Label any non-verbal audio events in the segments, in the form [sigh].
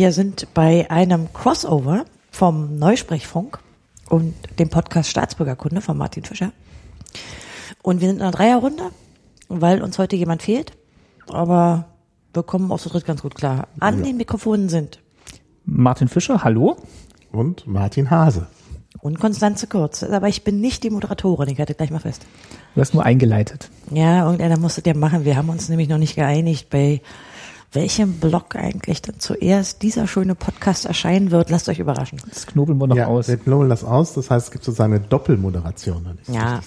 Wir sind bei einem Crossover vom Neusprechfunk und dem Podcast Staatsbürgerkunde von Martin Fischer. Und wir sind in einer Dreierrunde, weil uns heute jemand fehlt. Aber wir kommen auch so dritt ganz gut klar. An Ja. den Mikrofonen sind Martin Fischer, hallo. Und Martin Hase. und Konstanze Kurz. Aber ich bin nicht die Moderatorin, ich halte gleich mal fest. Du hast nur eingeleitet. Ja, irgendeiner muss das ja machen. Wir haben uns nämlich noch nicht geeinigt, bei welchem Blog eigentlich dann zuerst dieser schöne Podcast erscheinen wird. Lasst euch überraschen. Das knobeln wir noch ja, aus. wir knobeln das aus. Das heißt, es gibt sozusagen eine Doppelmoderation. wenn ich es Ja.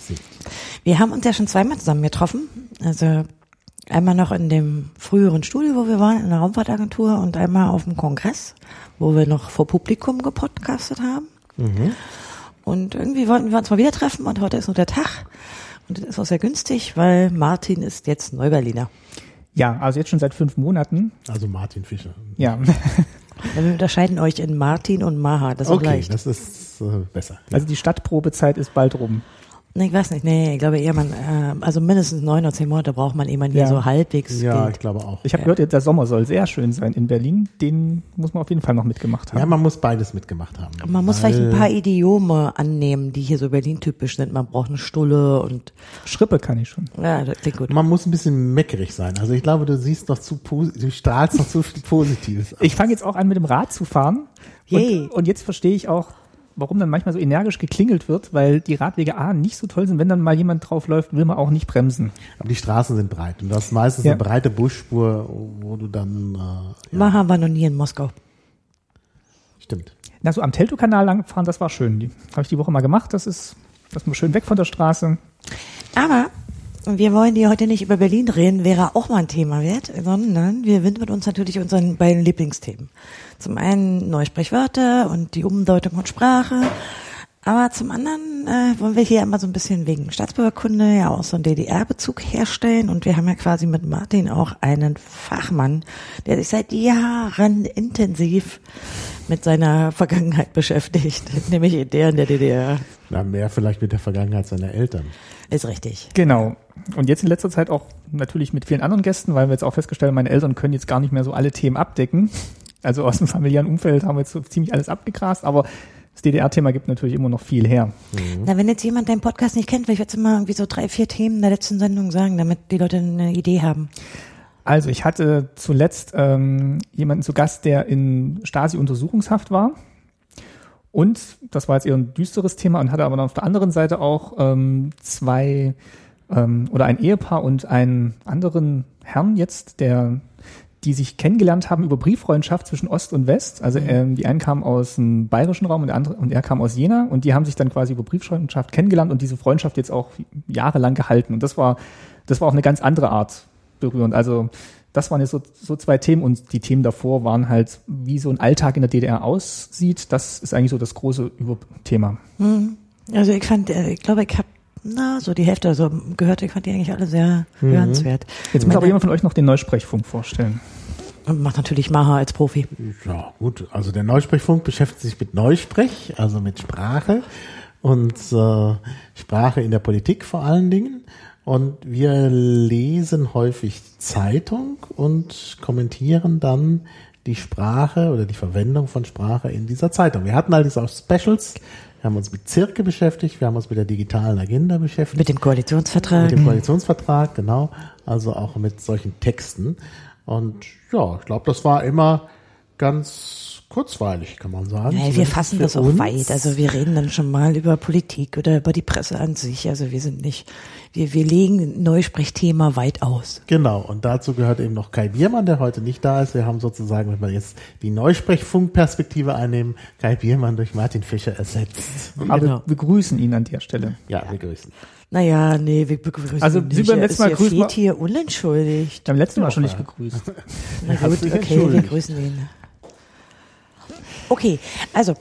Wir haben uns ja schon zweimal zusammen getroffen. Also einmal noch in dem früheren Studio, wo wir waren, in der Raumfahrtagentur und einmal auf dem Kongress, wo wir noch vor Publikum gepodcastet haben. Und irgendwie wollten wir uns mal wieder treffen und heute ist nur der Tag. Und das ist auch sehr günstig, weil Martin ist jetzt Neuberliner. Ja, also jetzt schon seit fünf Monaten. Also Martin Fischer. Ja, Ja, [laughs] Wir unterscheiden euch in Martin und Maha. Das ist Okay, leicht. das ist äh, besser. also die Stadtprobezeit ist bald rum. Nee, ich weiß nicht. Nee, ich glaube eher man, äh, also mindestens neun oder zehn Monate braucht man, ehe man hier Ja. so halbwegs Ja, gilt. ich glaube auch. Ich habe Ja. gehört, der Sommer soll sehr schön sein in Berlin. Den muss man auf jeden Fall noch mitgemacht haben. Ja, man muss beides mitgemacht haben. Man muss vielleicht ein paar Idiome annehmen, die hier so Berlin-typisch sind. Man braucht eine Stulle und Schrippe kann ich schon. ja, das klingt gut. Man muss ein bisschen meckerig sein. Also ich glaube, du siehst noch zu, posi- du strahlst noch zu viel Positives. Ich fange jetzt auch an, mit dem Rad zu fahren. Yay. Und, und jetzt verstehe ich auch, warum dann manchmal so energisch geklingelt wird, weil die Radwege A nicht so toll sind. Wenn dann mal jemand drauf läuft, will man auch nicht bremsen. Aber die Straßen sind breit und du hast meistens Ja. eine breite Busspur, wo du dann, äh, ja, Maha war noch nie in Moskau. stimmt. Na, so am Teltow-Kanal langfahren, das war schön. Die habe ich die Woche mal gemacht. Das ist, das ist mal schön weg von der Straße. Aber wir wollen hier heute nicht über Berlin reden, wäre auch mal ein Thema wert, sondern wir widmen uns natürlich unseren beiden Lieblingsthemen. Zum einen neue Sprichwörter und die Umdeutung von Sprache. Aber zum anderen äh, wollen wir hier immer so ein bisschen wegen Staatsbürgerkunde ja auch so einen DDR-Bezug herstellen. Und wir haben ja quasi mit Martin auch einen Fachmann, der sich seit Jahren intensiv mit seiner Vergangenheit beschäftigt, [laughs] nämlich der in der DDR. Na, mehr vielleicht mit der Vergangenheit seiner Eltern. Ist richtig. Genau. Und jetzt in letzter Zeit auch natürlich mit vielen anderen Gästen, weil wir jetzt auch festgestellt haben, meine Eltern können jetzt gar nicht mehr so alle Themen abdecken. Also aus dem familiären Umfeld haben wir jetzt so ziemlich alles abgegrast, aber das DDR-Thema gibt natürlich immer noch viel her. Na, wenn jetzt jemand deinen Podcast nicht kennt, vielleicht würdest du mal irgendwie so drei, vier Themen der letzten Sendung sagen, damit die Leute eine Idee haben. Also ich hatte zuletzt ähm, jemanden zu Gast, der in Stasi-Untersuchungshaft war. Und das war jetzt eher ein düsteres Thema und hatte aber dann auf der anderen Seite auch ähm, zwei ähm, oder ein Ehepaar und einen anderen Herrn jetzt, der die sich kennengelernt haben über Brieffreundschaft zwischen Ost und West. Also ähm, die einen kamen aus dem bayerischen Raum und der andere und er kam aus Jena und die haben sich dann quasi über Brieffreundschaft kennengelernt und diese Freundschaft jetzt auch jahrelang gehalten. Und das war das war auf eine ganz andere Art berührend. Also das waren jetzt so, so zwei Themen und die Themen davor waren halt, wie so ein Alltag in der DDR aussieht. Das ist eigentlich so das große Überthema. Also ich fand, äh, ich glaube, ich habe na so die Hälfte so gehört. Ich fand die eigentlich alle sehr hörenswert. Jetzt muss aber jemand von euch noch den Neusprechfunk vorstellen. Und macht natürlich Maha als Profi. Ja, gut. Also der Neusprechfunk beschäftigt sich mit Neusprech, also mit Sprache und äh, Sprache in der Politik vor allen Dingen. Und wir lesen häufig Zeitung und kommentieren dann die Sprache oder die Verwendung von Sprache in dieser Zeitung. Wir hatten allerdings auch Specials. Wir haben uns mit Zirke beschäftigt, wir haben uns mit der digitalen Agenda beschäftigt. Mit dem Koalitionsvertrag. Mit dem Koalitionsvertrag, genau. Also auch mit solchen Texten. Und ja, ich glaube, das war immer ganz kurzweilig, kann man sagen. Ja, wir fassen das auch uns. weit. Also wir reden dann schon mal über Politik oder über die Presse an sich. Also wir sind nicht, wir, wir legen ein Neusprechthema weit aus. Genau, und dazu gehört eben noch Kai Biermann, der heute nicht da ist. Wir haben sozusagen, wenn wir jetzt die Neusprechfunkperspektive einnehmen, Kai Biermann durch Martin Fischer ersetzt. Aber Genau. wir grüßen ihn an der Stelle. Ja, wir grüßen. Naja, nee, wir begrüßen Also, ihn Sie nicht. beim Er letzten Mal ja grüßen wir- hier unentschuldigt. Beim letzten Mal schon nicht ja. gegrüßt. Na gut, okay, wir grüßen ihn. Okay, also,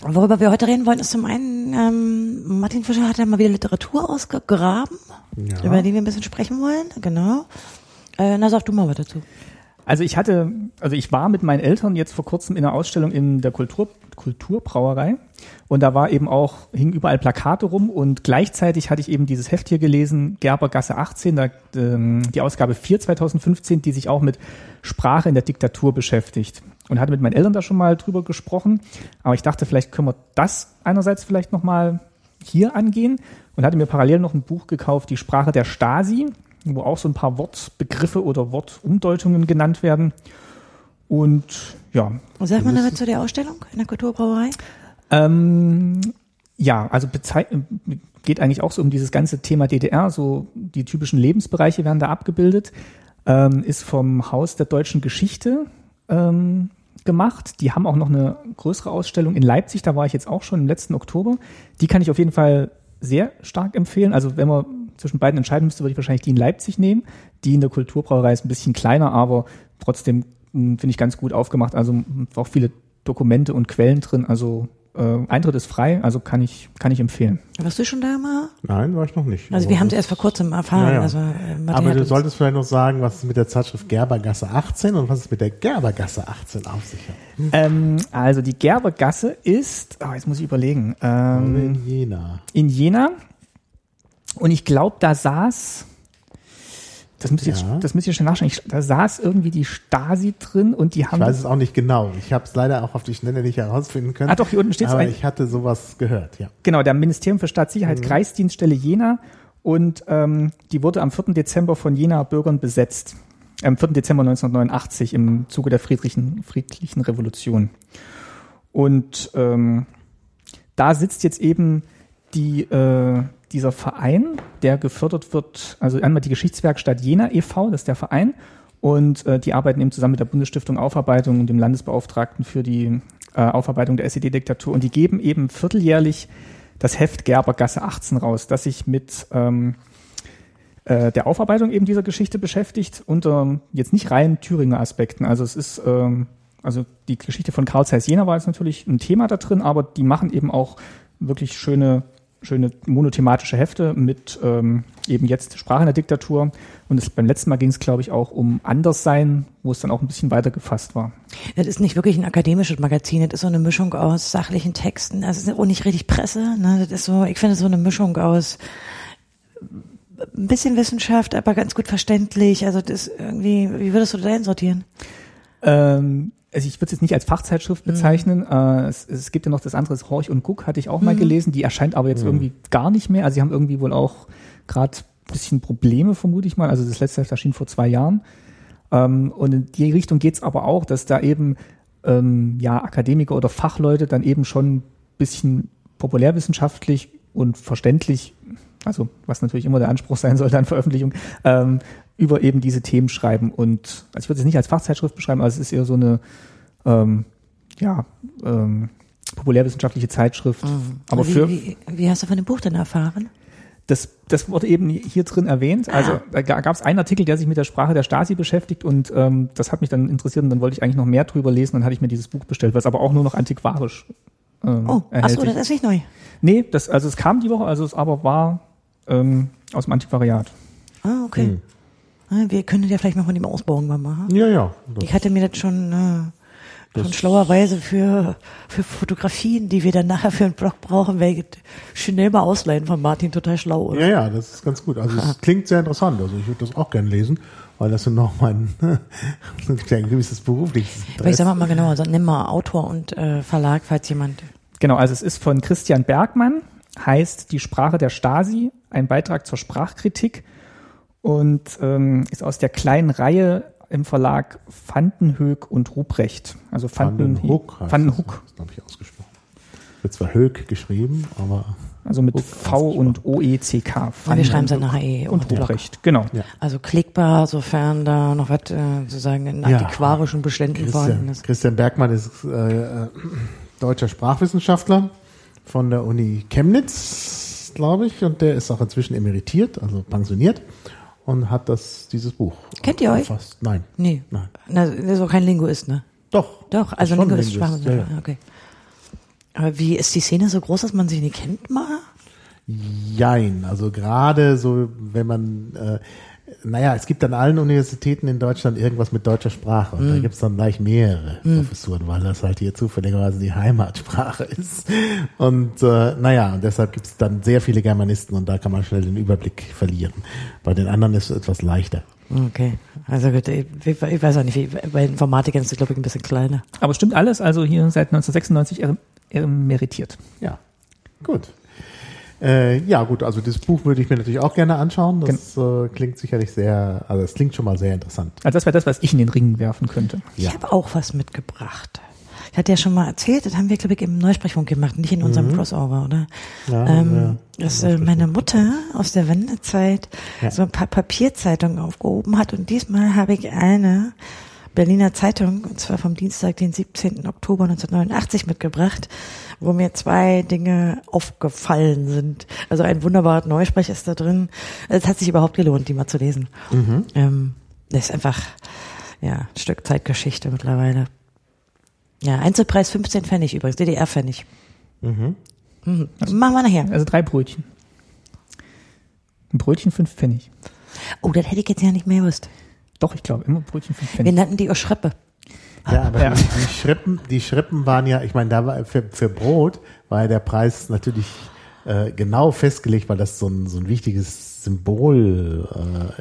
worüber wir heute reden wollen, ist zum einen, ähm, Martin Fischer hat ja mal wieder Literatur ausgegraben, Ja. über die wir ein bisschen sprechen wollen, genau. Äh, na, sag du mal was dazu. Also ich hatte, also ich war mit meinen Eltern jetzt vor kurzem in einer Ausstellung in der Kultur, Kulturbrauerei und da war eben auch, hingen überall Plakate rum und gleichzeitig hatte ich eben dieses Heft hier gelesen, Gerbergasse 18, da, ähm, die Ausgabe 4 2015, die sich auch mit Sprache in der Diktatur beschäftigt und hatte mit meinen Eltern da schon mal drüber gesprochen, aber ich dachte, vielleicht können wir das einerseits vielleicht nochmal hier angehen und hatte mir parallel noch ein Buch gekauft, die Sprache der Stasi, wo auch so ein paar Wortbegriffe oder Wortumdeutungen genannt werden. Und ja. Was sagt man damit zu der Ausstellung in der Kulturbrauerei? Ähm, ja, also geht eigentlich auch so um dieses ganze Thema DDR, so die typischen Lebensbereiche werden da abgebildet, ähm, ist vom Haus der deutschen Geschichte ähm, gemacht. Die haben auch noch eine größere Ausstellung in Leipzig, da war ich jetzt auch schon im letzten Oktober. Die kann ich auf jeden Fall sehr stark empfehlen. Also wenn man zwischen beiden entscheiden müsste, würde ich wahrscheinlich die in Leipzig nehmen. Die in der Kulturbrauerei ist ein bisschen kleiner, aber trotzdem hm, finde ich ganz gut aufgemacht. Also auch viele Dokumente und Quellen drin. Also äh, Eintritt ist frei, also kann ich, kann ich empfehlen. Warst du schon da mal? Nein, war ich noch nicht. Also wir haben es erst vor kurzem erfahren. Ja, ja. Also, äh, Aber du solltest vielleicht noch sagen, was es mit der Zeitschrift Gerbergasse 18 und was es mit der Gerbergasse 18 auf sich hat. Hm. Ähm, also die Gerbergasse ist, oh, jetzt muss ich überlegen. Ähm, in Jena. In Jena. Und ich glaube, da saß, das müsst ihr, ja. jetzt, das müsst ihr schon nachschauen, ich, da saß irgendwie die Stasi drin und die haben. Ich weiß es auch nicht genau. Ich habe es leider auch auf die Schnelle nicht herausfinden können. Ah, doch, hier unten steht es. Aber ich hatte sowas gehört, ja. Genau, der Ministerium für Staatssicherheit, mhm. Kreisdienststelle Jena. Und ähm, die wurde am 4. Dezember von Jena Bürgern besetzt. Am 4. Dezember 1989 im Zuge der friedlichen, friedlichen Revolution. Und ähm, da sitzt jetzt eben die, äh, dieser Verein, der gefördert wird, also einmal die Geschichtswerkstatt Jena e.V., das ist der Verein, und äh, die arbeiten eben zusammen mit der Bundesstiftung Aufarbeitung und dem Landesbeauftragten für die äh, Aufarbeitung der SED-Diktatur. Und die geben eben vierteljährlich das Heft Gerbergasse 18 raus, das sich mit ähm, äh, der Aufarbeitung eben dieser Geschichte beschäftigt, unter jetzt nicht rein Thüringer Aspekten. Also es ist, ähm, also die Geschichte von Karl Zeiss Jena war jetzt natürlich ein Thema da drin, aber die machen eben auch wirklich schöne schöne monothematische Hefte mit ähm, eben jetzt Sprache in der Diktatur. Und es, beim letzten Mal ging es, glaube ich, auch um Anderssein, wo es dann auch ein bisschen weiter gefasst war. Das ist nicht wirklich ein akademisches Magazin, das ist so eine Mischung aus sachlichen Texten, das ist auch nicht richtig Presse. Ne? Das ist so, ich finde so eine Mischung aus ein bisschen Wissenschaft, aber ganz gut verständlich. Also das irgendwie, wie würdest du das einsortieren? Ähm, also ich würde es jetzt nicht als Fachzeitschrift bezeichnen. Mhm. Äh, es, es, gibt ja noch das andere, Horch und Guck hatte ich auch mal mhm. gelesen. Die erscheint aber jetzt mhm. irgendwie gar nicht mehr. Also sie haben irgendwie wohl auch gerade bisschen Probleme, vermute ich mal. Also das letzte Heft erschien vor zwei Jahren. Ähm, und in die Richtung geht's aber auch, dass da eben ähm, ja Akademiker oder Fachleute dann eben schon bisschen populärwissenschaftlich und verständlich, also was natürlich immer der Anspruch sein sollte an Veröffentlichung, ähm, über eben diese Themen schreiben. Und also ich würde es nicht als Fachzeitschrift beschreiben, aber es ist eher so eine ähm, ja, ähm, populärwissenschaftliche Zeitschrift. Mhm. Aber wie, für wie, wie hast du von dem Buch denn erfahren? Das, das wurde eben hier drin erwähnt. Also ah. da gab es einen Artikel, der sich mit der Sprache der Stasi beschäftigt und ähm, das hat mich dann interessiert und dann wollte ich eigentlich noch mehr drüber lesen. Dann hatte ich mir dieses Buch bestellt, was aber auch nur noch antiquarisch ähm, Oh, achso, das ist nicht neu. Nee, das, also es kam die Woche, also es aber war ähm, aus dem Antiquariat. Ah, okay. Hm. Ah, wir können ja vielleicht mal von dem ausbauen mal machen. Ja, ja. Ich hatte mir das schon, äh, schon schlauerweise für, für Fotografien, die wir dann nachher für einen Blog brauchen, werde schnell mal ausleihen von Martin, total schlau, oder? Ja, ja, das ist ganz gut. Also es klingt sehr interessant. Also ich würde das auch gerne lesen, weil das sind noch mein ein [laughs] gewisses berufliches Interesse. Ich sag mal genau, also nimm mal Autor und äh, Verlag, falls jemand. Genau, also es ist von Christian Bergmann, heißt Die Sprache der Stasi, ein Beitrag zur Sprachkritik und ähm, ist aus der kleinen Reihe im Verlag Vandenhoek und Ruprecht. Also Vanden, Vandenhoek. Vandenhoek. Das, glaube ich ausgesprochen. Wird zwar Höck geschrieben, aber also mit Hook V und O-E-C-K. Und wir schreiben es nach E und, und Ruprecht, genau. Ja. Also klickbar, sofern da noch was äh, sozusagen in antiquarischen ja. Beständen vorhanden ist. Christian Bergmann ist äh, äh, deutscher Sprachwissenschaftler von der Uni Chemnitz, glaube ich, und der ist auch inzwischen emeritiert, also pensioniert und hat das, dieses Buch. Kennt ihr euch? Fast. Nein. Nee. Nein. Na, das ist auch kein Linguist, ne? Doch. Doch, also Linguist, Linguist ja, ja. Okay. Aber wie ist die Szene so groß, dass man sich nicht kennt mal? Jein, also gerade so, wenn man äh, naja, es gibt an allen Universitäten in Deutschland irgendwas mit deutscher Sprache und da Mhm. gibt's dann gleich mehrere Professuren, weil das halt hier zufälligerweise die Heimatsprache ist. Und äh, naja, und deshalb gibt's dann sehr viele Germanisten und da kann man schnell den Überblick verlieren. Bei den anderen ist es etwas leichter. Okay, also gut, ich, ich weiß auch nicht, wie, bei Informatikern ist es, glaube ich, ein bisschen kleiner. Aber stimmt alles, also hier seit 1996 er- emeritiert. Ja, gut. Äh, ja, gut, also das Buch würde ich mir natürlich auch gerne anschauen. Das äh, klingt sicherlich sehr, also es klingt schon mal sehr interessant. Also das wäre das, was ich in den Ring werfen könnte. Ich Ja. habe auch was mitgebracht. Ich hatte ja schon mal erzählt, das haben wir, glaube ich, im Neusprechfunk gemacht, nicht in unserem Crossover, oder? Mhm. Ja, ähm, ja, dass äh, meine Mutter aus der Wendezeit Ja. so ein paar Papierzeitungen aufgehoben hat und diesmal habe ich eine Berliner Zeitung, und zwar vom Dienstag, den 17. Oktober 1989 mitgebracht, wo mir zwei Dinge aufgefallen sind. Also ein wunderbarer Neusprech ist da drin. Es hat sich überhaupt gelohnt, die mal zu lesen. Ähm, das ist einfach, ja, ein Stück Zeitgeschichte mittlerweile. Ja, Einzelpreis 15 Pfennig übrigens, DDR-Pfennig. Mhm. Machen wir nachher. Also drei Brötchen. Ein Brötchen fünf Pfennig. Oh, das hätte ich jetzt ja nicht mehr gewusst. Doch, ich glaube, immer Brötchen Wir Pfennig. nannten die auch Schrippe. Ja, aber Ja. Die, die Schrippen, die Schrippen waren ja, ich meine, da war für, für Brot war ja der Preis natürlich äh, genau festgelegt, weil das so ein, so ein wichtiges Symbol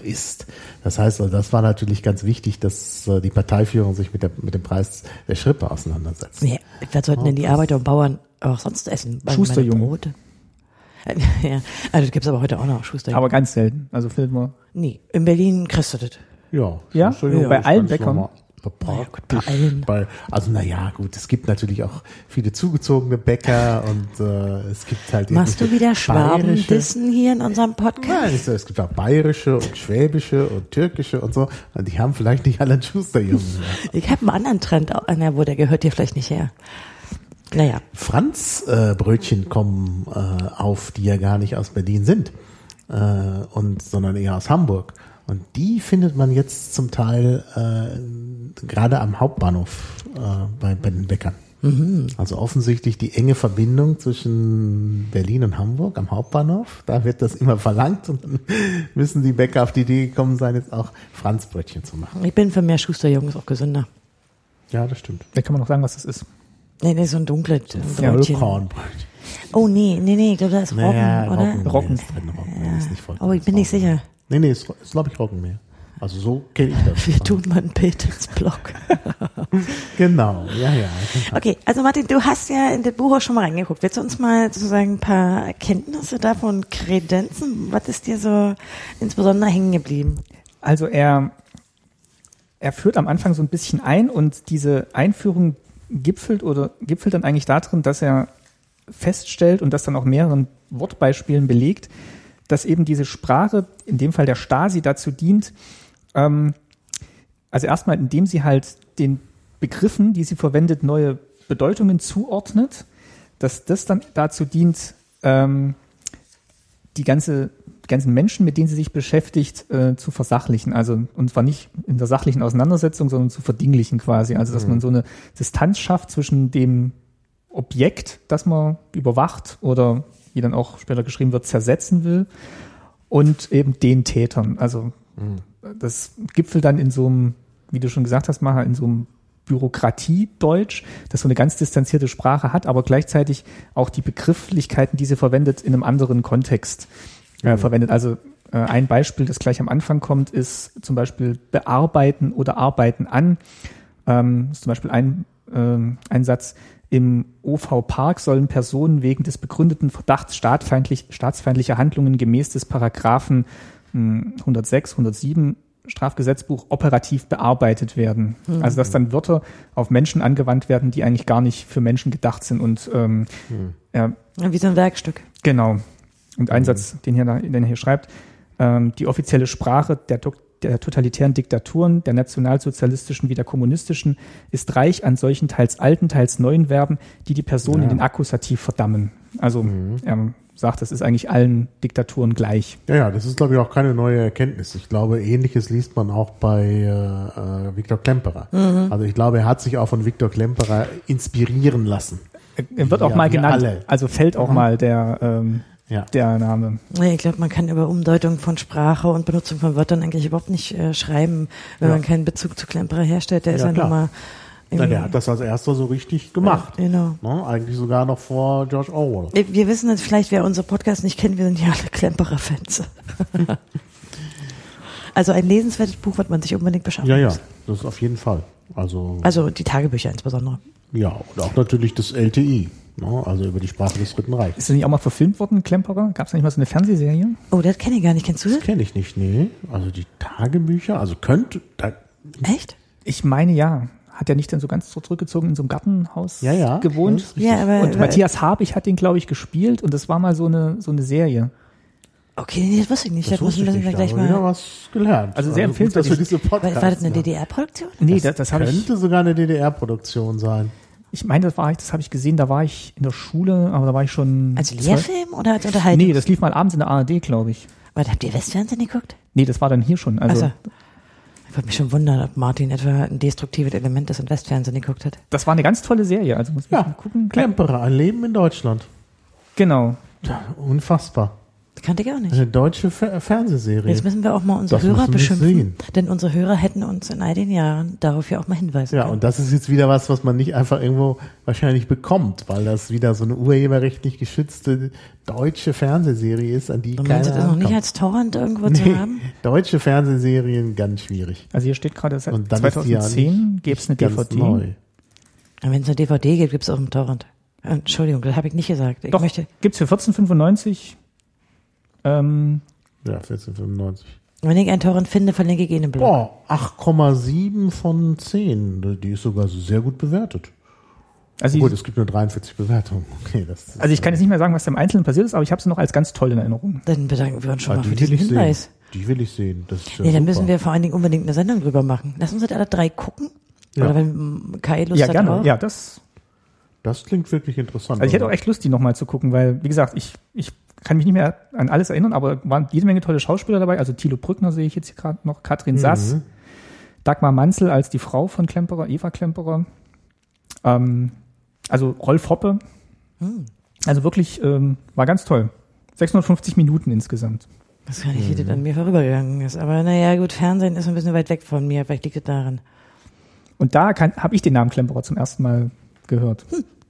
äh, ist. Das heißt, also das war natürlich ganz wichtig, dass äh, die Parteiführung sich mit, der, mit dem Preis der Schrippe auseinandersetzt. Ja, was sollten denn die Arbeiter und Bauern auch sonst essen? Bei- Schusterjungen. meine Brote? [laughs] ja, also das gibt's aber heute auch noch, Schusterjungen. Aber ganz selten. Also findet man. nee, in Berlin kriegst du das. Ja, Ja? Entschuldigung, Bei allen Bäckern? normal. Naja, gut, bei also naja, gut, es gibt natürlich auch viele zugezogene Bäcker und äh, es gibt halt Machst du wieder Schwabendissen hier in unserem Podcast? Nein, es, gibt auch bayerische und schwäbische und türkische und so. Und die haben vielleicht nicht alle einen Schusterjungen. [laughs] Ich habe einen anderen Trend, auch- na, wo der gehört hier vielleicht nicht her. Naja, Franz äh, Brötchen kommen äh, auf, die ja gar nicht aus Berlin sind, äh, und sondern eher aus Hamburg. Und die findet man jetzt zum Teil äh, gerade am Hauptbahnhof äh, bei, bei den Bäckern. Also offensichtlich die enge Verbindung zwischen Berlin und Hamburg am Hauptbahnhof. Da wird das immer verlangt und dann [laughs] müssen die Bäcker auf die Idee gekommen sein, jetzt auch Franzbrötchen zu machen. ich bin für mehr Schusterjungen, ist auch gesünder. Ja, das stimmt. Da kann man noch sagen, was das ist. Nee, nee, so ein dunkles Ja, Brötchen. Vollkornbrötchen. Oh nee, nee, nee, ich glaube, da ist Roggen, Naja, oder? Roggen. Roggen. Ist drin, Roggen ist nicht Vollkorn, Oh, ich bin nicht sicher. Nee, nee, ist, ist glaube ich Roggenmehl. Also so kenne ich das. Wir tun mal ein Bild ins Blog. [laughs] Genau, ja, ja. Okay, also Martin, du hast ja in das Buch auch schon mal reingeguckt. Willst du uns mal sozusagen ein paar Erkenntnisse davon kredenzen? Was ist dir so insbesondere hängen geblieben? Also er, er führt am Anfang so ein bisschen ein und diese Einführung gipfelt oder gipfelt dann eigentlich darin, dass er feststellt und das dann auch mehreren Wortbeispielen belegt, dass eben diese Sprache, in dem Fall der Stasi, dazu dient, ähm, also erstmal, indem sie halt den Begriffen, die sie verwendet, neue Bedeutungen zuordnet, dass das dann dazu dient, ähm, die ganze, ganzen Menschen, mit denen sie sich beschäftigt, äh, zu versachlichen. Also, und zwar nicht in der sachlichen Auseinandersetzung, sondern zu verdinglichen quasi. Also, dass man so eine Distanz schafft zwischen dem Objekt, das man überwacht oder, wie dann auch später geschrieben wird, zersetzen will und eben den Tätern. Also, das gipfelt dann in so einem, wie du schon gesagt hast, Maha, in so einem Bürokratiedeutsch, das so eine ganz distanzierte Sprache hat, aber gleichzeitig auch die Begrifflichkeiten, die sie verwendet, in einem anderen Kontext äh, verwendet. Also äh, ein Beispiel, das gleich am Anfang kommt, ist zum Beispiel bearbeiten oder arbeiten an. Ähm, ist zum Beispiel ein, ähm, ein Satz, im OV Park sollen Personen wegen des begründeten Verdachts staatfeindlich, staatsfeindlicher Handlungen gemäß des Paragraphen hm, 106, 107 Strafgesetzbuch operativ bearbeitet werden. Also dass dann Wörter auf Menschen angewandt werden, die eigentlich gar nicht für Menschen gedacht sind und ähm, ja, Wie so ein Werkstück. Genau. Und ein Satz, den, hier, den er hier schreibt, ähm, die offizielle Sprache der, Dok- der totalitären Diktaturen, der nationalsozialistischen wie der kommunistischen, ist reich an solchen teils alten, teils neuen Verben, die die Person in den Akkusativ verdammen. Also er sagt, das ist eigentlich allen Diktaturen gleich. Ja, ja, das ist, glaube ich, auch keine neue Erkenntnis. Ich glaube, ähnliches liest man auch bei äh, äh, Viktor Klemperer. Also ich glaube, er hat sich auch von Viktor Klemperer inspirieren lassen. Er wird auch Ja, mal genannt, alle. also fällt auch mal der, ähm, Ja. der Name. Ich glaube, man kann über Umdeutung von Sprache und Benutzung von Wörtern eigentlich überhaupt nicht äh, schreiben, wenn Ja. man keinen Bezug zu Klemperer herstellt. Der ist Ja, ja klar. nun mal Na, der hat das als erster so richtig gemacht. Genau. Ne? Eigentlich sogar noch vor George Orwell. Wir wissen jetzt vielleicht, wer unsere Podcast nicht kennt, wir sind ja alle Klemperer-Fans. [laughs] also ein lesenswertes Buch, was man sich unbedingt beschaffen Ja, ja, muss. das ist auf jeden Fall. Also, Also die Tagebücher insbesondere. ja, und auch natürlich das LTI, ne? also über die Sprache des Dritten Reichs. Ist er nicht auch mal verfilmt worden, Klemperer? Gab es nicht mal so eine Fernsehserie? Oh, das kenne ich gar nicht. Kennst du das? Das kenne ich nicht, nee. Also die Tagebücher, also könnte, da, Echt? Ich meine ja. Hat er nicht dann so ganz so zurückgezogen in so einem Gartenhaus Ja, ja. gewohnt? Das. Ja, aber, Und aber Matthias Habich hat den, glaube ich, gespielt und das war mal so eine, so eine Serie. okay, nee, das wusste ich nicht. Das, das müssen wusste wir ich nicht, gleich mal. was gelernt. Also sehr wir empfehlenswert. diese War, war das eine. DDR-Produktion? Nee, das, das habe ich, Könnte sogar eine DDR-Produktion sein. Ich meine, das war ich, das habe ich gesehen, da war ich in der Schule, aber da war ich schon. Als Lehrfilm oder als Unterhaltung? Nee, das lief mal abends in der ARD, glaube ich. Was, habt ihr Westfernsehen geguckt? Nee, das war dann hier schon. Also, Also, ich würde mich schon wundern, ob Martin etwa ein destruktives Element ist und Westfernsehen geguckt hat. das war eine ganz tolle Serie. Also muss man Ja, mal gucken. Klemperer, ein Leben in Deutschland. Genau. Ja, unfassbar. Das kannte ich auch nicht. Eine deutsche Fer Fernsehserie. Jetzt müssen wir auch mal unsere Das Hörer müssen wir beschimpfen, sehen. denn unsere Hörer hätten uns in all den Jahren darauf ja auch mal hinweisen Ja, können. und das ist jetzt wieder was, was man nicht einfach irgendwo wahrscheinlich bekommt, weil das wieder so eine urheberrechtlich geschützte deutsche Fernsehserie ist, an die Du keiner meinst, das noch nicht als Torrent irgendwo zu nee, haben? deutsche Fernsehserien ganz schwierig. Also hier steht gerade, seit Und dann ist die ja 2010 nicht- gäbe es eine Ganz DVD. neu. Und Wenn es eine DVD gibt, gibt es auch einen Torrent. Äh, Entschuldigung, das habe ich nicht gesagt. Ich Doch, möchte, gibt's für 14,95. Ähm, Ja, 1495. wenn ich einen Torrent finde, verlinke ich ihn im Blog. Boah, 8,7 von 10. Die ist sogar sehr gut bewertet. also, Gut, ich, es gibt nur 43 Bewertungen. [laughs] Okay, das ist, also ich kann jetzt nicht mehr sagen, was da im Einzelnen passiert ist, aber ich habe sie noch als ganz toll in Erinnerung. Dann bedanken wir uns schon Ah, mal für die will diesen ich Hinweis. sehen. Die will ich sehen. Das ist ja Nee, dann super. müssen wir vor allen Dingen unbedingt eine Sendung drüber machen. Lass uns das alle drei gucken. Ja. Oder wenn Kai Lust Ja, hat gerne. auch. Ja, das. Das klingt wirklich interessant. Also ich hätte auch echt Lust, die nochmal zu gucken, weil, wie gesagt, ich, ich kann mich nicht mehr an alles erinnern, aber waren jede Menge tolle Schauspieler dabei. Also Thilo Brückner sehe ich jetzt hier gerade noch, Katrin Sass, Mhm. Dagmar Manzel als die Frau von Klemperer, Eva Klemperer. Ähm, also Rolf Hoppe. Hm. Also wirklich, ähm, war ganz toll. 650 Minuten insgesamt. Das kann nicht, wie das an mir vorübergegangen ist. Aber naja, gut, Fernsehen ist ein bisschen weit weg von mir. Vielleicht liegt es daran. Und da habe ich den Namen Klemperer zum ersten Mal gehört.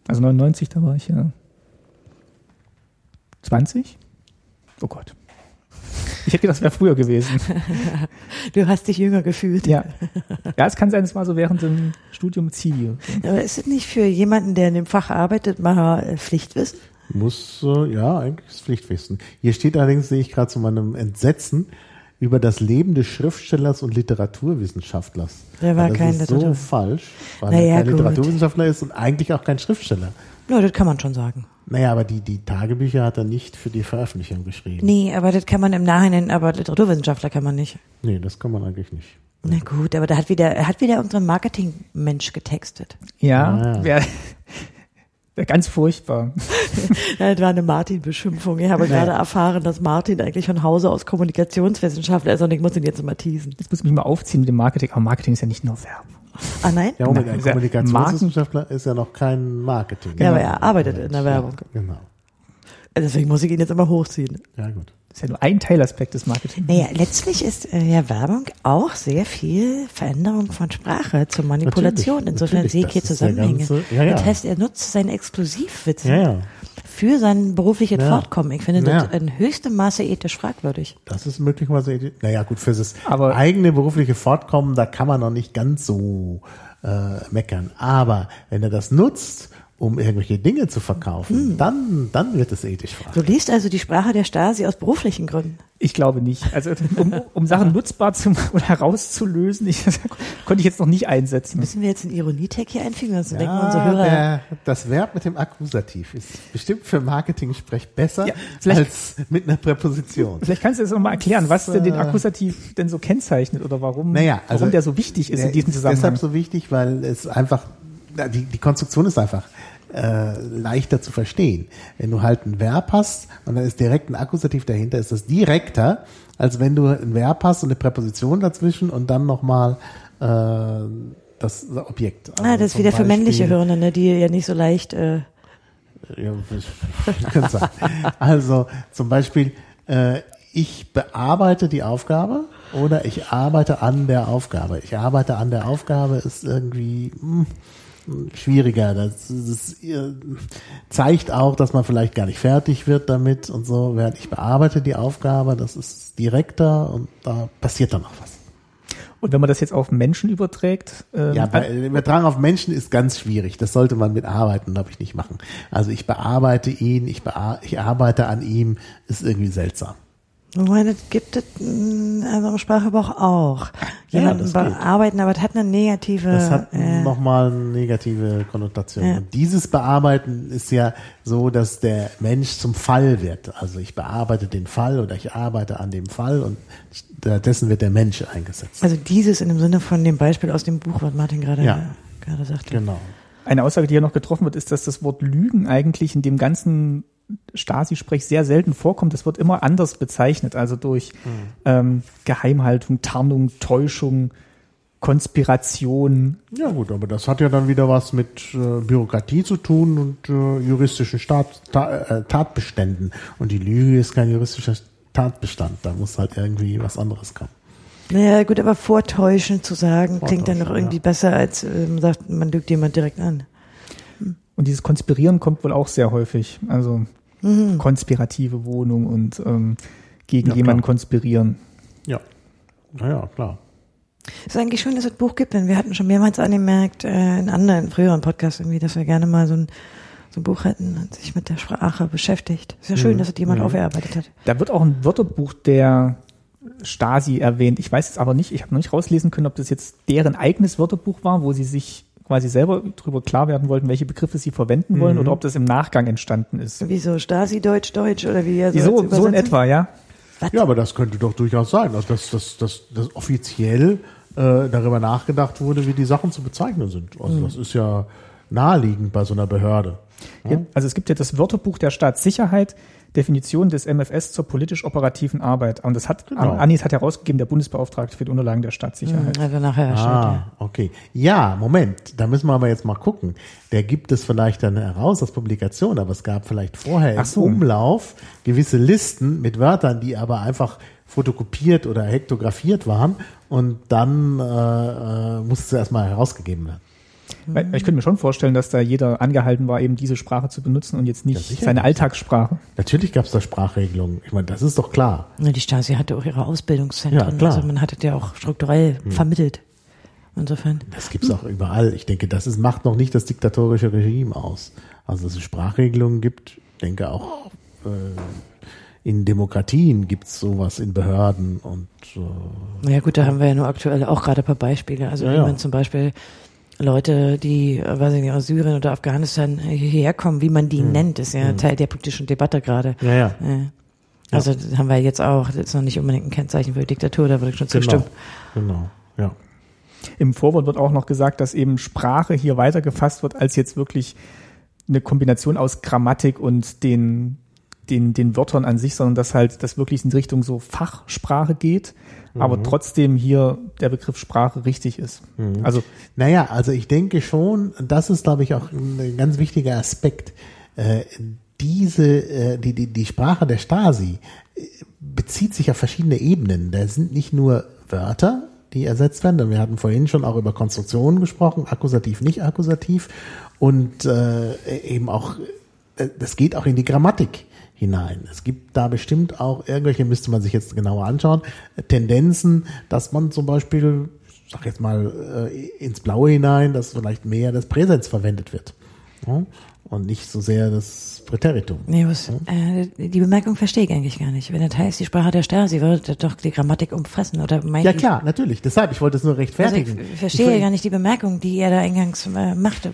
Also 99, da war ich ja 20? Oh Gott. Ich hätte gedacht, das wäre früher gewesen. [laughs] Du hast dich jünger gefühlt. Ja. Ja, es kann sein, es war so während dem Studium Zivi. Aber ist es nicht für jemanden, der in dem Fach arbeitet, mal äh, Pflichtwissen? Muss, äh, ja, eigentlich ist Pflichtwissen. Hier steht allerdings, sehe ich gerade zu meinem Entsetzen, über das Leben des Schriftstellers und Literaturwissenschaftlers. Der war das kein ist so Literatur- falsch, weil Naja, er kein gut. Literaturwissenschaftler ist und eigentlich auch kein Schriftsteller. Ja, das kann man schon sagen. Naja, aber die, die Tagebücher hat er nicht für die Veröffentlichung geschrieben. Nee, aber das kann man im Nachhinein, aber Literaturwissenschaftler kann man nicht. Nee, das kann man eigentlich nicht. Na gut, aber da hat wieder, er hat wieder unseren Marketingmensch getextet. Ja, Ah, ja. Wär, wär ganz furchtbar. [laughs] Das war eine Martin-Beschimpfung. Ich habe gerade erfahren, dass Martin eigentlich von Hause aus Kommunikationswissenschaftler ist und ich muss ihn jetzt immer teasen. Jetzt muss ich mich mal aufziehen mit dem Marketing. Aber Marketing ist ja nicht nur Werbung. Ah nein? Ja, Moment, ein ja Kommunikationswissenschaftler ist ja noch kein Marketing. Ja, aber er arbeitet in der Werbung. Genau. Deswegen muss ich ihn jetzt immer hochziehen. Ja, gut. Das ist ja nur ein Teilaspekt des Marketings. Naja, letztlich ist äh, ja Werbung auch sehr viel Veränderung von Sprache zur Manipulation. Natürlich, Insofern natürlich, sehe ich hier Zusammenhänge. ganze- ja, ja. Das heißt, er nutzt seinen Exklusivwitz Ja, ja. für sein berufliches Ja. Fortkommen. Ich finde das in höchstem Maße ethisch fragwürdig. Das ist möglicherweise, naja, gut, für das Aber- eigene berufliche Fortkommen, da kann man noch nicht ganz so äh, meckern. Aber wenn er das nutzt, um irgendwelche Dinge zu Hm. verkaufen, dann, dann wird es ethisch Du fragwürdig. liest also die Sprache der Stasi aus beruflichen Gründen. Ich glaube nicht. Also um, um Sachen nutzbar zu oder herauszulösen, ich, [laughs] das konnte ich jetzt noch nicht einsetzen. Müssen wir jetzt einen Ironietag hier einfügen? Sonst denken unsere Ja, Hörer. der, das Verb mit dem Akkusativ ist bestimmt für Marketing-Sprech besser Ja, als mit einer Präposition. Vielleicht kannst du jetzt noch mal erklären, was denn den Akkusativ denn so kennzeichnet oder warum, Naja, also warum der so wichtig ist in Der diesem ist Zusammenhang. deshalb so wichtig, weil es einfach, na, die, die Konstruktion ist einfach äh, leichter zu verstehen. Wenn du halt ein Verb hast und dann ist direkt ein Akkusativ dahinter, ist das direkter, als wenn du ein Verb hast und eine Präposition dazwischen und dann nochmal äh, das Objekt. Also ah, das ist wieder für männliche Beispiel, Hirne, ne, die ja nicht so leicht äh, Ja. [laughs] Also zum Beispiel, äh, ich bearbeite die Aufgabe oder ich arbeite an der Aufgabe. Ich arbeite an der Aufgabe ist irgendwie hm, schwieriger. Das, das äh, zeigt auch, dass man vielleicht gar nicht fertig wird damit und so. Während ich bearbeite die Aufgabe, das ist direkter und da passiert dann noch was. Und wenn man das jetzt auf Menschen überträgt, ähm, Ja, bei, Übertragen auf Menschen ist ganz schwierig. Das sollte man mit Arbeiten, glaube ich, nicht machen. Also ich bearbeite ihn, ich, bea ich arbeite an ihm, ist irgendwie seltsam. Wobei, das gibt es in unserer Sprachgebrauch auch. Ja, Jemanden das geht. bearbeiten, aber das hat eine negative. Das hat äh, nochmal eine negative Konnotation. Ja. Und dieses Bearbeiten ist ja so, dass der Mensch zum Fall wird. Also ich bearbeite den Fall oder ich arbeite an dem Fall und stattdessen wird der Mensch eingesetzt. also dieses in dem Sinne von dem Beispiel aus dem Buch, was Martin gerade Ja. gerade sagte. Genau. Eine Aussage, die hier noch getroffen wird, ist, dass das Wort Lügen eigentlich in dem ganzen Stasi-Sprech sehr selten vorkommt. Das wird immer anders bezeichnet, also durch ähm, Geheimhaltung, Tarnung, Täuschung, Konspiration. Ja gut, aber das hat ja dann wieder was mit äh, Bürokratie zu tun und äh, juristischen Staat, ta, äh, Tatbeständen. Und die Lüge ist kein juristischer Tatbestand. Da muss halt irgendwie was anderes kommen. Naja, gut, aber vortäuschen zu sagen, klingt dann noch Vortäuschen, irgendwie ja. besser, als äh, man sagt, man lügt jemand direkt an. Und dieses Konspirieren kommt wohl auch sehr häufig. Also konspirative Wohnung und ähm, gegen Ja, jemanden klar. konspirieren. Ja. Naja, klar. Es ist eigentlich schön, dass es das Buch gibt, denn wir hatten schon mehrmals angemerkt, äh, in anderen früheren Podcasts irgendwie, dass wir gerne mal so ein, so ein Buch hätten und sich mit der Sprache beschäftigt. Ist ja schön, dass es jemand aufgearbeitet hat. Da wird auch ein Wörterbuch der Stasi erwähnt. Ich weiß jetzt aber nicht, ich habe noch nicht rauslesen können, ob das jetzt deren eigenes Wörterbuch war, wo sie sich quasi selber darüber klar werden wollten, welche Begriffe sie verwenden wollen, oder ob das im Nachgang entstanden ist. Wie so Stasi, Deutsch, Deutsch oder wie er So, so in etwa, ja. Ja, aber das könnte doch durchaus sein, also dass, dass, dass, dass offiziell äh, darüber nachgedacht wurde, wie die Sachen zu bezeichnen sind. Also das ist ja naheliegend bei so einer Behörde. Ja, Also es gibt ja das Wörterbuch der Staatssicherheit, Definition des MFS zur politisch-operativen Arbeit. Und das hat, Genau. Anis hat herausgegeben, der Bundesbeauftragte für die Unterlagen der Staatssicherheit. Also nachher erstellt, ja. Ah, okay. Ja, Moment, da müssen wir aber jetzt mal gucken. Der gibt es vielleicht dann heraus als Publikation, aber es gab vielleicht vorher Ach im so. Umlauf gewisse Listen mit Wörtern, die aber einfach fotokopiert oder hektografiert waren und dann äh, äh, musste es erstmal herausgegeben werden. Weil Ich könnte mir schon vorstellen, dass da jeder angehalten war, eben diese Sprache zu benutzen und jetzt Ja, nicht sicher. seine Alltagssprache. Natürlich gab es da Sprachregelungen. Ich meine, das ist doch klar. Na, Die Stasi hatte auch ihre Ausbildungszentren. Ja, klar. Also man hat es ja auch strukturell vermittelt. Insofern. Das gibt's auch überall. Ich denke, das ist, macht noch nicht das diktatorische Regime aus. Also dass es Sprachregelungen gibt, ich denke auch äh, in Demokratien gibt's sowas in Behörden und äh, Na ja gut, da haben wir ja nur aktuell auch gerade ein paar Beispiele. Also Ja, wie ja. man zum Beispiel Leute, die, äh, weiß ich nicht, aus Syrien oder Afghanistan hierher kommen, wie man die nennt, ist ja Teil der politischen Debatte gerade. ja, ja. Ja. Also das haben wir jetzt auch, das ist noch nicht unbedingt ein Kennzeichen für Diktatur, da würde ich schon Genau. zustimmen. Genau. Ja. Im Vorwort wird auch noch gesagt, dass eben Sprache hier weiter gefasst wird, als jetzt wirklich eine Kombination aus Grammatik und den, den, den Wörtern an sich, sondern dass halt das wirklich in Richtung so Fachsprache geht, aber trotzdem hier der Begriff Sprache richtig ist. Also Naja, also ich denke schon, das ist, glaube ich, auch ein ganz wichtiger Aspekt. Äh, diese, äh, die, die, die Sprache der Stasi äh, bezieht sich auf verschiedene Ebenen. Da sind nicht nur Wörter, die ersetzt werden. Wir hatten vorhin schon auch über Konstruktionen gesprochen, akkusativ, nicht akkusativ. Und äh, eben auch, äh, das geht auch in die Grammatik hinein. Es gibt da bestimmt auch irgendwelche, müsste man sich jetzt genauer anschauen, äh, Tendenzen, dass man zum Beispiel, ich sag jetzt mal, äh, ins Blaue hinein, dass vielleicht mehr das Präsens verwendet wird. Ja? Und nicht so sehr das Präteritum. Nee, was, äh, die Bemerkung verstehe ich eigentlich gar nicht. Wenn das heißt, die Sprache der Stasi würde doch die Grammatik umfassen, oder meint Ja klar, natürlich. Deshalb, ich wollte es nur Also rechtfertigen. ich verstehe Ich- gar nicht die Bemerkung, die er da eingangs äh, machte.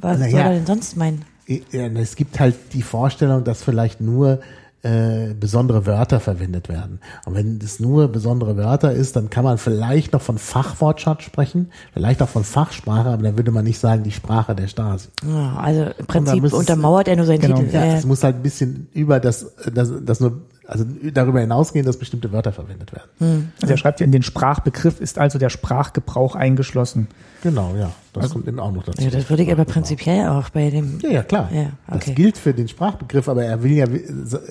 Was Naja. soll er denn sonst meinen? Es gibt halt die Vorstellung, dass vielleicht nur äh, besondere Wörter verwendet werden. Und wenn es nur besondere Wörter ist, dann kann man vielleicht noch von Fachwortschatz sprechen, vielleicht auch von Fachsprache, aber dann würde man nicht sagen, die Sprache der Stasi. Ja, also im Prinzip untermauert er nur seinen Genau. Titel. Ja, es muss halt ein bisschen über das, das, das nur also darüber hinausgehen, dass bestimmte Wörter verwendet werden. Also er schreibt hier, in den Sprachbegriff ist also der Sprachgebrauch eingeschlossen. Genau, ja. Das kommt eben auch noch dazu. Ja, das würde ich aber prinzipiell auch bei dem. Ja, ja, klar. Ja, okay. Das gilt für den Sprachbegriff, aber er will ja,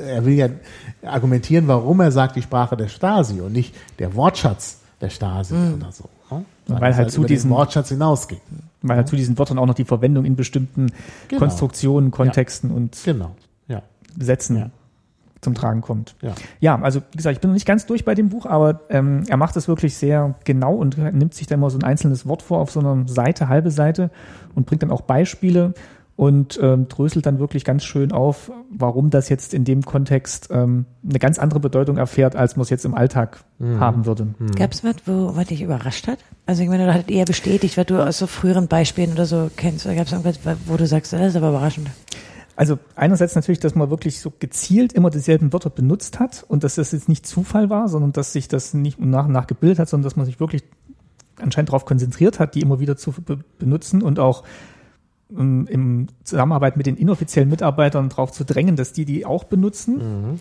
er will ja argumentieren, warum er sagt die Sprache der Stasi und nicht der Wortschatz der Stasi oder so. Ne? Weil es halt zu über den diesen- Wortschatz hinausgeht. Weil halt zu diesen Wörtern auch noch die Verwendung in bestimmten Genau. Konstruktionen, Kontexten und Genau. Ja. Sätzen Ja. Zum Tragen kommt. Ja. Ja, also wie gesagt, ich bin noch nicht ganz durch bei dem Buch, aber ähm, er macht es wirklich sehr genau und nimmt sich dann mal so ein einzelnes Wort vor auf so einer Seite, halbe Seite und bringt dann auch Beispiele und ähm, dröselt dann wirklich ganz schön auf, warum das jetzt in dem Kontext ähm, eine ganz andere Bedeutung erfährt, als man es jetzt im Alltag haben würde. Gab es was, wo, was dich überrascht hat? Also ich meine, oder hat eher bestätigt, was du aus so früheren Beispielen oder so kennst? Oder gab es irgendwas, wo du sagst, das ist aber überraschend? Also einerseits natürlich, dass man wirklich so gezielt immer dieselben Wörter benutzt hat und dass das jetzt nicht Zufall war, sondern dass sich das nicht nach und nach gebildet hat, sondern dass man sich wirklich anscheinend darauf konzentriert hat, die immer wieder zu be benutzen und auch ähm, im Zusammenarbeit mit den inoffiziellen Mitarbeitern darauf zu drängen, dass die die auch benutzen.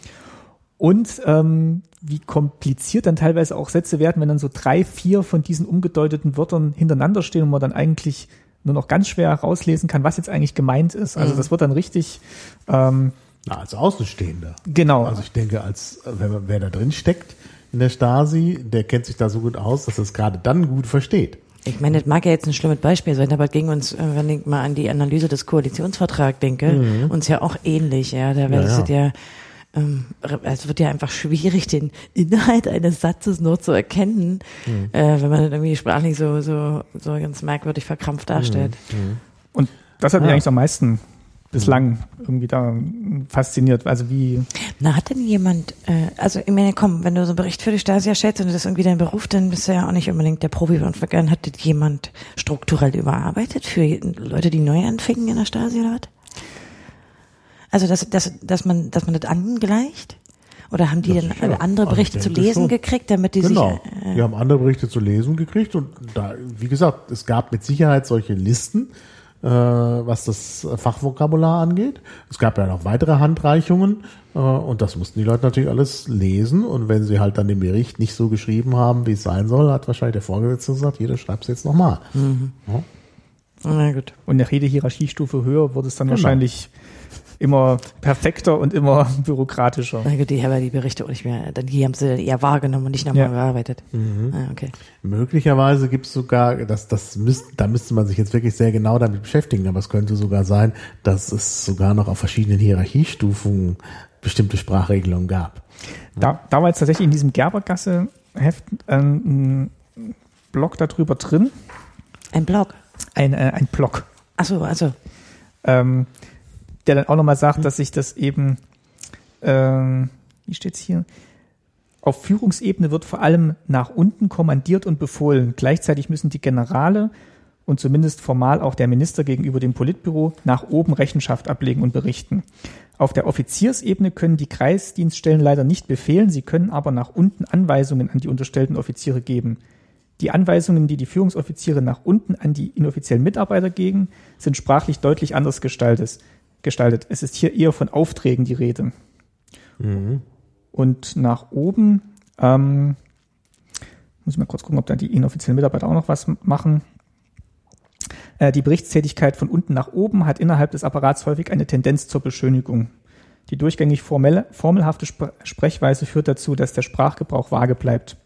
Und ähm, wie kompliziert dann teilweise auch Sätze werden, wenn dann so drei, vier von diesen umgedeuteten Wörtern hintereinander stehen und man dann eigentlich nur noch ganz schwer herauslesen kann, was jetzt eigentlich gemeint ist. Also das wird dann richtig ähm, Na, als Außenstehender. genau. Also ich denke, als man, wer da drin steckt in der Stasi, der kennt sich da so gut aus, dass er es gerade dann gut versteht. Ich meine, das mag ja jetzt ein schlimmes Beispiel sein, aber gegen uns, äh, wenn ich mal an die Analyse des Koalitionsvertrags denke, uns ja auch ähnlich, ja. Da wäre Ja, es ja, ähm, es wird ja einfach schwierig, den Inhalt eines Satzes nur zu erkennen, äh, wenn man das irgendwie sprachlich so, so, so ganz merkwürdig verkrampft darstellt. Und das hat mich Ja. eigentlich am meisten bislang irgendwie da fasziniert. Also wie, Na, hat denn jemand, äh, also ich meine, komm, wenn du so einen Bericht für die Stasi erstellst und das ist irgendwie dein Beruf, dann bist du ja auch nicht unbedingt der Profi und vergangen. Hat das jemand strukturell überarbeitet für Leute, die neu anfingen in der Stasi oder was? Also, dass, dass, dass man, dass man das angleicht? Oder haben die Das dann ist ja- andere also ich Berichte zu lesen schon. gekriegt, damit die genau. sich, äh, Wir haben andere Berichte zu lesen gekriegt und da, wie gesagt, es gab mit Sicherheit solche Listen, äh, was das Fachvokabular angeht. Es gab ja noch weitere Handreichungen äh, und das mussten die Leute natürlich alles lesen und wenn sie halt dann den Bericht nicht so geschrieben haben, wie es sein soll, hat wahrscheinlich der Vorgesetzte gesagt, jeder schreibt es jetzt nochmal. Ja. na gut. und nach jeder Hierarchiestufe höher wird es dann Genau. wahrscheinlich immer perfekter und immer [laughs] bürokratischer. Na gut, die haben ja die Berichte auch nicht mehr, dann die haben sie eher wahrgenommen und nicht nochmal Ja. bearbeitet. Ah, okay. Möglicherweise gibt es sogar, das, das müsst, da müsste man sich jetzt wirklich sehr genau damit beschäftigen, aber es könnte sogar sein, dass es sogar noch auf verschiedenen Hierarchiestufungen bestimmte Sprachregelungen gab. Da, da war jetzt tatsächlich in diesem Gerbergasse-Heft ähm, ein Blog darüber drin, Ein Blog. ein, äh, ein Blog. Ach so, also, ähm, der dann auch nochmal sagt, dass sich das eben, ähm, wie steht's hier? Auf Führungsebene wird vor allem nach unten kommandiert und befohlen. Gleichzeitig müssen die Generale und zumindest formal auch der Minister gegenüber dem Politbüro nach oben Rechenschaft ablegen und berichten. Auf der Offiziersebene können die Kreisdienststellen leider nicht befehlen, sie können aber nach unten Anweisungen an die unterstellten Offiziere geben. Die Anweisungen, die die Führungsoffiziere nach unten an die inoffiziellen Mitarbeiter geben, sind sprachlich deutlich anders gestaltet. Gestaltet. Es ist hier eher von Aufträgen die Rede. Und nach oben, ähm, muss ich mal kurz gucken, ob da die inoffiziellen Mitarbeiter auch noch was machen. Äh, die Berichtstätigkeit von unten nach oben hat innerhalb des Apparats häufig eine Tendenz zur Beschönigung. Die durchgängig formelle, formelhafte Spr Sprechweise führt dazu, dass der Sprachgebrauch vage bleibt.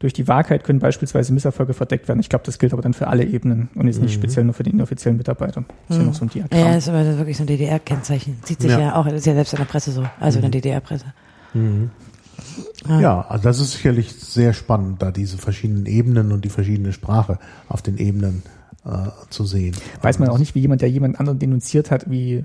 Durch die Wahrheit können beispielsweise Misserfolge verdeckt werden. Ich glaube, das gilt aber dann für alle Ebenen und ist nicht speziell nur für die inoffiziellen Mitarbeiter. Das ist ja noch so ein Diagramm. ja, ist aber wirklich so ein DDR-Kennzeichen. Sieht sich ja. Ja. auch, ist ja selbst in der Presse so, also in der DDR-Presse. Ja, also das ist sicherlich sehr spannend, da diese verschiedenen Ebenen und die verschiedene Sprache auf den Ebenen äh, zu sehen. Weiß man auch nicht, wie jemand, der jemand anderen denunziert hat, wie,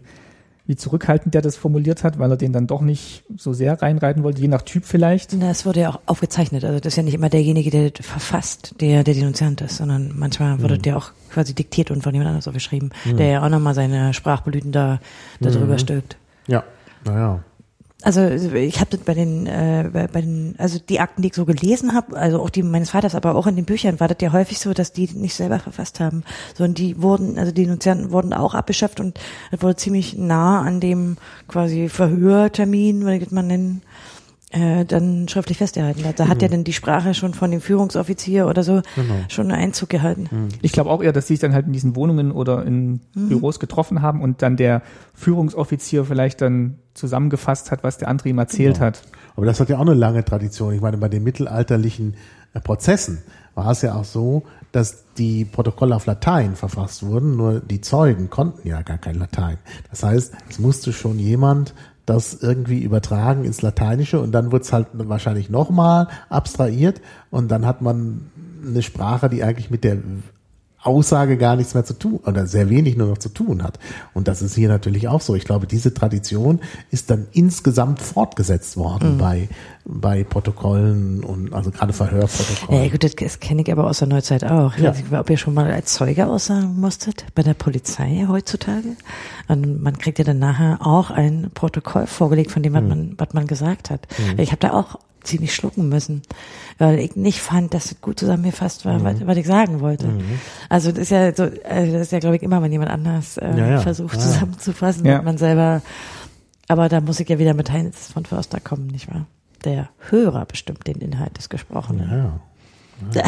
wie zurückhaltend der das formuliert hat, weil er den dann doch nicht so sehr reinreiten wollte, je nach Typ vielleicht. Das wurde ja auch aufgezeichnet. Also das ist ja nicht immer derjenige, der verfasst, der der Denunziant ist, sondern manchmal wurde der auch quasi diktiert und von jemand anders auch geschrieben, der ja auch nochmal seine Sprachblüten da darüber stülpt. Ja, naja. Also ich habe das bei den, äh, bei, den, also die Akten, die ich so gelesen habe, also auch die meines Vaters, aber auch in den Büchern war das ja häufig so, dass die nicht selber verfasst haben, sondern die wurden, also die Denunzianten wurden auch abgeschafft und das wurde ziemlich nah an dem quasi Verhörtermin, würde ich das mal nennen, äh, dann schriftlich festgehalten. Da hat ja dann die Sprache schon von dem Führungsoffizier oder so Genau. schon einen Einzug gehalten. Ich glaube auch eher, dass die sich dann halt in diesen Wohnungen oder in Büros getroffen haben und dann der Führungsoffizier vielleicht dann zusammengefasst hat, was der andere ihm erzählt Genau. hat. Aber das hat ja auch eine lange Tradition. Ich meine, bei den mittelalterlichen äh, Prozessen war es ja auch so, dass die Protokolle auf Latein verfasst wurden, nur die Zeugen konnten ja gar kein Latein. Das heißt, es musste schon jemand das irgendwie übertragen ins Lateinische und dann wird es halt wahrscheinlich nochmal abstrahiert und dann hat man eine Sprache, die eigentlich mit der Aussage gar nichts mehr zu tun oder sehr wenig nur noch zu tun hat. Und das ist hier natürlich auch so. Ich glaube, diese Tradition ist dann insgesamt fortgesetzt worden bei, bei Protokollen und also gerade Verhörprotokollen. Ja, gut, das, kenne ich aber aus der Neuzeit auch. Ich Ja. weiß nicht, ob ihr schon mal als Zeuge aussagen musstet bei der Polizei heutzutage. Und man kriegt ja dann nachher auch ein Protokoll vorgelegt von dem, was man, was man gesagt hat. Ich habe da auch ziemlich schlucken müssen, weil ich nicht fand, dass es gut zusammengefasst war, was, was ich sagen wollte. Also das ist ja so, also das ist ja, glaube ich, immer, wenn jemand anders äh, Ja, ja. versucht Ja. zusammenzufassen, Ja. man selber. Aber da muss ich ja wieder mit Heinz von Förster kommen, nicht wahr? Der Hörer bestimmt den Inhalt des Gesprochenen. Ja. [laughs]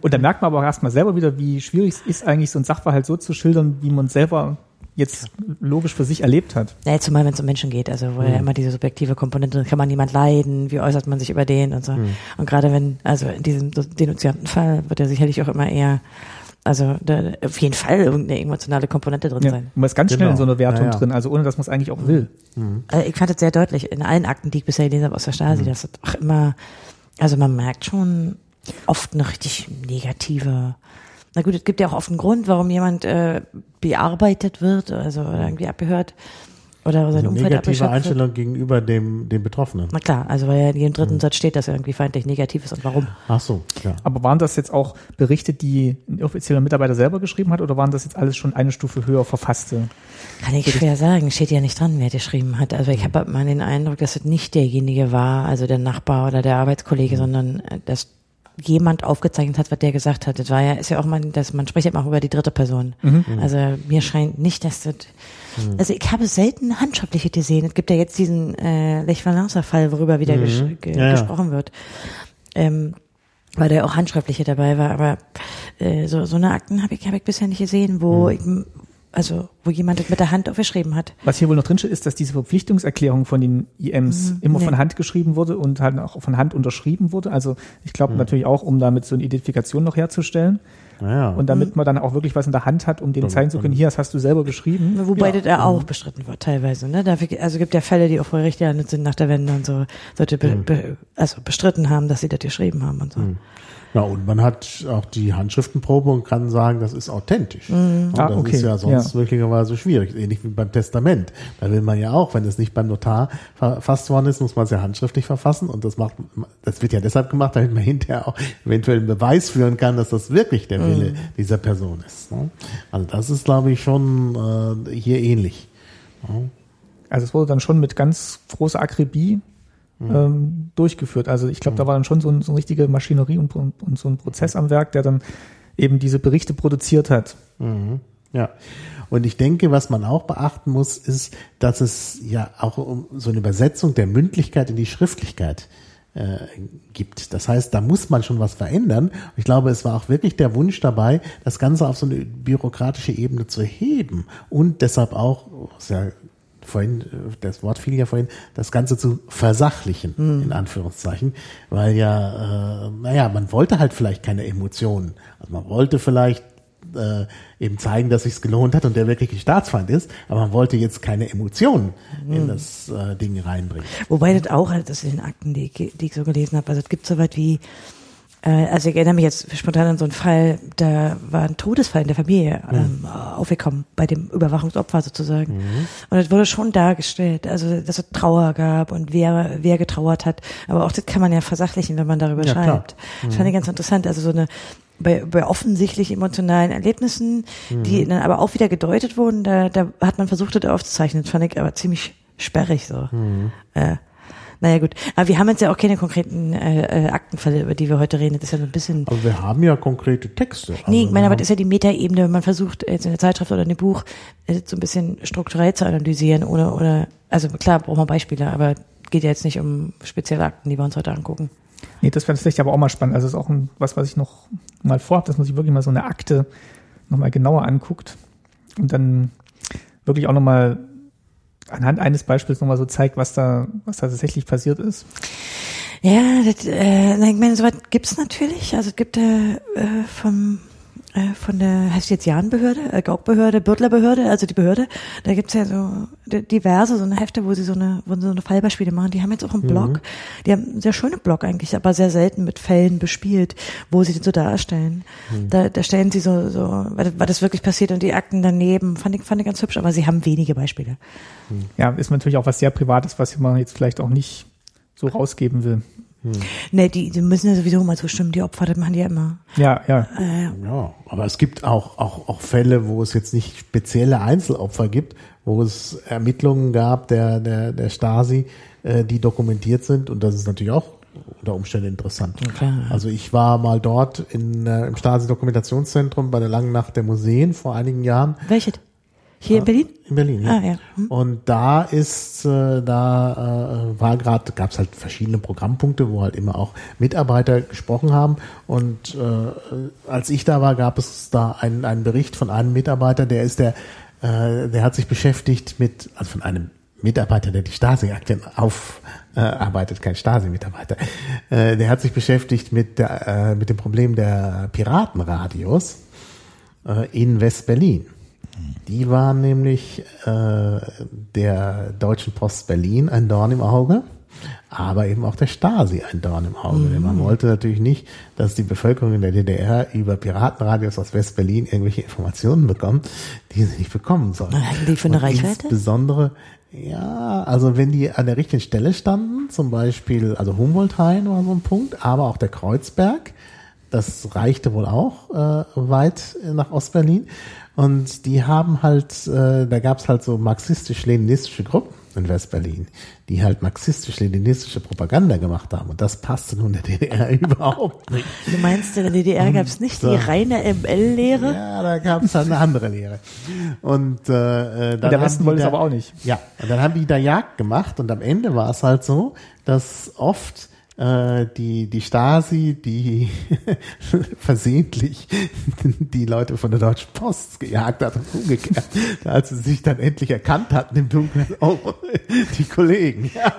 Und da merkt man aber auch erstmal selber wieder, wie schwierig es ist, eigentlich so ein Sachverhalt so zu schildern, wie man selber jetzt logisch für sich erlebt hat. Ja, zumal wenn es um Menschen geht, also wo ja immer diese subjektive Komponente, kann man jemand leiden, wie äußert man sich über den und so. Und gerade wenn, also in diesem denunzianten Fall wird ja sicherlich auch immer eher, also da auf jeden Fall irgendeine emotionale Komponente drin Ja. sein. Man ist ganz schnell Genau. in so einer Wertung Ja, ja. drin, also ohne dass man es eigentlich auch will. Also ich fand es sehr deutlich in allen Akten, die ich bisher gelesen habe aus der Stasi, dass es auch immer, also man merkt schon oft eine richtig negative, na gut, es gibt ja auch oft einen Grund, warum jemand äh, bearbeitet wird, also oder irgendwie abgehört oder sein Also Umfeld negative abgeschöpft wird. Einstellung gegenüber dem, dem Betroffenen. Na klar, also weil ja in jedem dritten Satz steht, dass er irgendwie feindlich negativ ist und warum. Ach so, ja. Aber waren das jetzt auch Berichte, die ein offizieller Mitarbeiter selber geschrieben hat, oder waren das jetzt alles schon eine Stufe höher verfasste? Kann ich schwer sagen, steht ja nicht dran, wer geschrieben hat. Also ich habe mal den Eindruck, dass es nicht derjenige war, also der Nachbar oder der Arbeitskollege, sondern äh, dass jemand aufgezeichnet hat, was der gesagt hat. Das war ja, ist ja auch mal, dass man spricht ja immer auch über die dritte Person. Also mir scheint nicht, dass das, also ich habe selten handschriftliche gesehen. Es gibt ja jetzt diesen äh, Lech Valenza Fall, worüber wieder ges ge Ja, ja. gesprochen wird. Ähm, weil da auch handschriftliche dabei war, aber äh, so, so eine Akten habe ich, hab ich bisher nicht gesehen, wo ich, also wo jemand das mit der Hand aufgeschrieben hat. Was hier wohl noch drinsteht, ist, dass diese Verpflichtungserklärung von den IMs immer nee. von Hand geschrieben wurde und halt auch von Hand unterschrieben wurde. Also ich glaube natürlich auch, um damit so eine Identifikation noch herzustellen Naja. und damit man dann auch wirklich was in der Hand hat, um dem zeigen zu können, hier, das hast du selber geschrieben. Wobei das ja auch bestritten wird, teilweise. Ne? Dafür, also gibt ja Fälle, die auch vor Gericht gelandet sind nach der Wende und so, sollte be, be, also bestritten haben, dass sie das geschrieben haben und so. Ja, und man hat auch die Handschriftenprobe und kann sagen, das ist authentisch. Und Ah, das okay. ist ja sonst Ja. möglicherweise schwierig. Ähnlich wie beim Testament. Da will man ja auch, wenn es nicht beim Notar verfasst worden ist, muss man es ja handschriftlich verfassen. Und das macht, das wird ja deshalb gemacht, damit man [laughs] hinterher auch eventuell einen Beweis führen kann, dass das wirklich der Wille dieser Person ist. ne? Also das ist, glaube ich, schon äh, hier ähnlich. Also es wurde dann schon mit ganz großer Akribie ähm, durchgeführt. Also ich glaube, da war dann schon so, ein, so eine richtige Maschinerie und, und, und so ein Prozess am Werk, der dann eben diese Berichte produziert hat. Mhm. Ja. Und ich denke, was man auch beachten muss, ist, dass es ja auch um so eine Übersetzung der Mündlichkeit in die Schriftlichkeit äh, gibt. Das heißt, da muss man schon was verändern. Ich glaube, es war auch wirklich der Wunsch dabei, das Ganze auf so eine bürokratische Ebene zu heben und deshalb auch, ja vorhin, äh, das Wort fiel ja vorhin, das Ganze zu versachlichen, in Anführungszeichen, weil ja, äh, naja, man wollte halt vielleicht keine Emotionen. Also man wollte vielleicht äh, eben zeigen, dass sich's gelohnt hat und der wirklich ein Staatsfeind ist, aber man wollte jetzt keine Emotionen in das äh, Ding reinbringen. Wobei das auch, also das in den Akten, die, ich- die ich so gelesen habe, also es gibt so weit wie, also ich erinnere mich jetzt spontan an so einen Fall, da war ein Todesfall in der Familie ähm, aufgekommen, bei dem Überwachungsopfer sozusagen. Und es wurde schon dargestellt, also dass es Trauer gab und wer, wer getrauert hat. Aber auch das kann man ja versachlichen, wenn man darüber Ja, schreibt. Das fand ich ganz interessant. Also so eine bei, bei offensichtlich emotionalen Erlebnissen, die dann aber auch wieder gedeutet wurden, da, da hat man versucht, das aufzuzeichnen. Das fand ich aber ziemlich sperrig so. Äh, naja gut, aber wir haben jetzt ja auch keine konkreten äh, äh, Aktenfälle, über die wir heute reden. Das ist ja so ein bisschen. Aber wir haben ja konkrete Texte. Nee, Also ich meine, aber das ist ja die Metaebene, wenn man versucht, jetzt in der Zeitschrift oder in dem Buch äh, so ein bisschen strukturell zu analysieren oder, oder, also klar, brauchen wir Beispiele, aber geht ja jetzt nicht um spezielle Akten, die wir uns heute angucken. Nee, das wäre vielleicht aber auch mal spannend. Also das ist auch ein, was, was ich noch mal vorhabe, dass man sich wirklich mal so eine Akte nochmal genauer anguckt und dann wirklich auch nochmal anhand eines Beispiels nochmal so zeigt, was da, was da tatsächlich passiert ist. Ja, das, äh, ich meine, soweit gibt's natürlich. Also es gibt äh, vom von der heißt jetzt Jahnbehörde, äh, Gaukbehörde, Bürtlerbehörde, also die Behörde, da gibt's ja so di- diverse so eine Hefte, wo sie so eine, wo sie so eine Fallbeispiele machen. Die haben jetzt auch einen Blog, die haben einen sehr schönen Blog eigentlich, aber sehr selten mit Fällen bespielt, wo sie den so darstellen. Da, da stellen sie so, so, war das, war das wirklich passiert und die Akten daneben, fand ich, fand ich ganz hübsch, aber sie haben wenige Beispiele. Ja, ist natürlich auch was sehr Privates, was man jetzt vielleicht auch nicht so rausgeben will. Ne, die, die müssen ja sowieso mal zustimmen, die Opfer, das machen die ja immer. Ja, ja. Äh, Ja, aber es gibt auch, auch, auch Fälle, wo es jetzt nicht spezielle Einzelopfer gibt, wo es Ermittlungen gab der, der, der Stasi, äh, die dokumentiert sind und das ist natürlich auch unter Umständen interessant. klar. Also ich war mal dort in, äh, im Stasi-Dokumentationszentrum bei der Langen Nacht der Museen vor einigen Jahren. welche? Hier in Berlin? In Berlin, ja. Ah, ja. Hm. Und da ist, äh, da äh, war gerade, gab es halt verschiedene Programmpunkte, wo halt immer auch Mitarbeiter gesprochen haben. Und äh, als ich da war, gab es da einen, einen Bericht von einem Mitarbeiter, der ist der, äh, der hat sich beschäftigt mit, also von einem Mitarbeiter, der die Stasi-Aktien aufarbeitet, kein Stasi-Mitarbeiter, äh, der hat sich beschäftigt mit, der, äh, mit dem Problem der Piratenradios äh, in West-Berlin. Die waren nämlich äh, der Deutschen Post Berlin ein Dorn im Auge, aber eben auch der Stasi ein Dorn im Auge. Denn man wollte natürlich nicht, dass die Bevölkerung in der DDR über Piratenradios aus West-Berlin irgendwelche Informationen bekommt, die sie nicht bekommen sollen. Was hatten die für eine Und Reichweite? Insbesondere, ja, also wenn die an der richtigen Stelle standen, zum Beispiel, also Humboldt-Hain war so ein Punkt, aber auch der Kreuzberg, das reichte wohl auch äh, weit nach Ostberlin. Und die haben halt, äh, da gab's halt so marxistisch-leninistische Gruppen in Westberlin, die halt marxistisch-leninistische Propaganda gemacht haben. Und das passte nun der DDR [laughs] überhaupt nicht. Du meinst, in der DDR gab es nicht die so. reine ML-Lehre? Ja, da gab's halt eine andere Lehre. Und, äh, äh, dann Und der Westen die wollte es aber auch nicht. Ja, und dann haben die da Jagd gemacht und am Ende war es halt so, dass oft äh, die, die Stasi, die [laughs] versehentlich die Leute von der Deutschen Post gejagt hat und umgekehrt, [laughs] als sie sich dann endlich erkannt hatten im Dunkeln, oh, die Kollegen, [laughs] ja.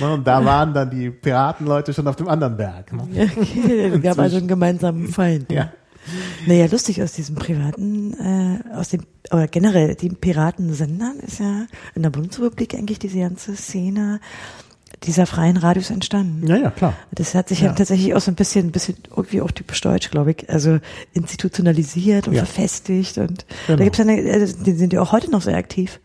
Und da waren dann die Piratenleute schon auf dem anderen Berg. Ne? Okay, es gab also einen gemeinsamen Feind. Ja. Naja, lustig aus diesem privaten, äh, aus dem, oder generell, den Piratensendern ist ja in der Bundesrepublik eigentlich diese ganze Szene dieser freien Radios entstanden. Ja, ja, klar. Das hat sich ja. Ja. tatsächlich auch so ein bisschen, ein bisschen irgendwie auch typisch deutsch, glaube ich, also institutionalisiert und Ja. verfestigt und Genau. da gibt's ja also die sind ja auch heute noch sehr aktiv.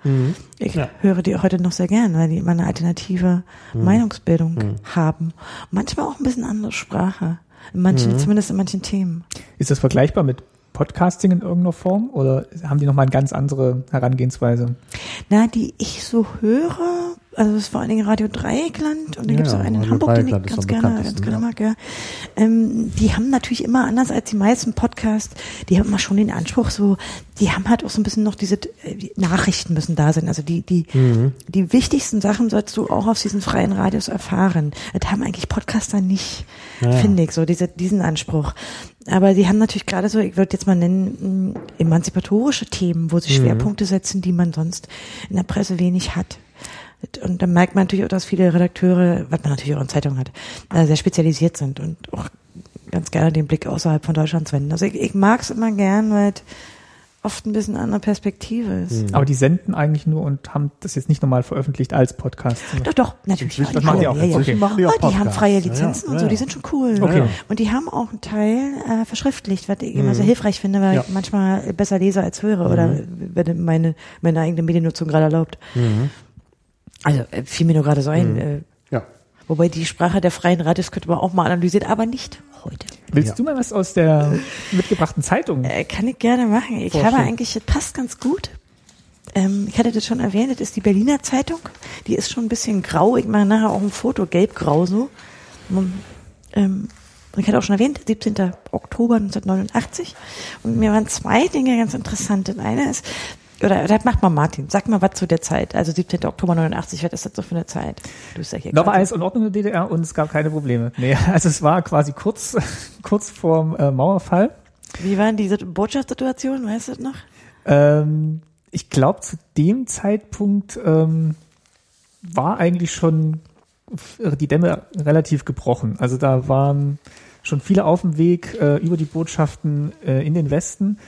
Ich Ja. höre die heute noch sehr gern, weil die immer eine alternative Meinungsbildung haben. Manchmal auch ein bisschen andere Sprache. In manchen, zumindest in manchen Themen. Ist das vergleichbar mit Podcasting in irgendeiner Form oder haben die nochmal eine ganz andere Herangehensweise? Na, die ich so höre, also es ist vor allen Dingen Radio Dreieckland und da Ja, gibt's auch einen in Hamburg, den ich ganz gerne, ganz gerne mag, ja. Ähm, die haben natürlich immer anders als die meisten Podcasts, die haben immer schon den Anspruch so, die haben halt auch so ein bisschen noch diese äh, die Nachrichten müssen da sein. Also die, die, Mhm. die wichtigsten Sachen sollst du auch auf diesen freien Radios erfahren. Das haben eigentlich Podcaster nicht, Ja. finde ich, so diese, diesen Anspruch. Aber die haben natürlich gerade so, ich würde jetzt mal nennen, mh, emanzipatorische Themen, wo sie Schwerpunkte setzen, die man sonst in der Presse wenig hat. Und dann merkt man natürlich auch, dass viele Redakteure, was man natürlich auch in Zeitungen hat, äh, sehr spezialisiert sind und auch ganz gerne den Blick außerhalb von Deutschlands wenden. Also ich, ich mag es immer gern, weil es oft ein bisschen eine andere Perspektive ist. Aber die senden eigentlich nur und haben das jetzt nicht nochmal veröffentlicht als Podcast. Doch, doch, natürlich. Ja, machen die ja, auch. ja, ja. Okay. machen die auch Oh, die haben freie Ja, Lizenzen ja, und so, ja. die sind schon cool. Okay. Und die haben auch einen Teil äh, verschriftlicht, was ich immer sehr hilfreich finde, weil Ja. ich manchmal besser lese als höre oder wenn meine, meine eigene Mediennutzung gerade erlaubt. Also äh, fiel mir nur gerade so ein. Äh, Ja. wobei die Sprache der freien Radios könnte man auch mal analysieren, aber nicht heute. Willst Ja. du mal was aus der mitgebrachten Zeitung? Äh, kann ich gerne machen. Ich Vorstellen. habe eigentlich, das passt ganz gut. ähm, ich hatte das schon erwähnt, das ist die Berliner Zeitung. Die ist schon ein bisschen grau. Ich mache nachher auch ein Foto, gelb-grau so. Ähm, ich hatte auch schon erwähnt, 17. Oktober 1989. Und mir waren zwei Dinge ganz interessant. Das eine ist, oder das macht mal Martin. Sag mal was zu der Zeit. Also 17. Oktober 89, was ist das so für eine Zeit? Du bist ja hier. Da war alles in Ordnung in der DDR und es gab keine Probleme. Nee, [laughs] also es war quasi kurz, [laughs] kurz vorm äh, Mauerfall. Wie waren diese Botschaftssituationen, weißt du das noch? Ähm, ich glaube, zu dem Zeitpunkt ähm, war eigentlich schon die Dämme relativ gebrochen. Also da waren schon viele auf dem Weg äh, über die Botschaften äh, in den Westen.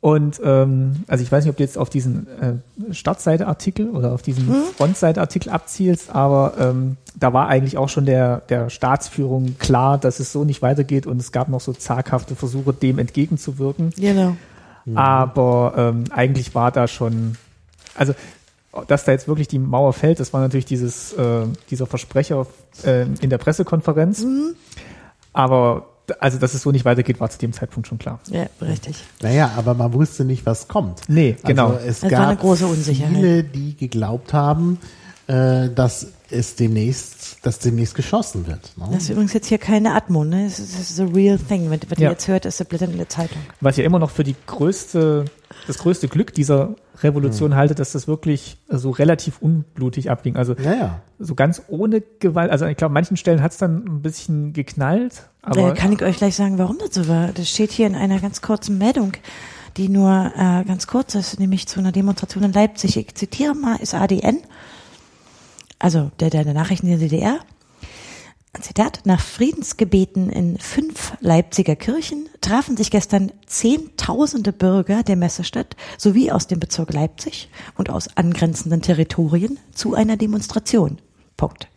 Und ähm, also ich weiß nicht, ob du jetzt auf diesen äh, Startseite-Artikel oder auf diesen hm? Frontseite-Artikel abzielst, aber ähm, da war eigentlich auch schon der, der Staatsführung klar, dass es so nicht weitergeht und es gab noch so zaghafte Versuche, dem entgegenzuwirken. Genau. Aber ähm, eigentlich war da schon, also dass da jetzt wirklich die Mauer fällt, das war natürlich dieses, äh, dieser Versprecher äh, in der Pressekonferenz. Mhm. Aber also, dass es so nicht weitergeht, war zu dem Zeitpunkt schon klar. Ja, richtig. Naja, aber man wusste nicht, was kommt. Nee, genau. Also es, es gab war eine große Unsicherheit. viele, die geglaubt haben, äh, dass es demnächst, dass demnächst geschossen wird. Ne? Das ist übrigens jetzt hier keine Atmo, ne? Das ist, das ist a real thing. Wenn, wenn ja. ihr jetzt hört, ist der Blätter in der Zeitung. Was ja immer noch für die größte, das größte Glück dieser Revolution hm. halte, dass das wirklich so relativ unblutig abging. Also ja, ja. so ganz ohne Gewalt. Also ich glaube, an manchen Stellen hat es dann ein bisschen geknallt. Aber äh, kann ich euch gleich sagen, warum das so war? Das steht hier in einer ganz kurzen Meldung die nur äh, ganz kurz ist, nämlich zu einer Demonstration in Leipzig. Ich zitiere mal, ist ADN also der, der, der Nachrichten der DDR. Zitat, nach Friedensgebeten in fünf Leipziger Kirchen trafen sich gestern Zehntausende Bürger der Messestadt sowie aus dem Bezirk Leipzig und aus angrenzenden Territorien zu einer Demonstration. Punkt.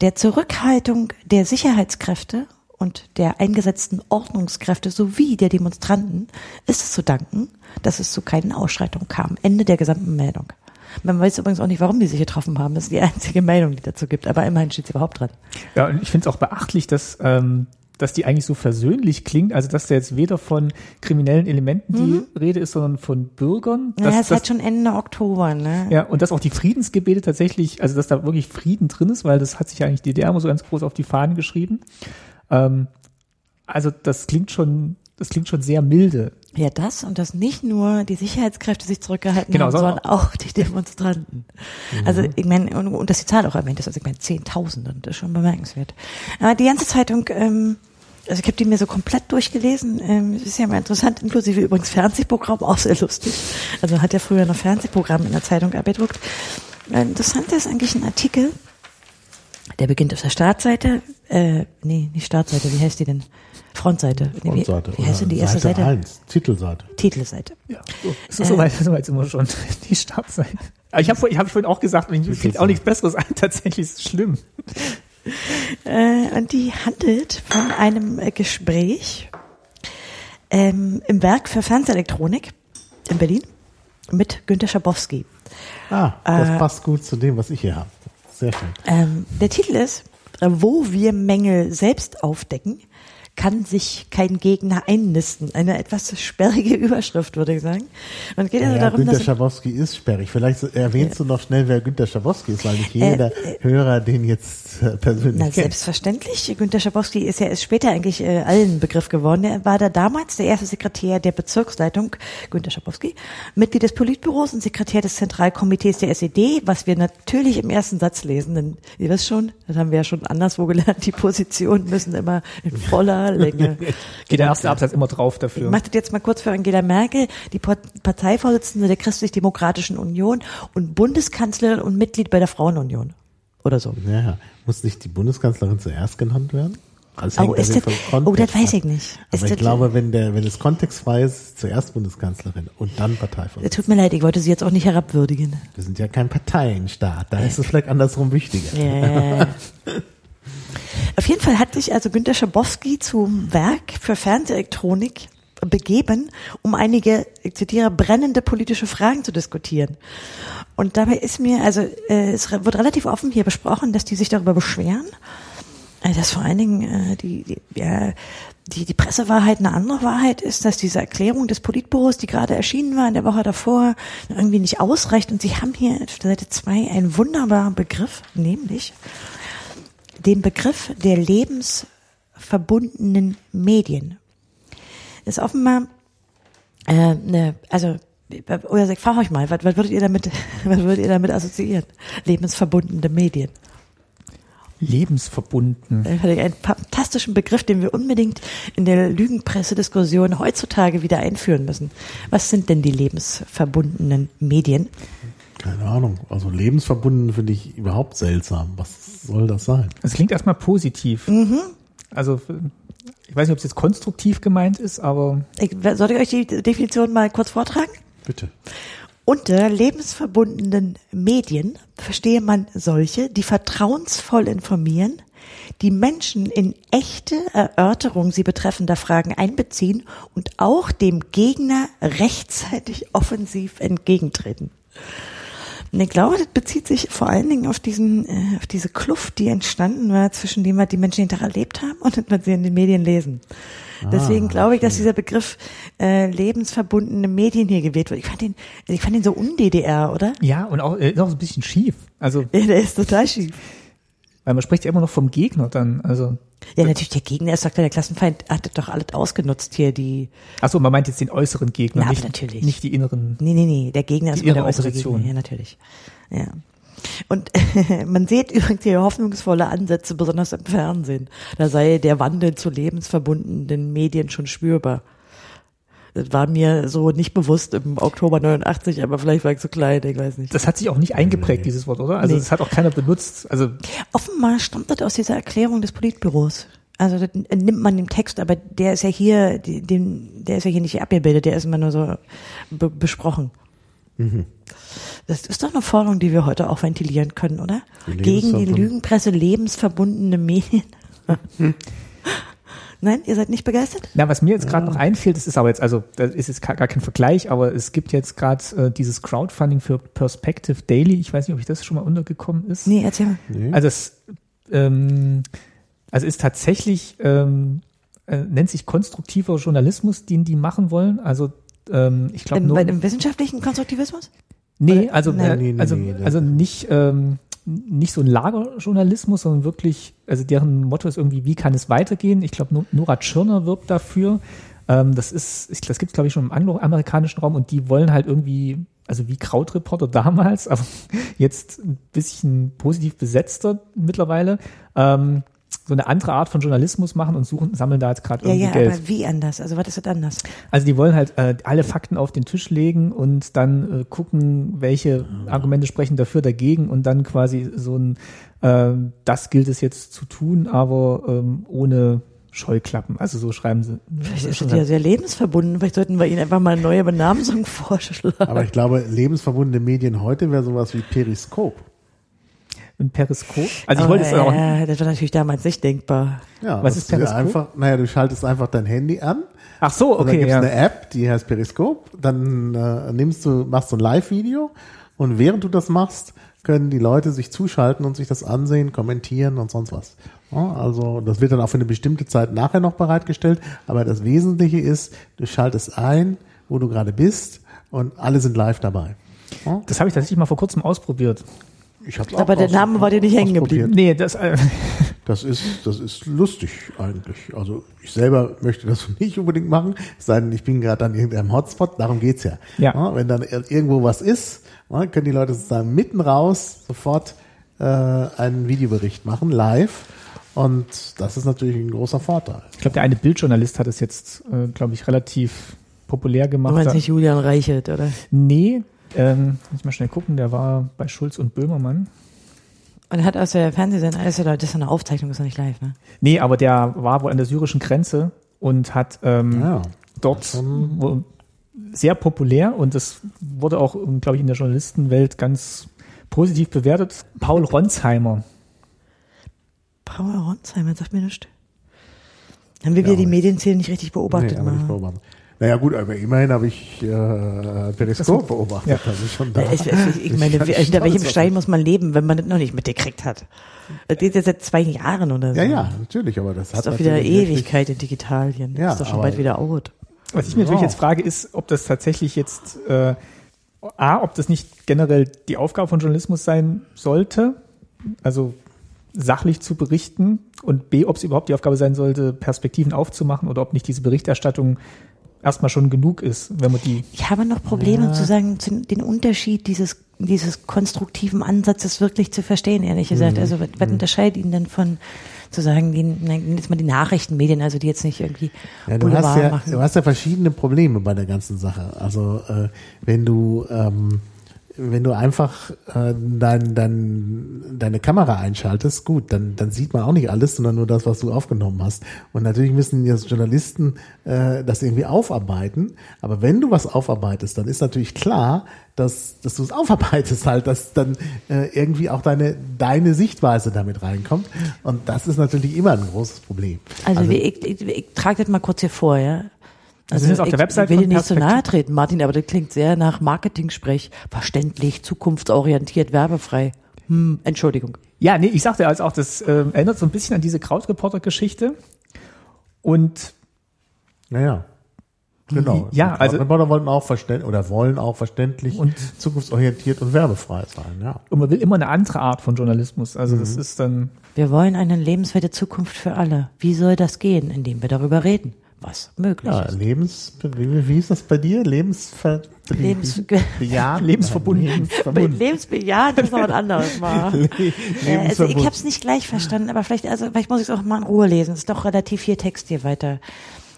Der Zurückhaltung der Sicherheitskräfte und der eingesetzten Ordnungskräfte sowie der Demonstranten ist es zu danken, dass es zu keinen Ausschreitungen kam. Ende der gesamten Meldung. Man weiß übrigens auch nicht, warum die sich getroffen haben. Das ist die einzige Meldung, die dazu gibt. Aber immerhin steht sie überhaupt dran. Ja, und ich finde es auch beachtlich, dass, ähm, dass die eigentlich so versöhnlich klingt. Also, dass da jetzt weder von kriminellen Elementen mhm. die Rede ist, sondern von Bürgern. Ja, es hat schon Ende Oktober, ne? Ja, und dass auch die Friedensgebete tatsächlich, also dass da wirklich Frieden drin ist, weil das hat sich ja eigentlich die DDR immer so ganz groß auf die Fahnen geschrieben. Ähm, also, das klingt schon das klingt schon sehr milde. Ja, das und dass nicht nur die Sicherheitskräfte sich zurückgehalten genau, haben, sondern auch die Demonstranten. Mhm. Also ich meine, und, und dass die Zahl auch erwähnt ist, also ich meine Zehntausende, das ist schon bemerkenswert. Aber die ganze Zeitung, ähm, also ich habe die mir so komplett durchgelesen, ähm, ist ja mal interessant, inklusive übrigens Fernsehprogramm, auch sehr lustig. Also hat ja früher noch Fernsehprogramm in der Zeitung abgedruckt. Äh, interessant ist eigentlich ein Artikel, der beginnt auf der Startseite, äh, nee, nicht Startseite, wie heißt die denn? Frontseite. Frontseite. Wie, wie heißt denn die erste Seite? Seite? 1, Titelseite. Titelseite. Ja, so, äh, soweit, soweit sind wir schon. [laughs] Die Startseite. Aber ich habe ich hab vorhin auch gesagt, mir fällt auch nichts Besseres ein. [laughs] Tatsächlich ist es schlimm. Äh, und die handelt von einem äh, Gespräch ähm, im Werk für Fernsehelektronik in Berlin mit Günter Schabowski. Ah, das äh, passt gut zu dem, was ich hier habe. Sehr schön. Ähm, der Titel ist, äh, wo wir Mängel selbst aufdecken, kann sich kein Gegner einnisten. Eine etwas sperrige [laughs] Überschrift, würde ich sagen. Und geht also ja, darum, Günter Schabowski ist sperrig. Vielleicht erwähnst ja. du noch schnell, wer Günter Schabowski ist, weil nicht jeder äh, äh, Hörer den jetzt [laughs] persönlich na. Selbstverständlich. Günter Schabowski ist ja ist später eigentlich äh, allen Begriff geworden. Er war da damals der erste Sekretär der Bezirksleitung, Günter Schabowski, Mitglied des Politbüros und Sekretär des Zentralkomitees der SED, was wir natürlich im ersten Satz lesen, denn ihr wisst schon, das haben wir ja schon anderswo gelernt, die Positionen müssen immer in voller Länge. [laughs] Geht der erste Absatz immer drauf dafür. Ich mache das jetzt mal kurz für Angela Merkel, die Parteivorsitzende der Christlich-Demokratischen Union und Bundeskanzlerin und Mitglied bei der Frauenunion. Oder so. Ja, muss nicht die Bundeskanzlerin zuerst genannt werden? Also oh, ist das, oh, das weiß ich nicht. Aber ich glaube, wenn der, wenn es kontextfrei ist, zuerst Bundeskanzlerin und dann Parteivorsitzende. Tut mir leid, ich wollte Sie jetzt auch nicht herabwürdigen. Wir sind ja kein Parteienstaat, da ist es vielleicht andersrum wichtiger. Yeah. [laughs] Auf jeden Fall hat sich also Günter Schabowski zum Werk für Fernsehelektronik begeben, um einige, ich zitiere, brennende politische Fragen zu diskutieren. Und dabei ist mir, also äh, es wird relativ offen hier besprochen, dass die sich darüber beschweren, Also dass vor allen Dingen äh, die, die, ja, die, die Pressewahrheit eine andere Wahrheit ist, dass diese Erklärung des Politbüros, die gerade erschienen war in der Woche davor, irgendwie nicht ausreicht. Und sie haben hier auf Seite zwei einen wunderbaren Begriff, nämlich den Begriff der lebensverbundenen Medien. Das ist offenbar äh, ne, also oder ich frage euch mal, was, was würdet ihr damit, [laughs] was würdet ihr damit assoziieren? Lebensverbundene Medien. Lebensverbunden. Einen fantastischen Begriff, den wir unbedingt in der Lügenpressediskussion heutzutage wieder einführen müssen. Was sind denn die lebensverbundenen Medien? Keine Ahnung. Also lebensverbunden finde ich überhaupt seltsam. Was soll das sein? Es klingt erstmal positiv. Mhm. Also ich weiß nicht, ob es jetzt konstruktiv gemeint ist, aber. Ich, soll ich euch die Definition mal kurz vortragen? Bitte. Unter lebensverbundenen Medien verstehe man solche, die vertrauensvoll informieren, die Menschen in echte Erörterung sie betreffender Fragen einbeziehen und auch dem Gegner rechtzeitig offensiv entgegentreten. Und ich glaube, das bezieht sich vor allen Dingen auf diesen, äh, auf diese Kluft, die entstanden war zwischen dem, was die Menschen hinterher erlebt haben und was sie in den Medien lesen. Deswegen ah, glaube ich, dass dieser Begriff äh, lebensverbundene Medien hier gewählt wird. Ich fand den, ich fand den so un-DDR, oder? Ja, und auch, äh, auch so ein bisschen schief. Also, [laughs] ja, der ist total schief. Weil man spricht ja immer noch vom Gegner dann. Also ja, natürlich, der Gegner ist, sagt der Klassenfeind hat doch alles ausgenutzt hier, die. Achso, man meint jetzt den äußeren Gegner, ja, nicht, natürlich. nicht die inneren. Nee, nee, nee, der Gegner ist die der äußere Gegner. Ja, natürlich. Ja. Und [laughs] man sieht übrigens hier hoffnungsvolle Ansätze, besonders im Fernsehen. Da sei der Wandel zu lebensverbundenen Medien schon spürbar. Das war mir so nicht bewusst im Oktober 89, aber vielleicht war ich so klein, ich weiß nicht. Das hat sich auch nicht eingeprägt, dieses Wort, oder? Also nee. das hat auch keiner benutzt. Also Offenbar stammt das aus dieser Erklärung des Politbüros. Also das nimmt man den Text, aber der ist ja hier, den, der ist ja hier nicht abgebildet, der ist immer nur so be besprochen. Mhm. Das ist doch eine Forderung, die wir heute auch ventilieren können, oder? Gegen die Lügenpresse lebensverbundene Medien. [laughs] Nein, ihr seid nicht begeistert? Na, was mir jetzt gerade ja. noch einfällt, das ist aber jetzt, also das ist jetzt gar, gar kein Vergleich, aber es gibt jetzt gerade äh, dieses Crowdfunding für Perspective Daily. Ich weiß nicht, ob ich das schon mal untergekommen ist. Nee, erzähl mal. Nee. Also es ähm, also ist tatsächlich ähm, äh, nennt sich konstruktiver Journalismus, den die machen wollen. Also ähm, ich glaube nur bei dem wissenschaftlichen Konstruktivismus? Nee, also äh, nee, nee, also nee, also nicht ähm, nicht so ein Lagerjournalismus, sondern wirklich, also deren Motto ist irgendwie, wie kann es weitergehen? Ich glaube, Nora Tschirner wirbt dafür. Ähm, das ist, ich, das gibt es, glaube ich, schon im angloamerikanischen Raum und die wollen halt irgendwie, also wie Krautreporter [laughs] damals, aber jetzt ein bisschen positiv besetzter mittlerweile. Ähm, so eine andere Art von Journalismus machen und suchen, sammeln da jetzt gerade irgendwie ja, Geld. Ja, aber wie anders? Also was ist das anders? Also die wollen halt äh, alle Fakten auf den Tisch legen und dann äh, gucken, welche Argumente sprechen dafür, dagegen und dann quasi so ein, äh, das gilt es jetzt zu tun, aber ähm, ohne Scheuklappen. Also so schreiben sie. Vielleicht ist das ja sehr lebensverbunden. Vielleicht sollten wir ihnen einfach mal eine neue Benamsung [laughs] vorschlagen. Aber ich glaube, lebensverbundene Medien heute wäre sowas wie Periskop ein Periskop. Also ich oh, wollte es auch. Ja, das war natürlich damals nicht denkbar. Ja, was ist Periskop? Einfach, naja, du schaltest einfach dein Handy an. Ach so, okay. Dann gibt es ja. eine App, die heißt Periskop. Dann äh, nimmst du, machst du ein Live-Video und während du das machst, können die Leute sich zuschalten und sich das ansehen, kommentieren und sonst was. Ja, also das wird dann auch für eine bestimmte Zeit nachher noch bereitgestellt. Aber das Wesentliche ist, du schaltest ein, wo du gerade bist und alle sind live dabei. Ja? Das habe ich tatsächlich mal vor kurzem ausprobiert. Ich hab's Aber der Name war dir nicht hängen geblieben. Nee, das, äh [laughs] das ist, das ist lustig eigentlich. Also ich selber möchte das [laughs] nicht unbedingt machen, es sei denn, ich bin gerade an irgendeinem Hotspot, darum geht's ja. ja. ja wenn dann irgendwo was ist, können die Leute sozusagen mitten raus sofort äh, einen Videobericht machen, live. Und das ist natürlich ein großer Vorteil. Ich glaube, der eine Bildjournalist hat es jetzt, äh, glaube ich, relativ populär gemacht. Du meinst nicht Julian Reichelt, oder? Nee, ähm, muss ich mal schnell gucken, der war bei Schulz und Böhmermann. Und er hat aus der Fernsehsendung, das ist ja eine Aufzeichnung, ist ja nicht live, ne? Nee, aber der war wohl an der syrischen Grenze und hat ähm, ja, dort sehr populär und das wurde auch, glaube ich, in der Journalistenwelt ganz positiv bewertet. Paul Ronsheimer. Paul Ronsheimer, sagt mir nichts. Haben wir ja, wieder die Medienszene nicht richtig beobachtet? Nee, nicht beobachtet. Naja gut, aber immerhin habe ich äh, Periskop beobachtet. Ja. Also schon Da ist, ich, ich meine, wie- hinter welchem auf Stein muss man leben, wenn man das noch nicht mitgekriegt hat? Das geht jetzt seit zwei Jahren oder so. Ja, ja, natürlich, aber das Das hat ist doch wieder Ewigkeit in Digitalien. Ja, das ist doch schon bald wieder out. Was ich mir natürlich Ja. jetzt frage, ist, ob das tatsächlich jetzt, äh, A, ob das nicht generell die Aufgabe von Journalismus sein sollte, also sachlich zu berichten und B, ob es überhaupt die Aufgabe sein sollte, Perspektiven aufzumachen oder ob nicht diese Berichterstattung erstmal schon genug ist, wenn man die Ich habe noch Probleme Ja. zu sagen, zu, den Unterschied dieses, dieses konstruktiven Ansatzes wirklich zu verstehen, ehrlich Mhm. gesagt. Also, was, was unterscheidet ihn denn von, zu sagen, die, nein, jetzt mal die Nachrichtenmedien, also die jetzt nicht irgendwie Ja, du Boulevard hast ja, machen. du hast ja verschiedene Probleme bei der ganzen Sache. Also äh, wenn du ähm, wenn du einfach äh, dein, dein, deine Kamera einschaltest, gut, dann, dann sieht man auch nicht alles, sondern nur das, was du aufgenommen hast. Und natürlich müssen jetzt Journalisten äh, das irgendwie aufarbeiten. Aber wenn du was aufarbeitest, dann ist natürlich klar, dass, dass du es aufarbeitest halt, dass dann äh, irgendwie auch deine, deine Sichtweise damit reinkommt. Und das ist natürlich immer ein großes Problem. Also, wie- ich, ich, ich trage das mal kurz hier vor, ja. Also sind es auf ich, der Website ich will dir nicht so nahe treten, Martin, aber das klingt sehr nach Marketing-Sprech. Verständlich, zukunftsorientiert, werbefrei. Hm, Entschuldigung. Ja, nee, ich sagte also auch, das äh, erinnert so ein bisschen an diese Krautreporter-Geschichte. Und Naja. Genau. Ja, also- Reporter wollen auch verständlich oder wollen auch verständlich Und- zukunftsorientiert und werbefrei sein, ja. Und man will immer eine andere Art von Journalismus. Also Mhm. das ist dann, Wir wollen eine lebenswerte Zukunft für alle. Wie soll das gehen? Indem wir darüber reden, was möglich Ja, ist. Lebens, wie, wie ist das bei dir? Lebensver Lebens- [laughs] Bejahend? Lebensverbunden. Lebensverbunden. Lebensbejahend ist noch was anderes mal. [laughs] Äh, also ich habe es nicht gleich verstanden, aber vielleicht, also vielleicht muss ich es auch mal in Ruhe lesen. Es ist doch relativ viel Text hier weiter.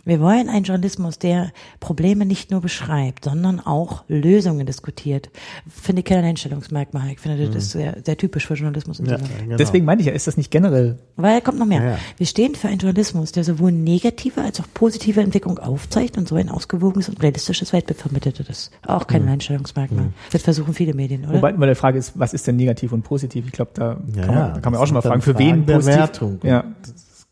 Wir wollen einen Journalismus, der Probleme nicht nur beschreibt, sondern auch Lösungen diskutiert. Finde ich kein Einstellungsmerkmal. Ich finde, das ist sehr, sehr typisch für Journalismus. In Ja, genau. deswegen meine ich ja, ist das nicht generell Weil kommt noch mehr. Ja, ja. Wir stehen für einen Journalismus, der sowohl negative als auch positive Entwicklung aufzeigt und so ein ausgewogenes und realistisches Weltbild vermittelt. Das ist auch kein Einstellungsmerkmal. Das versuchen viele Medien, oder? Wobei immer die Frage ist, was ist denn negativ und positiv? Ich glaube, da Ja, kann, man, kann man das auch schon mal fragen, für wen der positiv. Wertung. Ja.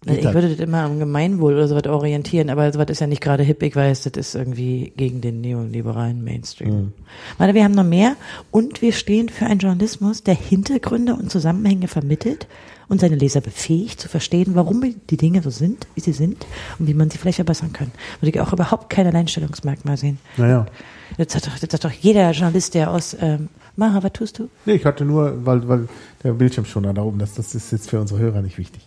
Also ich halt. würde das immer am Gemeinwohl oder sowas orientieren, aber sowas ist ja nicht gerade hip. Ich weiß, das ist irgendwie gegen den neoliberalen Mainstream. Mhm. Warte, wir haben noch mehr und wir stehen für einen Journalismus, der Hintergründe und Zusammenhänge vermittelt und seine Leser befähigt zu verstehen, warum die Dinge so sind, wie sie sind und wie man sie vielleicht verbessern kann. Würde ich auch überhaupt kein Alleinstellungsmerkmal sehen. Naja. Das hat doch, das hat doch jeder Journalist, der aus ähm, Mara, was tust du? Nee, ich hatte nur, weil, weil der Bildschirm schon da oben, das, das ist jetzt für unsere Hörer nicht wichtig.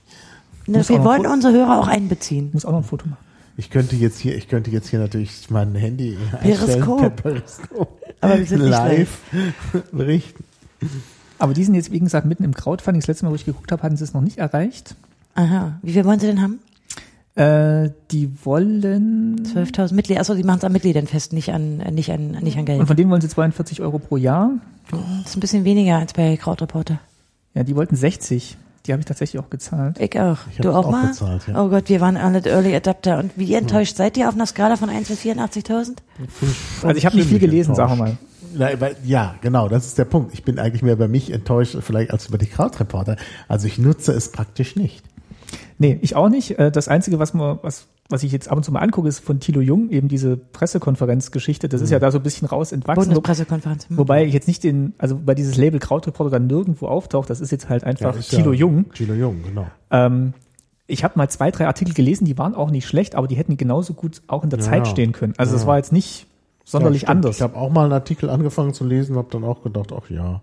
Ne, auch wir wollen unsere Hörer auch einbeziehen. Ich muss auch noch ein Foto machen. Ich könnte jetzt hier, ich könnte jetzt hier natürlich mein Handy Periskop. einstellen, per Periskop. Aber wir sind nicht live [laughs] berichten. Aber die sind jetzt, wie gesagt, mitten im Crowdfunding. Das letzte Mal, wo ich geguckt habe, hatten sie es noch nicht erreicht. Aha. Wie viel wollen sie denn haben? Äh, die wollen, 12.000 Mitglieder. Achso, die machen es an Mitgliedern fest, nicht an, äh, nicht an, nicht an Geld. und von denen wollen sie 42 Euro pro Jahr. Das ist ein bisschen weniger als bei Krautreporter. Ja, die wollten 60. Die habe ich tatsächlich auch gezahlt. Ich auch. Ich du auch auch mal? bezahlt, ja. Oh Gott, wir waren alle Early Adapter. Und wie enttäuscht seid ihr auf einer Skala von 1 bis 84.000? Also ich habe nicht viel gelesen, sagen wir enttäuscht. mal. Ja, genau, das ist der Punkt. Ich bin eigentlich mehr über mich enttäuscht, vielleicht als über die Krautreporter. Also ich nutze es praktisch nicht. Nee, ich auch nicht. Äh, Das Einzige, was, man, was, was ich jetzt ab und zu mal angucke, ist von Thilo Jung, eben diese Pressekonferenzgeschichte. Das ist ja da so ein bisschen raus entwachsen. Wo, Bundespressekonferenz. Hm. wobei ich jetzt nicht den, also bei dieses Label Krautreporter dann nirgendwo auftaucht, das ist jetzt halt einfach ist Thilo ja Jung. Thilo Jung, genau. Ähm, ich habe mal zwei, drei Artikel gelesen, die waren auch nicht schlecht, aber die hätten genauso gut auch in der Ja, Zeit ja. stehen können. Also das Ja. war jetzt nicht sonderlich Ja, anders. Ich habe auch mal einen Artikel angefangen zu lesen, habe dann auch gedacht, ach ja.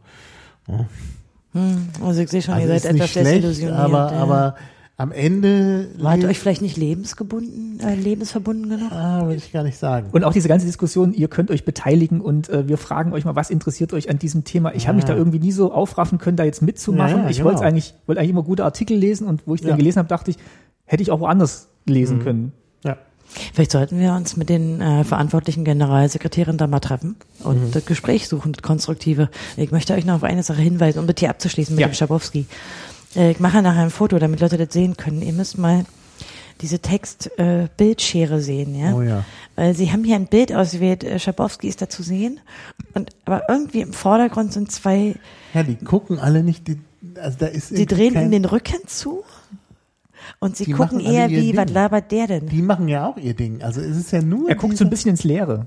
Also ich sehe schon, Also ihr seid etwas schlecht, desillusioniert. aber, ja. aber am Ende Wart ihr le- euch vielleicht nicht lebensgebunden, äh, lebensverbunden genug? ah, will ich gar nicht sagen. Und auch diese ganze Diskussion, ihr könnt euch beteiligen und äh, wir fragen euch mal, was interessiert euch an diesem Thema? Ich habe mich da irgendwie nie so aufraffen können, da jetzt mitzumachen. Ja, ja, ich genau. wollte eigentlich, wollte eigentlich immer gute Artikel lesen und wo ich Ja. dann gelesen habe, dachte ich, hätte ich auch woanders lesen können. Ja. Vielleicht sollten wir uns mit den äh, verantwortlichen Generalsekretären da mal treffen und Mhm. das Gespräch suchen, das Konstruktive. Ich möchte euch noch auf eine Sache hinweisen, um das hier abzuschließen mit Ja. dem Schabowski. Äh, ich mache nachher ein Foto, damit Leute das sehen können. Ihr müsst mal diese Text-Bildschere sehen, ja? Oh ja. Weil sie haben hier ein Bild ausgewählt, äh, Schabowski ist da zu sehen. Und, aber irgendwie im Vordergrund sind zwei, Ja, die gucken alle nicht, die, also da ist die irgendwie drehen ihm den Rücken zu. Und sie gucken eher wie, was Ding. labert der denn? Die machen ja auch ihr Ding. Also es ist ja nur Er guckt so ein bisschen ins Leere.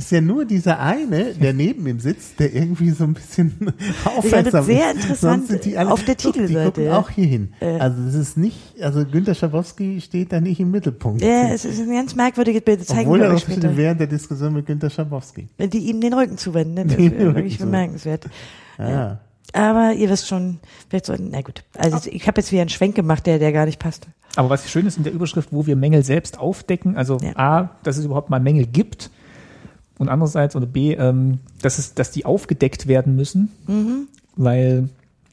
Ist ja nur dieser eine, der neben ihm sitzt, der irgendwie so ein bisschen [laughs] aufmerksam sehr ist. interessant Sonst sind die alle, auf der Guck, Die Titelseite, gucken ja. auch hier hin. Äh. Also das ist nicht, also Günter Schabowski steht da nicht im Mittelpunkt. Ja, es ist ein ganz merkwürdiges Bild, das zeigen Obwohl er auch später. während der Diskussion mit Günter Schabowski. Wenn die ihm den Rücken zuwenden, ne? [laughs] das ist wirklich bemerkenswert. Ah. Aber ihr wisst schon, vielleicht so, na gut. Also ich habe jetzt wieder einen Schwenk gemacht, der, der gar nicht passt. Aber was schön ist in der Überschrift, wo wir Mängel selbst aufdecken, also Ja. A, dass es überhaupt mal Mängel gibt und andererseits oder B, ähm, dass es, dass die aufgedeckt werden müssen, Mhm. weil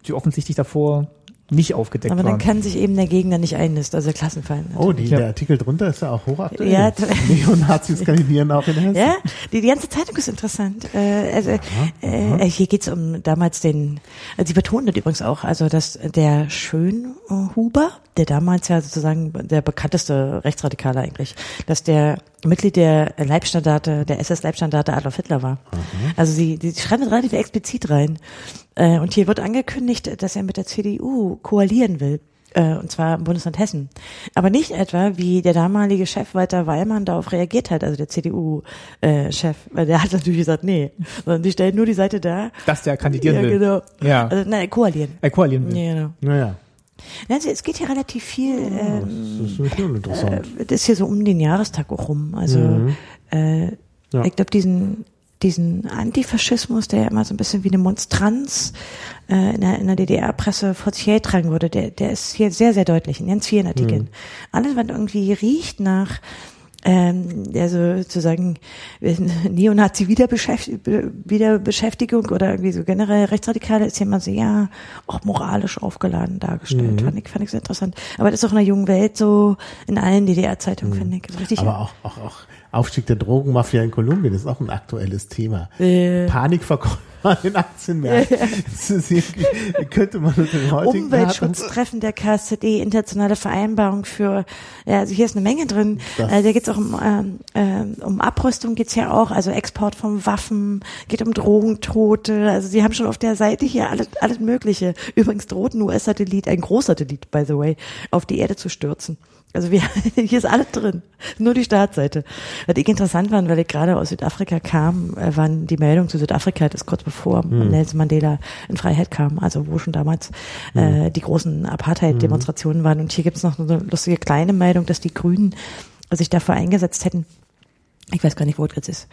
die offensichtlich davor nicht aufgedeckt Aber dann waren. kann sich eben der Gegner nicht einnisten, also Klassenfallen. Oh, die, Ja. der Artikel drunter ist ja auch hochaktuell. Ja, [laughs] Neonazis kandidieren auch in Hessen. Ja, die, die ganze Zeitung ist interessant. Äh, also äh, hier geht's um damals den, also sie betonen das übrigens auch, also dass der Schönhuber, der damals ja sozusagen der bekannteste Rechtsradikale eigentlich, dass der Mitglied der Leibstandarte, der SS-Leibstandarte Adolf Hitler war. Also sie, die schreiben das relativ explizit rein. Äh, und hier wird angekündigt, dass er mit der CDU koalieren will. Äh, und zwar im Bundesland Hessen. Aber nicht etwa, wie der damalige Chef Walter Weilmann darauf reagiert hat, also der CDU-Chef, weil der hat natürlich gesagt, nee, sondern die stellen nur die Seite da. dass der kandidieren ja, will. genau. Ja. Also, nein, koalieren. Er koalieren will. Ja, genau. Naja, Also, es geht hier relativ viel, ähm, das ist schon interessant. äh, das ist hier so um den Jahrestag auch rum. Also, äh, Ja. ich glaube, diesen, diesen Antifaschismus, der ja immer so ein bisschen wie eine Monstranz äh, in der, in der DDR-Presse vor sich hertragen wurde, der, der ist hier sehr, sehr deutlich in ganz vielen Artikeln. Alles, was irgendwie riecht nach ähm, also sozusagen [laughs] Neonazi-Wiederbeschäftigung oder irgendwie so generell Rechtsradikale ist ja immer sehr auch moralisch aufgeladen dargestellt. Fand ich, fand ich sehr interessant. Aber das ist auch in der jungen Welt so in allen DDR-Zeitungen, finde ich. Richtig Aber auch, auch, auch Aufstieg der Drogenmafia in Kolumbien ist auch ein aktuelles Thema. Äh. Panikverkäufer [laughs] in Aktienmärkten. Irgendwie, könnte man mit dem heutigen Umweltschutztreffen der KSZE, internationale Vereinbarung für, ja, also hier ist eine Menge drin. Das- Äh, da geht es auch um, ähm, ähm, um Abrüstung geht's ja auch, also Export von Waffen, geht um Drogentote. Also sie haben schon auf der Seite hier alles, alles Mögliche. Übrigens droht ein US-Satellit, ein Großsatellit, by the way, auf die Erde zu stürzen. Also wir, [laughs] hier ist alles drin. Nur die Startseite. Was ich interessant fand, weil ich gerade aus Südafrika kam, äh, waren die Meldungen zu Südafrika, das ist kurz bevor Nelson Mandela in Freiheit kam, also wo schon damals äh, die großen Apartheid-Demonstrationen waren. Und hier gibt es noch eine lustige kleine Meldung, dass die Grünen sich dafür eingesetzt hätten, ich weiß gar nicht, wo es jetzt ist, äh,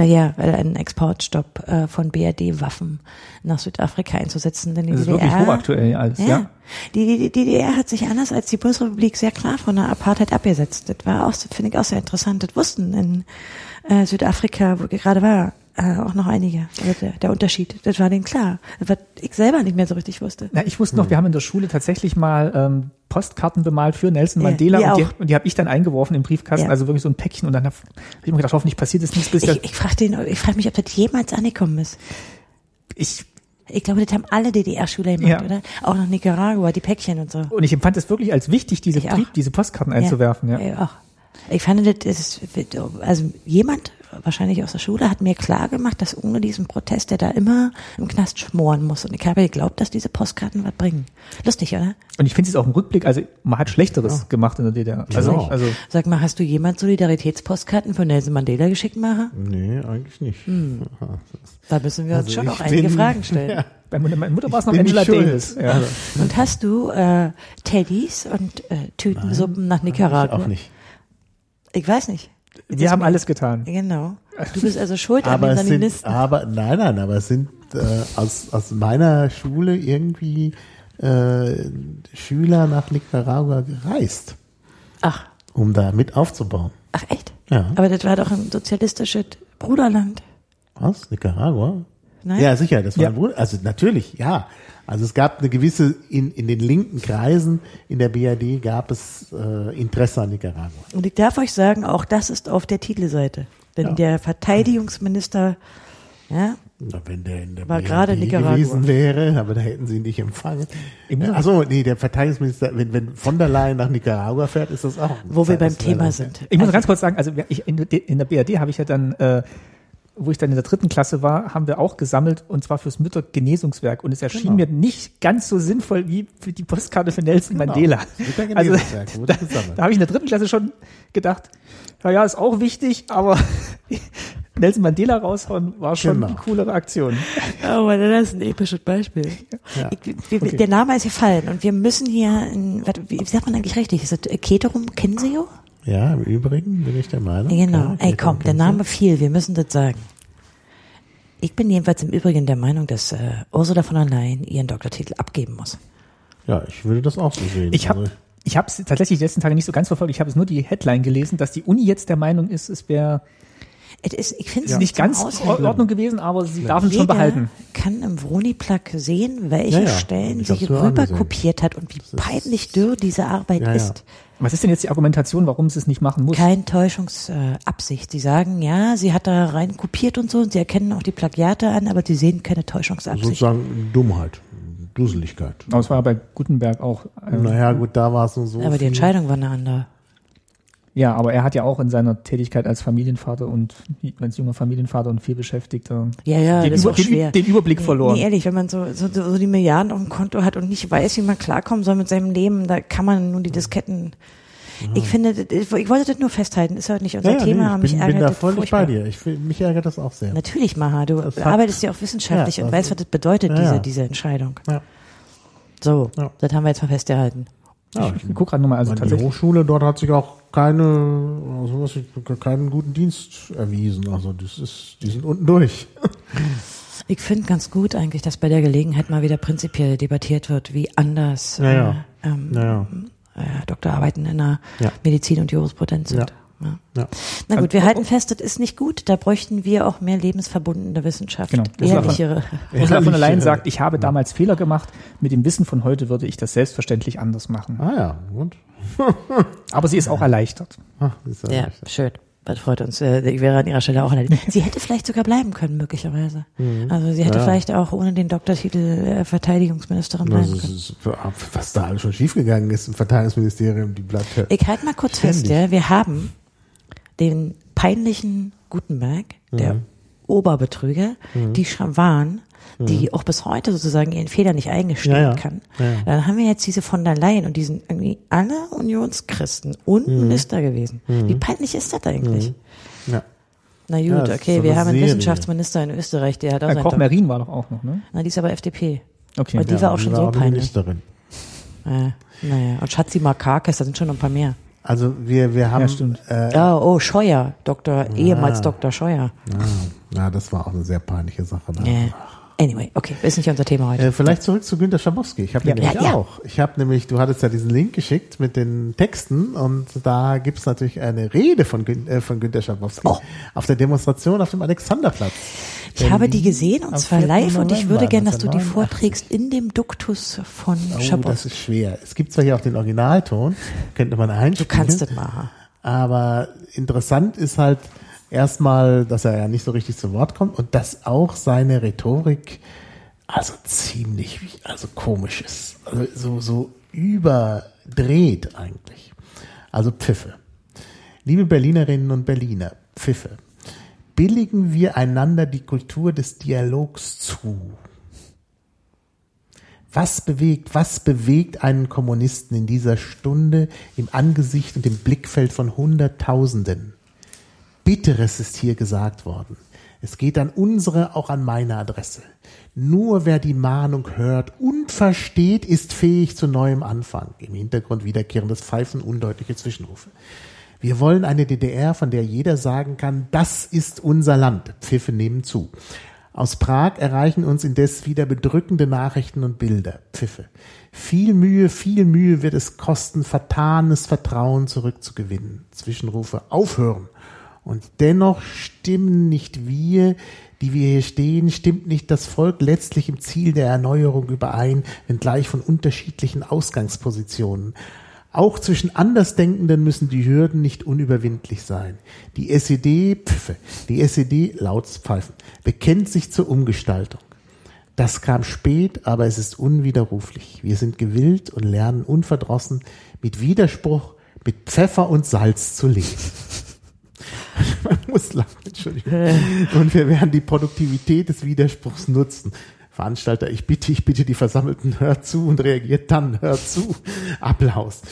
ja, weil einen Exportstopp äh, von BRD-Waffen nach Südafrika einzusetzen. Denn die Das ist DDR, wirklich hochaktuell alles, ja. ja. Die, die, die DDR hat sich anders als die Bundesrepublik sehr klar von der Apartheid abgesetzt. Das war auch, finde ich auch sehr interessant. Das wussten in äh, Südafrika, wo ich gerade war, äh, auch noch einige. Also der, der Unterschied, das war denen klar. Was ich selber nicht mehr so richtig wusste. Na, ich wusste noch, wir haben in der Schule tatsächlich mal ähm, Postkarten bemalt für Nelson Ja, Mandela wir und, die, und die habe ich dann eingeworfen im Briefkasten, Ja. also wirklich so ein Päckchen und dann habe hab ich mir gedacht, hoffentlich passiert es nichts, bis Ich, ich, frage frage mich, ob das jemals angekommen ist. ich Ich glaube, das haben alle DDR-Schüler gemacht, Ja. oder? Auch nach Nicaragua, die Päckchen und so. und ich empfand es wirklich als wichtig, diese. Brief, diese Postkarten einzuwerfen, ja. Ich auch. Ich fand, das ist, also jemand, wahrscheinlich aus der Schule, hat mir klar gemacht, dass ohne diesen Protest der da immer im Knast schmoren muss. Und ich habe geglaubt, dass diese Postkarten was bringen. Lustig, oder? Und ich finde es auch im Rückblick, also man hat Schlechteres gemacht in der DDR. Also, Genau. also Sag mal, hast du jemand Solidaritätspostkarten von Nelson Mandela geschickt, Maha? Nee, eigentlich nicht. Hm. Da müssen wir uns Also schon ich noch einige Fragen stellen. Ja. bei meiner Mutter war es noch Angela. Davis. Ja. Und hast du äh, Teddys und äh, Tütensuppen nach Ich Nicaragua? auch nicht. Ich weiß nicht. Wir haben alles getan. Genau. Du bist also schuld an Aber den es sind, Saninisten. aber, nein, nein, aber es sind äh, aus, aus meiner Schule irgendwie äh, Schüler nach Nicaragua gereist, Ach, um da mit aufzubauen. ach echt? Ja. Aber das war doch ein sozialistisches Bruderland. Was? Nicaragua? Nein? Ja, sicher, das war Ja. ein Bruder. Also natürlich, ja. Also es gab eine gewisse, in, in den linken Kreisen in der BRD gab es äh, Interesse an Nicaragua. Und ich darf euch sagen, auch das ist auf der Titelseite. Denn Ja. der Verteidigungsminister, ja, Na, wenn der in der War BRD gerade Nicaragua. gewesen wäre, aber da hätten sie ihn nicht empfangen. Also nee, der Verteidigungsminister, wenn, wenn von der Leyen nach Nicaragua fährt, ist das auch. wo wir beim Thema sind. Ich muss Also, ganz kurz sagen, also ich, in, der- in der BRD habe ich ja dann äh, wo ich dann in der dritten Klasse war, haben wir auch gesammelt und zwar fürs Müttergenesungswerk und es erschien Genau. mir nicht ganz so sinnvoll wie für die Postkarte für Nelson Genau. Mandela. Also [laughs] da, gesammelt. da habe ich in der dritten Klasse schon gedacht, ja, ja, ist auch wichtig, aber [laughs] Nelson Mandela raushauen war schon Genau. die coolere Aktion. Oh, Mann, das ist ein episches Beispiel. Ja. Ich, wir, Der Name ist gefallen und wir müssen hier, in, wie wie sagt man eigentlich richtig? Ist das Keterum Kinseo? Ja, im Übrigen bin ich der Meinung. Ja, genau. Ja, Ey, komm, der. Name fiel, wir müssen das sagen. Ich bin jedenfalls im Übrigen der Meinung, dass äh, Ursula von der Leyen ihren Doktortitel abgeben muss. Ja, ich würde das auch so sehen. Ich habe Also, ich habe es tatsächlich die letzten Tage nicht so ganz verfolgt. Ich habe es nur die Headline gelesen, dass die Uni jetzt der Meinung ist, es wäre Es ist, ich finde es nicht nicht ganz in. Ordnung gewesen, aber sie darf es schon behalten. kann im Vroni-Plug sehen, welche Ja, ja. Stellen mir rüber kopiert hat und wie peinlich dürr diese Arbeit Ja, ja. ist. Was ist denn jetzt die Argumentation, warum sie es nicht machen muss? Kein Täuschungsabsicht. Absicht. sie sagen, ja, sie hat da rein kopiert und so und sie erkennen auch die Plagiate an, aber sie sehen keine Täuschungsabsicht. sozusagen Dummheit, Dusseligkeit. Aber es war ja bei Gutenberg auch. Äh, Naja, gut, da war es so. aber die viel- Entscheidung war eine andere. Ja, aber er hat ja auch in seiner Tätigkeit als Familienvater und als junger Familienvater und viel Beschäftigter Ja, ja, den, das ist Über, auch den, schwer. den Überblick verloren. Nee, ehrlich, wenn man so, so, so die Milliarden auf dem Konto hat und nicht weiß, wie man klarkommen soll mit seinem Leben, da kann man nun die Disketten. Ich finde, ich wollte das nur festhalten, ist heute nicht unser ja, ja, Thema, nee, ich mich bin, ärgert bin da furchtbar. bei dir. Ich, mich ärgert das auch sehr. Natürlich, Maha, du Das hat- arbeitest ja auch wissenschaftlich Ja, und das- weißt, was das bedeutet, Ja, diese, ja. diese Entscheidung. Ja. So, Ja. das haben wir jetzt mal festgehalten. Ja, ich gucke gerade nochmal, also meine, die tatsächlich. Hochschule dort hat sich auch keine, also was, ich- keinen guten Dienst erwiesen. Also das ist, die sind unten durch. Ich finde ganz gut eigentlich, dass bei der Gelegenheit mal wieder prinzipiell debattiert wird, wie anders Ja, ja. Äh, ähm, Naja. äh, Doktorarbeiten in der Ja. Medizin und Jurisprudenz sind. Ja. Ja. Ja. Na gut, Also- wir halten fest, das ist nicht gut. Da bräuchten wir auch mehr lebensverbundene Wissenschaft. Genau. Ehrlichere. [laughs] Ursula von der Leyen sagt, ich habe damals Fehler gemacht. Mit dem Wissen von heute würde ich das selbstverständlich anders machen. Ah ja, und? [laughs] Aber sie ist auch erleichtert. Ah, ist Ja, schön. Das freut uns. Äh, Ich wäre an ihrer Stelle auch erledigt. Sie hätte vielleicht sogar bleiben können, möglicherweise. Also sie hätte Ja. vielleicht auch ohne den Doktortitel äh, Verteidigungsministerin Also, bleiben es können. ist, was da alles schon schiefgegangen ist im Verteidigungsministerium, die bleibt. Ich halte mal kurz fest, Ständig. ja. Wir haben den peinlichen Gutenberg, der Mhm. Oberbetrüger, die Schawan, die auch bis heute sozusagen ihren Fehler nicht eingestehen Mhm. Ja, ja. kann. Ja, ja. Dann haben wir jetzt diese von der Leyen und die sind irgendwie alle Unionschristen und Mhm. Minister gewesen. Wie peinlich ist das eigentlich? Ja. Na gut, Ja, okay, so wir haben einen Serie. Wissenschaftsminister in Österreich, der hat auch seinen Koch Merin war doch auch noch, ne? Na, die ist aber FDP. Okay. Und die war auch schon so peinlich. Ministerin. Äh, naja, und Schatzi Markakis, da sind schon noch ein paar mehr. Also wir, wir haben, Ja, stimmt. Äh, Oh, oh, Scheuer, Dr. ehemals Dr. Scheuer. ah, na, das war auch eine sehr peinliche Sache. Da. Anyway, okay, ist nicht unser Thema heute. Äh, vielleicht zurück zu Günter Schabowski. Ich habe Ja, den nämlich ja, ja. auch. Ich habe nämlich, du hattest ja diesen Link geschickt mit den Texten und da gibt's natürlich eine Rede von, Gün, äh, von Günter Schabowski Oh. auf der Demonstration auf dem Alexanderplatz. Ich habe die gesehen und zwar 4. live und ich würde gerne, dass du die 1989. vorträgst in dem Duktus von Oh, das Schabowski. ist schwer. Es gibt zwar hier auch den Originalton, könnte man Du einspielen. kannst das machen. Aber interessant ist halt erstmal, dass er ja nicht so richtig zu Wort kommt und dass auch seine Rhetorik also ziemlich, also komisch ist. Also so, so überdreht eigentlich. Also Pfiffe. Liebe Berlinerinnen und Berliner, Pfiffe. Billigen wir einander die Kultur des Dialogs zu. Was bewegt, was bewegt einen Kommunisten in dieser Stunde im Angesicht und im Blickfeld von Hunderttausenden? Bitteres ist hier gesagt worden. Es geht an unsere, auch an meine Adresse. Nur wer die Mahnung hört und versteht, ist fähig zu neuem Anfang. Im Hintergrund wiederkehrendes Pfeifen, undeutliche Zwischenrufe. Wir wollen eine DDR, von der jeder sagen kann, das ist unser Land. Pfiffe nehmen zu. Aus Prag erreichen uns indes wieder bedrückende Nachrichten und Bilder. Pfiffe. Viel Mühe, viel Mühe wird es kosten, vertanes Vertrauen zurückzugewinnen. Zwischenrufe. Aufhören. Und dennoch stimmen nicht wir, die wir hier stehen, stimmt nicht das Volk letztlich im Ziel der Erneuerung überein, wenngleich von unterschiedlichen Ausgangspositionen. Auch zwischen Andersdenkenden müssen die Hürden nicht unüberwindlich sein. Die SED, Pfiffe, die SED, lauts Pfeifen, bekennt sich zur Umgestaltung. Das kam spät, aber es ist unwiderruflich. Wir sind gewillt und lernen unverdrossen, mit Widerspruch, mit Pfeffer und Salz zu leben. [laughs] Man muss lachen, Entschuldigung. Und wir werden die Produktivität des Widerspruchs nutzen. Veranstalter, ich bitte, ich bitte die Versammelten, hört zu und reagiert dann, hört zu. Applaus.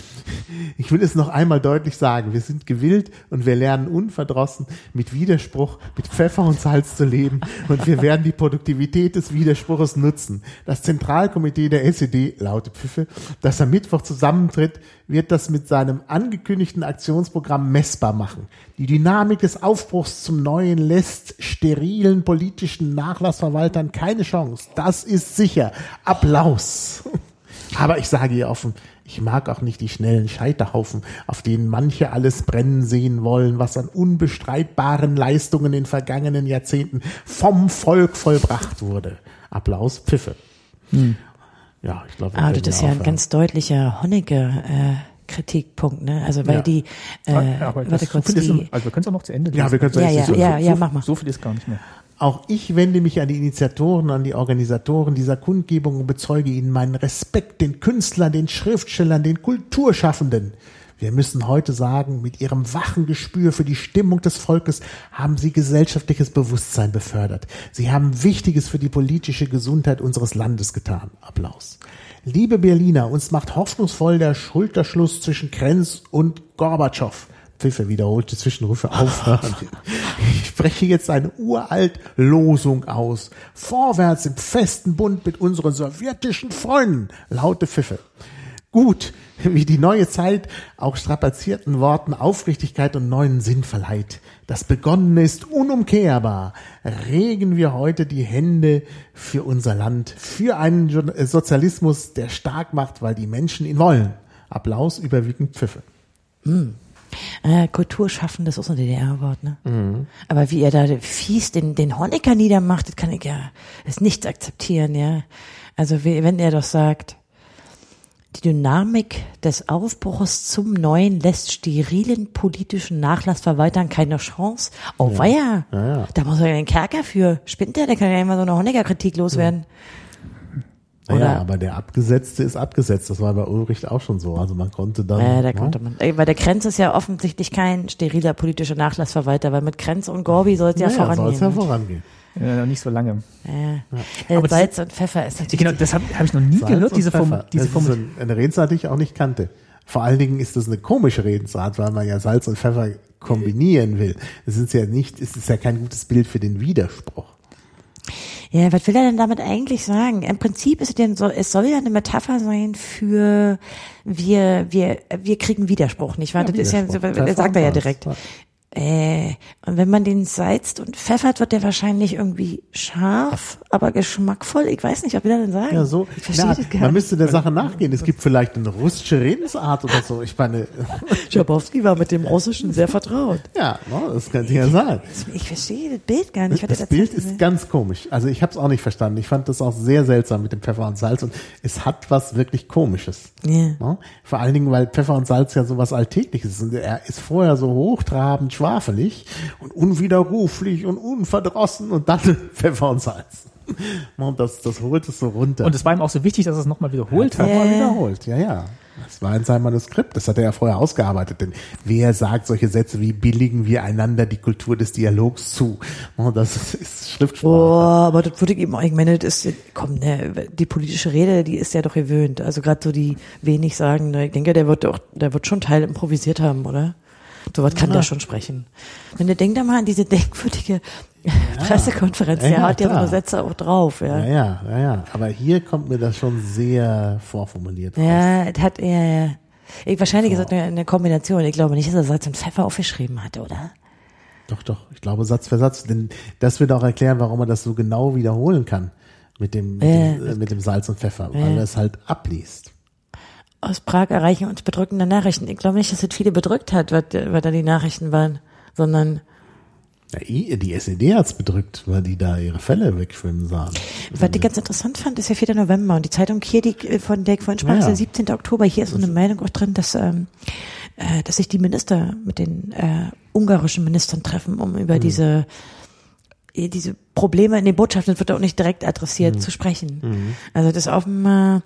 Ich will es noch einmal deutlich sagen, wir sind gewillt und wir lernen unverdrossen mit Widerspruch, mit Pfeffer und Salz zu leben und wir werden die Produktivität des Widerspruches nutzen. Das Zentralkomitee der SED, laute Pfiffe, das am Mittwoch zusammentritt, wird das mit seinem angekündigten Aktionsprogramm messbar machen. Die Dynamik des Aufbruchs zum Neuen lässt sterilen politischen Nachlassverwaltern keine Chance. Das ist sicher. Applaus. [laughs] Aber ich sage ihr offen, ich mag auch nicht die schnellen Scheiterhaufen, auf denen manche alles brennen sehen wollen, was an unbestreitbaren Leistungen in vergangenen Jahrzehnten vom Volk vollbracht wurde. Applaus, Pfiffe. Hm. Ja, ich glaube. Ah, das ist ja ein ganz deutlicher Honecker. Äh Kritikpunkt, ne? Also weil ja. die äh, ja, aber warte kurz, so die, also wir können es auch noch zu Ende lesen. Ja, wir können es ja, ja, so, ja, ja, mach mal. So viel ist gar nicht mehr. Auch ich wende mich an die Initiatoren, an die Organisatoren dieser Kundgebung und bezeuge ihnen meinen Respekt den Künstlern, den Schriftstellern, den Kulturschaffenden. Wir müssen heute sagen, mit ihrem wachen Gespür für die Stimmung des Volkes haben sie gesellschaftliches Bewusstsein befördert. Sie haben Wichtiges für die politische Gesundheit unseres Landes getan. Applaus. Liebe Berliner, uns macht hoffnungsvoll der Schulterschluss zwischen Krenz und Gorbatschow. Pfiffe wiederholte Zwischenrufe aufhören. [laughs] Ich spreche jetzt eine uralt Losung aus. Vorwärts im festen Bund mit unseren sowjetischen Freunden. Laute Pfiffe. Gut, [laughs] wie die neue Zeit auch strapazierten Worten Aufrichtigkeit und neuen Sinn verleiht. Das Begonnene ist unumkehrbar. Regen wir heute die Hände für unser Land, für einen Sozialismus, der stark macht, weil die Menschen ihn wollen. Applaus überwiegend Pfiffe. Hm. Äh, Kulturschaffen, das ist auch so ein DDR-Wort, ne? Mhm. Aber wie er da fies den, den Honecker niedermacht, das kann ich ja, das nicht akzeptieren, ja. Also wie, wenn er doch sagt, die Dynamik des Aufbruchs zum Neuen lässt sterilen politischen Nachlassverwaltern keine Chance. Oh, ja. weia. Ja, ja. Da muss er ja einen Kerker für. Spinnt der? Der kann ja immer so eine Honecker-Kritik loswerden. Oder? Ja, aber der Abgesetzte ist abgesetzt. Das war bei Ulrich auch schon so. Also man konnte dann. Ja, da konnte man. Weil der Krenz ist ja offensichtlich kein steriler politischer Nachlassverwalter, weil mit Krenz und Gorbi soll es ja, ja vorangehen. Soll es ja vorangehen. Ja, nicht so lange. Ja. ja. Aber Salz und Pfeffer ist natürlich. Genau, das habe hab ich noch nie Salz gehört, diese Form. Diese das Form. Ist eine Redensart, die ich auch nicht kannte. Vor allen Dingen ist das eine komische Redensart, weil man ja Salz und Pfeffer kombinieren will. Es ist ja nicht, es ist ja kein gutes Bild für den Widerspruch. Ja, was will er denn damit eigentlich sagen? Im Prinzip ist es denn so, es soll ja eine Metapher sein für wir, wir, wir kriegen Widerspruch, nicht wahr? Ja, das ist ja, so, sagt er ja direkt. Äh, und wenn man den salzt und pfeffert, wird der wahrscheinlich irgendwie scharf, aber geschmackvoll. Ich weiß nicht, ob wir das sagen. Ja, so. Ich verstehe na, das gar Man müsste der Sache nachgehen. Es gibt vielleicht eine russische Redensart oder so. Ich meine. [laughs] Schabowski war mit dem Russischen sehr vertraut. Ja, no, das kann ja sein. Ich verstehe das Bild gar nicht. Das, das Bild ist ganz komisch. Also ich habe es auch nicht verstanden. Ich fand das auch sehr seltsam mit dem Pfeffer und Salz und es hat was wirklich Komisches. Yeah. No? Vor allen Dingen, weil Pfeffer und Salz ja so was Alltägliches ist. Und er ist vorher so hochtrabend schwafelig und unwiderruflich und unverdrossen und dann Pfeffer und Salz. Und das, das holt es so runter. Und es war ihm auch so wichtig, dass er es nochmal wiederholt hat. Nochmal wiederholt, ja, ja. Das war in seinem Manuskript. Das hat er ja vorher ausgearbeitet. Denn wer sagt solche Sätze wie billigen wir einander die Kultur des Dialogs zu? Und das ist Schriftsprache. Oh, aber das würde ich eben auch, ich meine, das ist, komm, ne, die politische Rede, die ist ja doch gewöhnt. Also gerade so die wenig sagen, ne, ich denke, der wird doch, der wird schon Teil improvisiert haben, oder? So was kann ja. der schon sprechen. Wenn du denk da mal an diese denkwürdige ja. Pressekonferenz, der ja, hat ja so Sätze auch drauf, ja. Ja, ja, ja. Aber hier kommt mir das schon sehr vorformuliert Ja, raus. hat er, ja. Ich, wahrscheinlich Vor. ist das eine, eine Kombination. Ich glaube nicht, dass er Salz und Pfeffer aufgeschrieben hat, oder? Doch, doch. Ich glaube Satz für Satz. Denn das wird auch erklären, warum er das so genau wiederholen kann mit dem, mit, äh, dem, äh, mit dem Salz und Pfeffer, weil er es halt abliest aus Prag erreichen uns bedrückende Nachrichten. Ich glaube nicht, dass es viele bedrückt hat, was, was da die Nachrichten waren, sondern ja, die SED hat's bedrückt, weil die da ihre Fälle wegschwimmen sahen. Was ich ganz interessant fand, ist ja 4. November und die Zeitung hier, die von der ich vorhin sprach, ja, ist der 17. Oktober. Hier ist so eine Meldung auch drin, dass, ähm, äh, dass sich die Minister mit den äh, ungarischen Ministern treffen, um über mhm. diese diese Probleme in den Botschaften, das wird auch nicht direkt adressiert, mhm. zu sprechen. Mhm. Also das auf dem äh,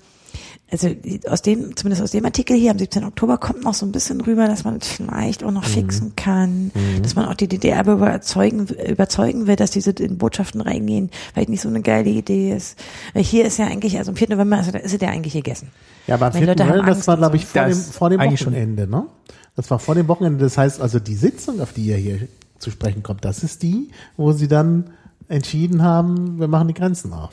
also aus dem, zumindest aus dem Artikel hier am 17. Oktober kommt noch so ein bisschen rüber, dass man es vielleicht auch noch fixen kann, dass man auch die DDR überzeugen, überzeugen will, dass diese in Botschaften reingehen, weil nicht so eine geile Idee ist. Weil hier ist ja eigentlich, also am 4. November, also da ist es ja eigentlich gegessen. Ja, aber am Weil 4. Leute haben November, das war, glaube ich, vor dem, vor dem eigentlich schon. Wochenende, ne? Das war vor dem Wochenende. Das heißt also, die Sitzung, auf die ihr hier zu sprechen kommt, das ist die, wo sie dann entschieden haben, wir machen die Grenzen auf.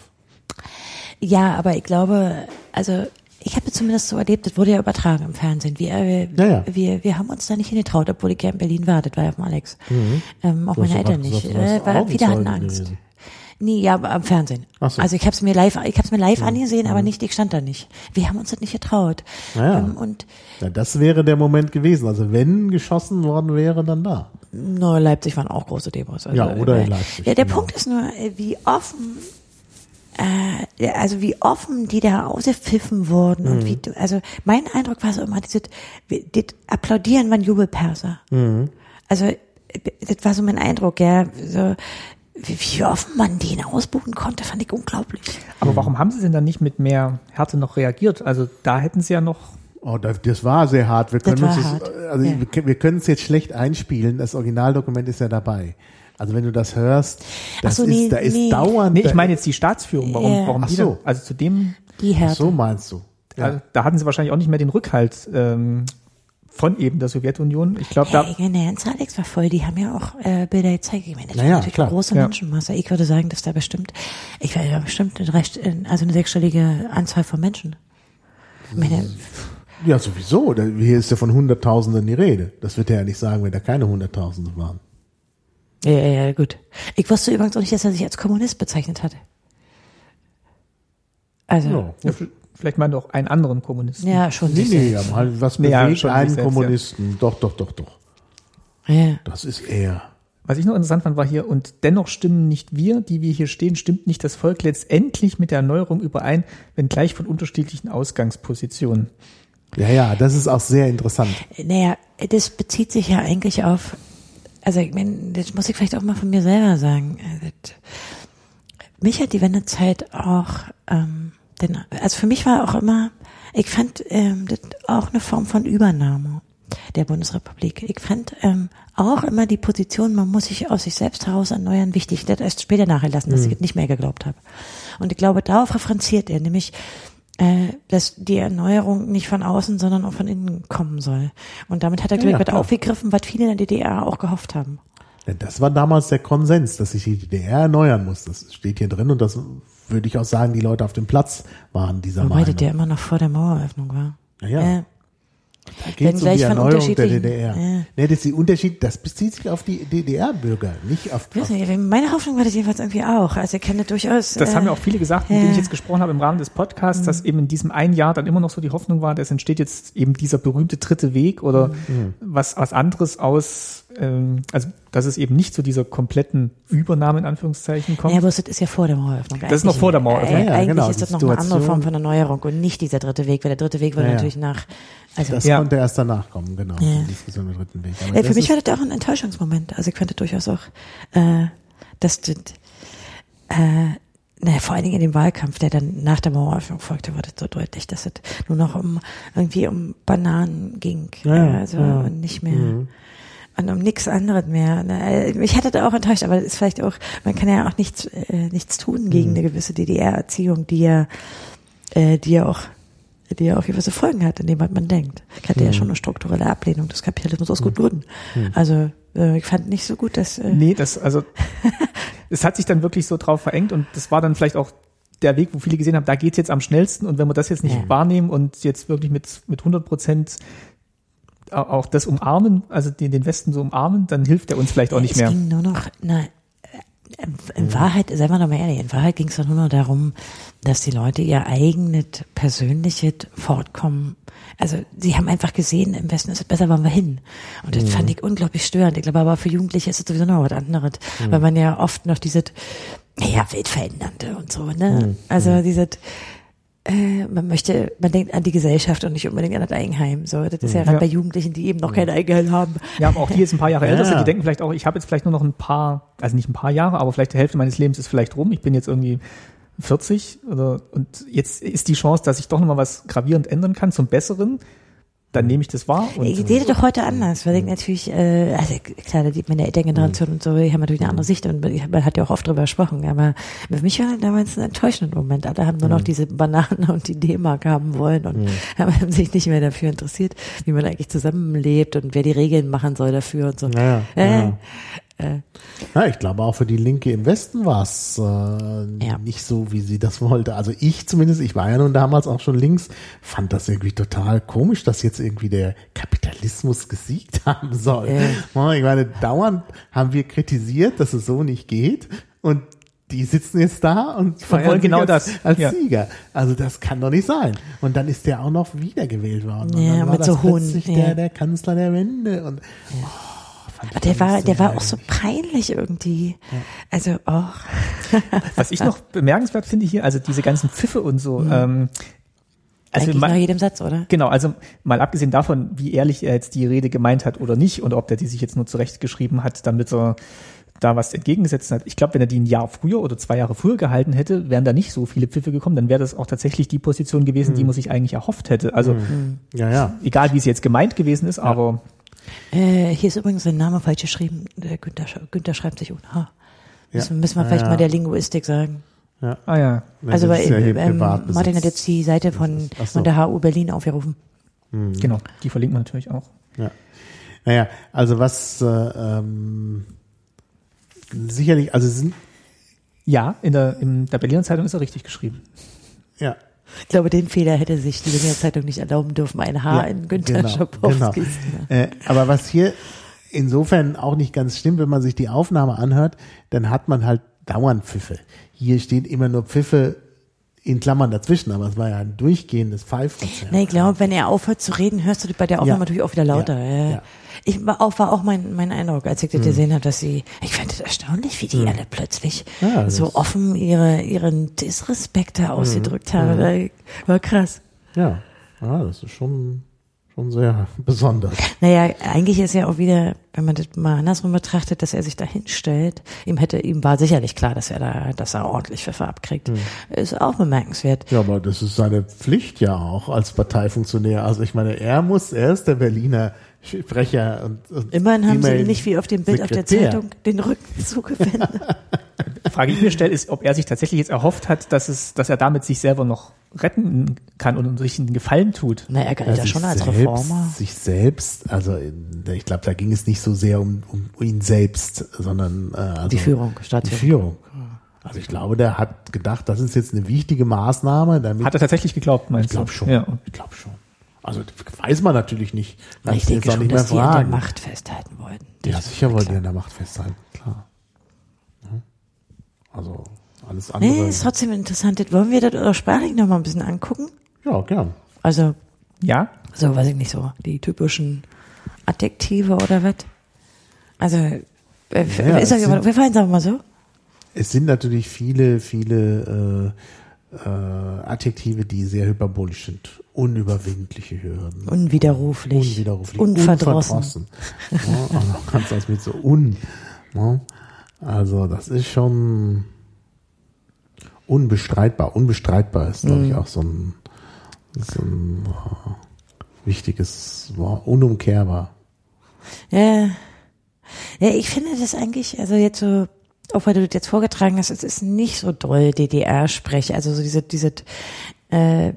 Ja, aber ich glaube, also ich habe zumindest so erlebt, das wurde ja übertragen im Fernsehen. Wir, äh, Ja, ja. wir, wir haben uns da nicht hingetraut, obwohl ich ja in Berlin war. Das war ja vom Alex. Ähm, auch Du meine Eltern gesagt, nicht. warst Äh, weil viele hatten Angst. gewesen. Nee, ja, am Fernsehen. Ach so. Also ich habe es mir live, ich habe es mir live angesehen, aber nicht, ich stand da nicht. Wir haben uns das nicht getraut. Naja. Ähm, und Ja, das wäre der Moment gewesen. Also wenn geschossen worden wäre, dann da. no, Leipzig waren auch große Demos. Also, Ja, oder in äh, Leipzig, Ja, der genau. Punkt ist nur, äh, wie offen äh, also wie offen die da ausgepfiffen wurden und Mhm. wie, du- also mein Eindruck war so immer, dieses, wie- das Applaudieren waren Jubelperser. Mhm. Also, das war so mein Eindruck, ja, so, wie, wie offen man den ausbuchen konnte, fand ich unglaublich. Aber warum haben sie denn dann nicht mit mehr Härte noch reagiert? Also da hätten sie ja noch Oh, das, das war sehr hart. Wir können uns das, also ja. wir, wir können es jetzt schlecht einspielen. Das Originaldokument ist ja dabei. Also wenn du das hörst, das so, ist, nee, da ist nee. dauernd. Nee, ich meine jetzt die Staatsführung. Warum, Ja. warum Ach die so. denn? Also zu dem, Die Ach Härte. so meinst du? Ja. also, da hatten sie wahrscheinlich auch nicht mehr den Rückhalt ähm, von eben der Sowjetunion. Ich glaube, Ja, da, ganze Alex war voll, die haben ja auch äh, Bilder gezeigt. Ich meine, das Naja, natürlich klar. eine große Ja. Menschenmasse. Ich würde sagen, dass da bestimmt, ich weiß ja bestimmt eine recht, also eine sechsstellige Anzahl von Menschen. Ich meine, ja, sowieso. Da- Hier ist ja von Hunderttausenden die Rede. Das wird er ja nicht sagen, wenn da keine Hunderttausende waren. Ja, ja, ja, gut. Ich wusste übrigens auch nicht, dass er sich als Kommunist bezeichnet hatte. Also, Ja. ja, vielleicht mal doch einen anderen Kommunisten. ja, schon. Nee, nee, halt, was Nee, ja, einen selbst, ja. Kommunisten? Doch, doch, doch, doch. Ja. Das ist er. Was ich noch interessant fand, war hier, und dennoch stimmen nicht wir, die wir hier stehen, stimmt nicht das Volk letztendlich mit der Erneuerung überein, wenngleich von unterschiedlichen Ausgangspositionen. Ja, ja, das ist auch sehr interessant. Naja, das bezieht sich ja eigentlich auf, also ich meine, das muss ich vielleicht auch mal von mir selber sagen. äh, Das, mich hat die Wendezeit auch, ähm, denn, also für mich war auch immer, ich fand ähm, das auch eine Form von Übernahme der Bundesrepublik. Ich fand ähm, auch immer die Position, man muss sich aus sich selbst heraus erneuern, wichtig. Das erst später nachgelassen, dass ich es nicht mehr geglaubt habe. Und ich glaube, darauf referenziert er, nämlich äh, dass die Erneuerung nicht von außen, sondern auch von innen kommen soll. Und damit hat er, glaube Ja, ich, was klar. aufgegriffen, was viele in der DDR auch gehofft haben. Denn das war damals der Konsens, dass sich die DDR erneuern muss. Das steht hier drin und das würde ich auch sagen, die Leute auf dem Platz waren dieser Wobei Meinung. das ja immer noch vor der Maueröffnung war. Ja, ja. Äh, Da geht es um die von Erneuerung der DDR. Ja. Nee, das ist die Unterschied, das bezieht sich auf die DDR-Bürger, nicht auf, auf nicht, meine Hoffnung war das jedenfalls irgendwie auch. Also ich kenne durchaus. Das äh, haben ja auch viele gesagt, mit ja. denen ich jetzt gesprochen habe im Rahmen des Podcasts, dass eben in diesem einen Jahr dann immer noch so die Hoffnung war, dass entsteht jetzt eben dieser berühmte dritte Weg oder was, was anderes aus, ähm, also dass es eben nicht zu dieser kompletten Übernahme in Anführungszeichen kommt. Ja, aber das ist ja vor der Maueröffnung. Das ist noch vor der Maueröffnung. Äh, Ja, eigentlich genau, ist das noch eine andere Situation- Form von Erneuerung und nicht dieser dritte Weg, weil der dritte Weg war Ja, natürlich nach. Also das Ja. konnte erst danach kommen, genau, Ja. die Diskussion mit dritten Weg. Aber Ja, für das mich ist, war das auch ein Enttäuschungsmoment. Also ich fand das durchaus auch, äh, dass das, äh, naja, vor allen Dingen in dem Wahlkampf, der dann nach der Maueröffnung folgte, war das so deutlich, dass es nur noch um irgendwie um Bananen ging. Ja, äh, also ja. und nicht mehr. Und um nichts anderes mehr. Ne? Mich hatte da auch enttäuscht, aber es ist vielleicht auch, man kann ja auch nichts, äh, nichts tun gegen eine gewisse DDR-Erziehung, die ja, äh, die ja auch die ja auch gewisse Folgen hat, indem man denkt. Ich hatte ja schon eine strukturelle Ablehnung des Kapitalismus aus guten Gründen. Also äh, ich fand nicht so gut, dass äh, Nee, das, also, [laughs] es hat sich dann wirklich so drauf verengt und das war dann vielleicht auch der Weg, wo viele gesehen haben, da geht's jetzt am schnellsten und wenn wir das jetzt nicht Ja. wahrnehmen und jetzt wirklich mit, mit 100 Prozent auch das umarmen, also den, den Westen so umarmen, dann hilft er uns vielleicht auch nicht es mehr. ging nur noch, na, äh, in Wahrheit, seien wir doch mal ehrlich, in Wahrheit ging es doch nur noch darum, dass die Leute ihr eigenes persönliches Fortkommen, also sie haben einfach gesehen, im Westen ist es besser, wollen wir hin. Und das fand ich unglaublich störend. Ich glaube aber für Jugendliche ist es sowieso noch was anderes, weil man ja oft noch dieses, ja, weltverändernde und so, ne? Also dieses, äh, man möchte, man denkt an die Gesellschaft und nicht unbedingt an das Eigenheim. So, das ist ja gerade Ja. bei Jugendlichen, die eben noch kein Eigenheim haben. Ja, aber auch die jetzt ein paar Jahre Ja. älter sind, die denken vielleicht auch, ich habe jetzt vielleicht nur noch ein paar, also nicht ein paar Jahre, aber vielleicht die Hälfte meines Lebens ist vielleicht rum. Ich bin jetzt irgendwie 40 oder, und jetzt ist die Chance, dass ich doch nochmal was gravierend ändern kann zum Besseren, dann nehme ich das wahr. Und Ich sehe das doch heute anders, weil ich natürlich, äh, also klar, da sieht meine Elterngeneration und so, die haben natürlich eine andere Sicht und man hat ja auch oft drüber gesprochen, aber für mich war damals ein enttäuschender Moment. Alle haben nur noch diese Bananen und die D-Mark haben wollen und [laughs] haben sich nicht mehr dafür interessiert, wie man eigentlich zusammenlebt und wer die Regeln machen soll dafür und so. Naja, Äh, ja. Ja, ich glaube auch für die Linke im Westen war es äh, nicht so, wie sie das wollte. Also ich zumindest, ich war ja nun damals auch schon links, fand das irgendwie total komisch, dass jetzt irgendwie der Kapitalismus [laughs] gesiegt haben soll. Ja, Ich meine, dauernd haben wir kritisiert, dass es so nicht geht und die sitzen jetzt da und feiern genau als, das. als Ja. Sieger. Also das kann doch nicht sein. Und dann ist der auch noch wiedergewählt worden. Und Ja, dann war mit das so hohen- plötzlich ja. der, der Kanzler der Wende. Und oh, fand der war, der war auch so peinlich irgendwie. Also, oh. [laughs] was ich noch bemerkenswert finde hier, also diese ganzen Pfiffe und so, ähm, also Eigentlich ma- nach jedem Satz, oder? Genau, also mal abgesehen davon, wie ehrlich er jetzt die Rede gemeint hat oder nicht und ob der die sich jetzt nur zurechtgeschrieben hat, damit er da was entgegengesetzt hat. Ich glaube, wenn er die ein Jahr früher oder zwei Jahre früher gehalten hätte, wären da nicht so viele Pfiffe gekommen, dann wäre das auch tatsächlich die Position gewesen, die man sich eigentlich erhofft hätte. Also Ja, ja. egal, wie es jetzt gemeint gewesen ist, aber Äh, hier ist übrigens sein Name falsch geschrieben. Der Günther, Günther schreibt sich ohne H. Ja. Müssen, wir Ja, vielleicht ja. mal der Linguistik sagen. ja. ah ja, Also das weil hier ähm. Martin hat jetzt die Seite von, so. von der HU Berlin aufgerufen. genau, die verlinkt man natürlich auch. Ja. Naja, also was äh, ähm, sicherlich, also sind Ja, in der, in der Berliner Zeitung ist er richtig geschrieben. ja, Ich glaube, den Fehler hätte sich die Berliner Zeitung nicht erlauben dürfen. Ein H Ja, in Günther genau, Schabowskis. Äh, aber was hier insofern auch nicht ganz stimmt, wenn man sich die Aufnahme anhört, dann hat man halt dauernd Pfiffe. Hier steht immer nur Pfiffe in Klammern dazwischen, aber es war ja ein durchgehendes Pfeifkonzert. Na, ich glaube, wenn er aufhört zu reden, hörst du bei der Aufnahme Ja. natürlich auch wieder lauter. Ja, Ja. Ich war auch, war auch mein, mein Eindruck, als ich das gesehen habe, dass sie, ich fand es erstaunlich, wie die alle plötzlich so offen ihre, ihren Disrespekt da ausgedrückt haben. War- War krass. Ja, ja, das ist schon, schon sehr besonders. Naja, eigentlich ist ja auch wieder, wenn man das mal andersrum betrachtet, dass er sich da hinstellt. Ihm hätte, ihm war sicherlich klar, dass er da, dass er ordentlich Pfeffer abkriegt. Hm. Ist auch bemerkenswert. Ja, aber das ist seine Pflicht ja auch als Parteifunktionär. Also ich meine, er muss, er ist der Berliner Sprecher und, und Immerhin haben sie nicht wie auf dem Bild auf der Sekretär. Zeitung den Rücken [laughs] zugewendet. Frage ich mir stelle, ist, ob er sich tatsächlich jetzt erhofft hat, dass es, dass er damit sich selber noch retten kann und sich einen Gefallen tut. Na, er galt ja schon als selbst, Reformer. Sich selbst, also ich glaube, da ging es nicht so sehr um, um ihn selbst, sondern äh, also Die Führung, Die Staatsführung. Führung. Also ich glaube, der hat gedacht, das ist jetzt eine wichtige Maßnahme, damit Hat er tatsächlich geglaubt, meinst ich glaube du? schon. Ja. Ich glaube schon. Also das weiß man natürlich nicht. Kannst ich denke schon, nicht mehr dass die an der fragen. Macht festhalten wollten. Ja, sicher mir wollen die an der Macht festhalten, klar. Ja. Also alles andere. Nee, ist trotzdem interessant. Wollen wir das oder sprachlich noch mal ein bisschen angucken? ja, gern. Also, ja, so weiß ich nicht so, die typischen Adjektive oder was? Also, äh, Ja, ist sind- wir fallen sagen mal so. Es sind natürlich viele, viele äh, äh, Adjektive, die sehr hyperbolisch sind. Unüberwindliche Hürden. Unwiderruflich. Unwiderruflich. Unverdrossen. Unverdrossen. Ja, also kannst das mit so un. Ja. Also das ist schon unbestreitbar. Unbestreitbar ist, glaube Mhm. ich, auch so ein, so ein äh, wichtiges Wort. Unumkehrbar. Ja. Ja, ich finde das eigentlich, also jetzt so, auch weil du das jetzt vorgetragen hast, es ist nicht so doll DDR-Sprech. Also so diese, diese, äh,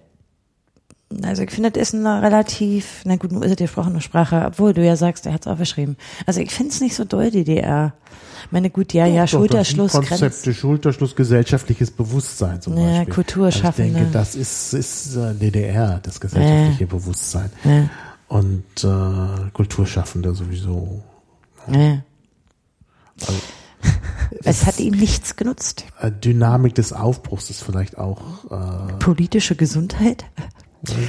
also ich finde, das ist eine relativ, na gut, nun ist es die gesprochene Sprache, obwohl du ja sagst, er hat es aufgeschrieben. Also ich finde es nicht so doll DDR. Ich meine, gut, ja, ja, Doch, doch, Schulterschluss, das sind Grenz. Konzepte, Schulterschluss, gesellschaftliches Bewusstsein zum Ja, Beispiel. Kulturschaffende. Also ich denke, das ist, ist äh, DDR, das gesellschaftliche Bewusstsein. Ja, Und äh, Kulturschaffende sowieso. ja. Also, [laughs] Es hat ihm nichts genutzt. äh, Dynamik des Aufbruchs ist vielleicht auch, äh, Politische Gesundheit?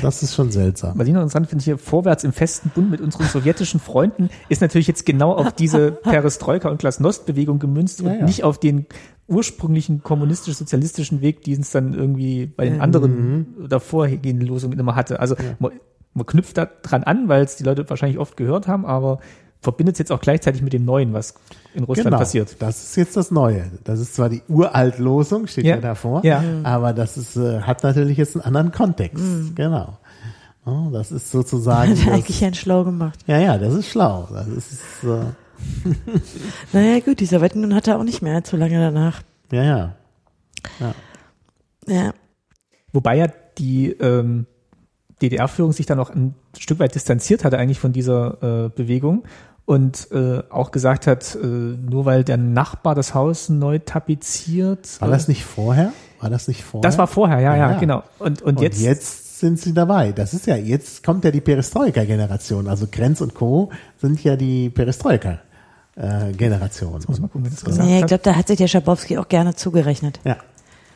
Das ist schon seltsam. Was ich noch interessant finde, hier vorwärts im festen Bund mit unseren sowjetischen Freunden ist natürlich jetzt genau auf diese [laughs] Perestroika- und Glasnost-Bewegung gemünzt und Ja, ja. nicht auf den ursprünglichen kommunistisch-sozialistischen Weg, den es dann irgendwie bei den anderen davorgehenden Losungen immer hatte. Also man, man knüpft da dran an, weil es die Leute wahrscheinlich oft gehört haben, aber verbindet es jetzt auch gleichzeitig mit dem Neuen, was in Russland genau, passiert. das ist jetzt das Neue. Das ist zwar die Uraltlosung, steht ja, Ja. davor, Ja. aber das ist, äh, hat natürlich jetzt einen anderen Kontext. Genau. Ja, das ist sozusagen. [laughs] Hat er eigentlich ja schlau gemacht. ja, ja, das ist schlau. Das ist, äh, [laughs] Naja, gut, die Sowjetunion hatte auch nicht mehr allzu lange danach. ja, ja. Ja. Wobei ja die ähm, DDR-Führung sich dann auch ein Stück weit distanziert hatte eigentlich von dieser äh, Bewegung und äh, auch gesagt hat, äh, nur weil der Nachbar das Haus neu tapeziert. War äh, das nicht vorher? War das nicht vorher? das war vorher, ja, ja, Ja. genau. Und, und, Und jetzt, jetzt, sind sie dabei. Das ist ja, jetzt kommt ja die Perestroika-Generation. Also Grenz und Co. sind ja die Perestroika-Generation. muss man gucken, wer das gesagt Nee, ich glaube, da hat sich der Schabowski auch gerne zugerechnet. Ja.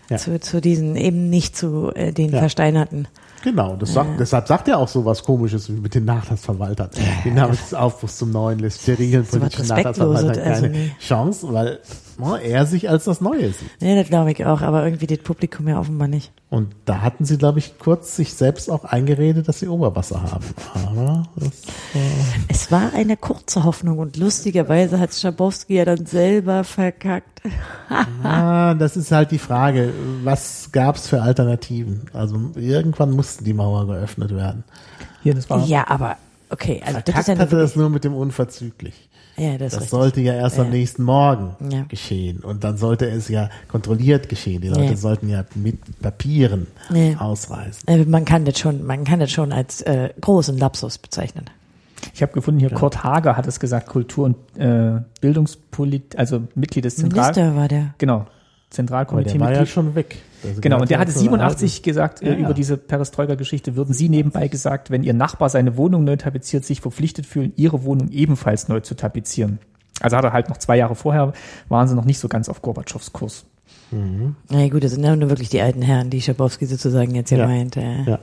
Ja. Zu, zu diesen, eben nicht zu äh, den Ja. Versteinerten. Genau, das sagt, deshalb sagt er auch so was komisches wie mit den Nachlassverwaltern. Die Namen des Aufbruchs zum Neuen lässt was politischen Nachlassverwaltern also keine nee. Chance, weil ne, er sich als das Neue sieht. Nee, das glaube ich auch, aber irgendwie das Publikum ja offenbar nicht. Und da hatten sie, glaube ich, kurz sich selbst auch eingeredet, dass sie Oberwasser haben. Aber das, Es war eine kurze Hoffnung und lustigerweise hat Schabowski ja dann selber verkackt. [laughs] ah, das ist halt die Frage, was gab's für Alternativen? Also irgendwann mussten die Mauer geöffnet werden. hier, das war Ja, aber okay, also das ist ja hatte das nur mit dem unverzüglich. Ja, das, Das sollte ja erst am Ja. nächsten Morgen Ja. geschehen. Und dann sollte es ja kontrolliert geschehen. Die Leute Ja. sollten ja mit Papieren Ja. ausreisen. Äh, Man kann das schon, man kann das schon als äh, großen Lapsus bezeichnen. Ich habe gefunden, hier Kurt Hager hat es gesagt, Kultur- und äh, Bildungspolit, also Mitglied des Zentral... Minister war der. Genau, Aber Zentralkomitee. der war ja schon weg. Also Genau, und der hat hatte ja zur 87 gesagt, Ja, äh, über ja. diese Perestroika-Geschichte, würden Sie nebenbei gesagt, wenn Ihr Nachbar seine Wohnung neu tapeziert, sich verpflichtet fühlen, Ihre Wohnung ebenfalls neu zu tapezieren. Also hat er halt noch zwei Jahre vorher, waren sie noch nicht so ganz auf Gorbatschows Kurs. Na ja, gut, das sind ja nur wirklich die alten Herren, die Schabowski sozusagen jetzt hier Ja. meint. Äh. Ja,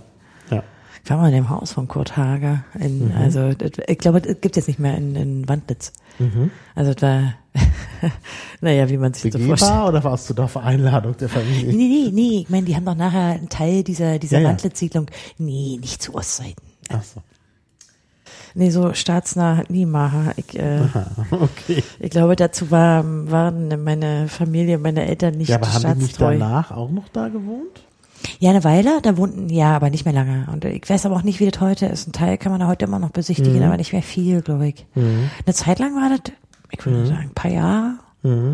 ja. Ich war mal in dem Haus von Kurt Hager. In, Also das, ich glaube, das gibt jetzt nicht mehr in, in Wandlitz. Also das war, [laughs] naja, wie man sich so vorstellt. Begehbar oder warst du da auf Einladung der Familie? Nee, nee, nee, ich meine, die haben doch nachher einen Teil dieser, dieser Ja. Wandlitz-Siedlung. Nee, nicht zu Ostseiten. Ach so. Nee, so staatsnah Niemacher. Ich, äh, [laughs] Okay. ich glaube, dazu war, waren meine Familie, meine Eltern nicht Ja, aber haben die nicht danach auch noch da gewohnt? Ja, eine Weile, da wohnten, ja, aber nicht mehr lange. Und ich weiß aber auch nicht, wie das heute ist. Ein Teil kann man da heute immer noch besichtigen, aber nicht mehr viel, glaube ich. Eine Zeit lang war das, ich würde sagen, ein paar Jahre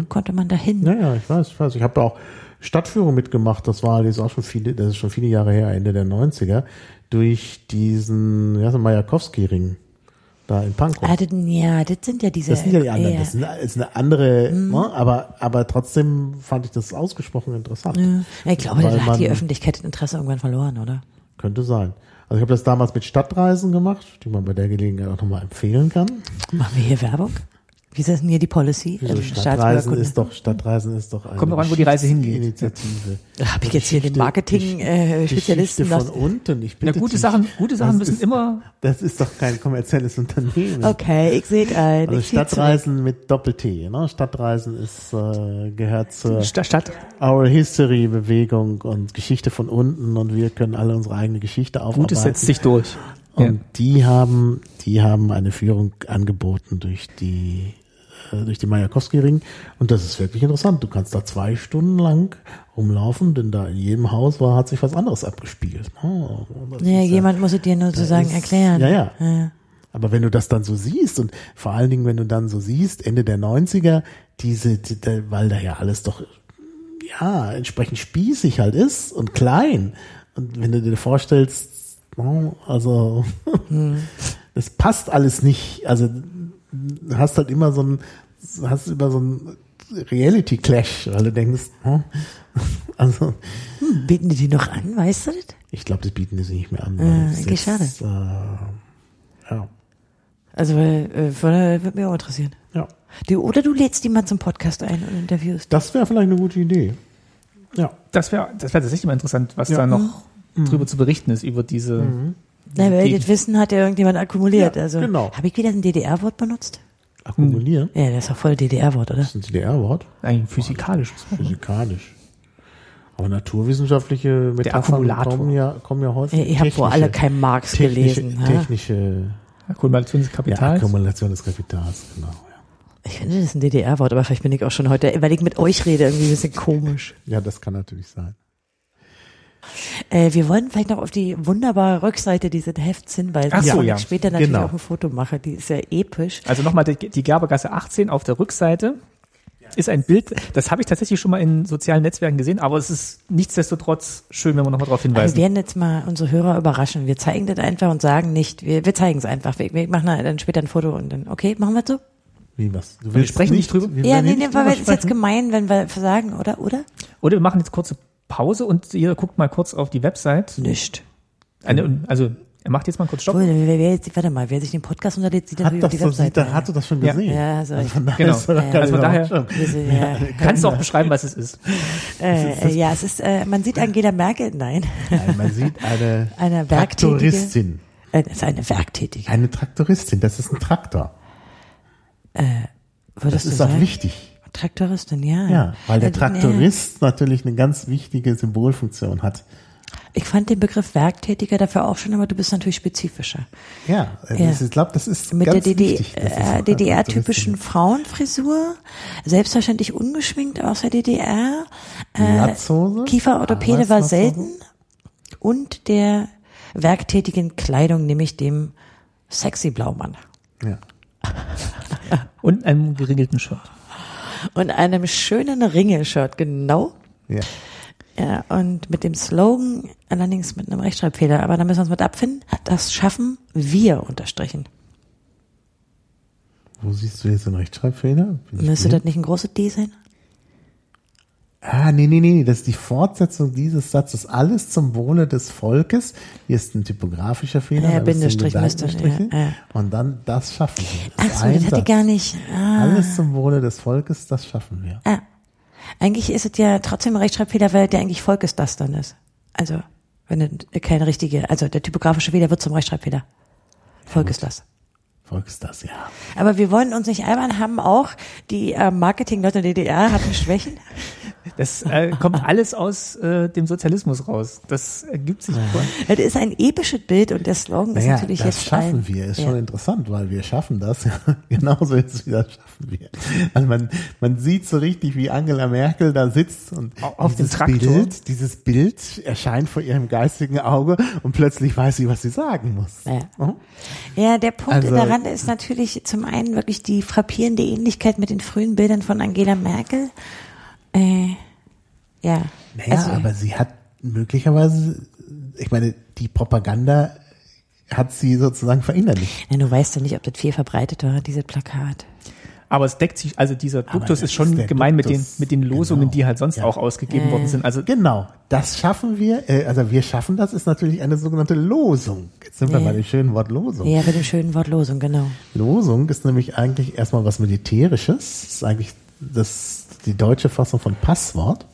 konnte man da hin. Ja, ja, ich weiß, ich weiß. Ich habe da auch Stadtführung mitgemacht. Das war das ist auch schon viele, das ist schon viele Jahre her, Ende der 90er, durch diesen, ja, so Majakowski-Ring da in Pankow. Ah, das, ja, das sind ja diese. Das sind ja die anderen. ja. Das ist eine, ist eine andere, ne? aber, aber trotzdem fand ich das ausgesprochen interessant. Ja, ich glaube, da hat die Öffentlichkeit das Interesse irgendwann verloren, oder? Könnte sein. Also ich habe das damals mit Stadtreisen gemacht, die man bei der Gelegenheit auch nochmal empfehlen kann. Machen wir hier Werbung? Wie ist denn hier die Policy? Ähm, Stadtreisen ist doch, Stadtreisen ist doch eine Kommt an, wo die Reise hingeht. Initiative. Da hab ich jetzt hier den Marketing-Spezialisten. Geschichte von unten. Ich Na, bitte gute dich. Sachen, gute Sachen Das müssen ist- immer, Das ist doch kein kommerzielles Unternehmen. okay, ich sehe ein. Also. Stadtreisen mit Doppel-T. Ne? Stadtreisen ist, äh, gehört zur Stadt, Stadt. Our History Bewegung und Geschichte von unten und wir können alle unsere eigene Geschichte aufarbeiten. Gutes setzt sich durch. Und Ja. die haben, die haben eine Führung angeboten durch die, äh, durch die Majakowski-Ring. Und das ist wirklich interessant. Du kannst da zwei Stunden lang rumlaufen, denn da in jedem Haus war, hat sich was anderes abgespielt. Oh, Ja, jemand muss es dir nur sozusagen ist- erklären. ja, ja. ja. Aber wenn du das dann so siehst und vor allen Dingen, wenn du dann so siehst, Ende der 90er, diese, die, weil da ja alles doch, ja, entsprechend spießig halt ist und klein. Und wenn du dir vorstellst, oh, also, [laughs] das passt alles nicht. Also, du hast halt immer so ein, hast immer so ein Reality Clash, weil du denkst, hm, [laughs] also, Hm, bieten die die noch an, weißt du das? ich glaube, das bieten die sich nicht mehr an. Weil es okay, jetzt, schade. Äh, ja, Also, äh, würde, mich auch interessieren. ja. Die, oder du lädst die mal zum Podcast ein und interviewst. Das wäre vielleicht eine gute Idee. Ja. Das wäre das wär tatsächlich mal interessant, was da noch drüber zu berichten ist, über diese. Na, weil Die- das Wissen hat ja irgendjemand akkumuliert. Ja, also, genau. Habe ich wieder ein DDR-Wort benutzt? Akkumulieren. Ja, das ist doch voll DDR-Wort, oder? Das ist ein DDR-Wort. Ein physikalisches. Physikalisch. Aber naturwissenschaftliche Metaphern Akkumulator. kommen ja, kommen ja häufig. Ihr habt wohl alle kein Marx technische, gelesen. ha? technische Ja, Akkumulation des Ja, Kapitals. Akkumulation des Kapitals, genau. Ja. Ich finde, das ist ein DDR-Wort, aber vielleicht bin ich auch schon heute, weil ich mit euch rede, irgendwie ein bisschen komisch. ja, das kann natürlich sein. Äh, wir wollen vielleicht noch auf die wunderbare Rückseite dieses Hefts hinweisen, Ach so, ja. ich später natürlich Genau. auch ein Foto mache. Die ist ja episch. Also nochmal die, die Gerbergasse 18 auf der Rückseite ist ein Bild, das habe ich tatsächlich schon mal in sozialen Netzwerken gesehen, aber es ist nichtsdestotrotz schön, wenn wir nochmal darauf Also hinweisen. wir werden jetzt mal unsere Hörer überraschen. Wir zeigen das einfach und sagen nicht, wir, wir zeigen es einfach. Wir, wir machen dann später ein Foto und dann, okay, machen wir es so? Wie was? Du willst sprechen nicht drüber? wir Ja, nee, nee, weil es ist jetzt gemein, wenn wir sagen, oder? Oder? Oder wir machen jetzt kurze Pause und jeder guckt mal kurz auf die Website. Nicht. Eine, also er macht jetzt mal kurz Stopp. Cool, wer, wer jetzt, warte mal, wer sich den Podcast unterlädt, sieht Hat natürlich die so, sieht, Webseite. da, hast du das schon Ja. gesehen? Ja, so Also ich- von daher Genau. Ja, also von daher- ja, Kannst du auch beschreiben, was es ist? äh, äh, ja, es ist, äh, man sieht Angela Merkel, nein, Nein, man sieht eine, [laughs] Eine. Traktoristin. äh, es ist eine Werktätige. Eine Traktoristin, das ist ein Traktor. Würdest Das du ist auch sagen? wichtig. Traktoristin, ja. Ja, weil der Äh, Traktorist natürlich eine ganz wichtige Symbolfunktion hat. Ich fand den Begriff Werktätiger dafür auch schon, aber du bist natürlich spezifischer. Ja, also Ja. das ist- ich glaube, das ist Mit ganz der DD wichtig. dass es äh, DDR-typischen Traktoristin Frauenfrisur, selbstverständlich ungeschminkt aus der DDR. Latzhose. Kieferorthopäde war Arbeitslatzhose. selten. Und der werktätigen Kleidung, nämlich dem sexy Blaumann. Ja. [laughs] Und einem geregelten Shirt. Und einem schönen Ringelshirt, genau. ja. Ja, und mit dem Slogan, allerdings mit einem Rechtschreibfehler, aber da müssen wir uns mit abfinden, das schaffen wir unterstrichen. Wo siehst du jetzt den Rechtschreibfehler? Müsste das nicht ein großes D sein? Ah, nee, nee, nee, das ist die Fortsetzung dieses Satzes. Alles zum Wohle des Volkes. Hier ist ein typografischer Fehler. Ja, Bindestrich müsste, Gedankenstriche. ja, ja. Und dann, das schaffen wir. Ach so, das hatte ich Satz. gar nicht. Ah, Alles zum Wohle des Volkes, das schaffen wir. ah. Eigentlich ist es ja trotzdem ein Rechtschreibfehler, weil der eigentlich Volk ist das dann ist. Also, wenn keine richtige, also der typografische Fehler wird zum Rechtschreibfehler. Volk ist das. Volk ist das, ja. Aber wir wollen uns nicht albern haben, auch die äh, Marketingleute der DDR hatten Schwächen. [laughs] Das äh, kommt alles aus äh, dem Sozialismus raus. Das ergibt sich. Das ist ein episches Bild und der Slogan ist Naja, natürlich das jetzt schaffen allen- wir, ist ja. schon interessant, weil wir schaffen das. [laughs] Genauso ist wie das schaffen wir. Also man, man sieht so richtig, wie Angela Merkel da sitzt und Auf dem dieses Traktor. Bild, dieses Bild erscheint vor ihrem geistigen Auge und plötzlich weiß sie, was sie sagen muss. Ja. Oh? Ja, der Punkt Also- daran ist natürlich zum einen wirklich die frappierende Ähnlichkeit mit den frühen Bildern von Angela Merkel. Äh, ja. Naja, also, aber sie hat möglicherweise, ich meine, die Propaganda hat sie sozusagen verinnerlicht. ja, du weißt ja nicht, ob das viel verbreitet war, dieses Plakat. Aber es deckt sich, also dieser Duktus ist schon ist gemein mit den, Duktus. mit den Losungen, Genau. die halt sonst Ja. auch ausgegeben worden sind. Also Genau, das schaffen wir, äh, also wir schaffen das, ist natürlich eine sogenannte Losung. Jetzt sind wir Ja. bei dem schönen Wort Losung. Ja, bei dem schönen Wort Losung, genau. Losung ist nämlich eigentlich erstmal was Militärisches. Das ist eigentlich das, die deutsche Fassung von Passwort.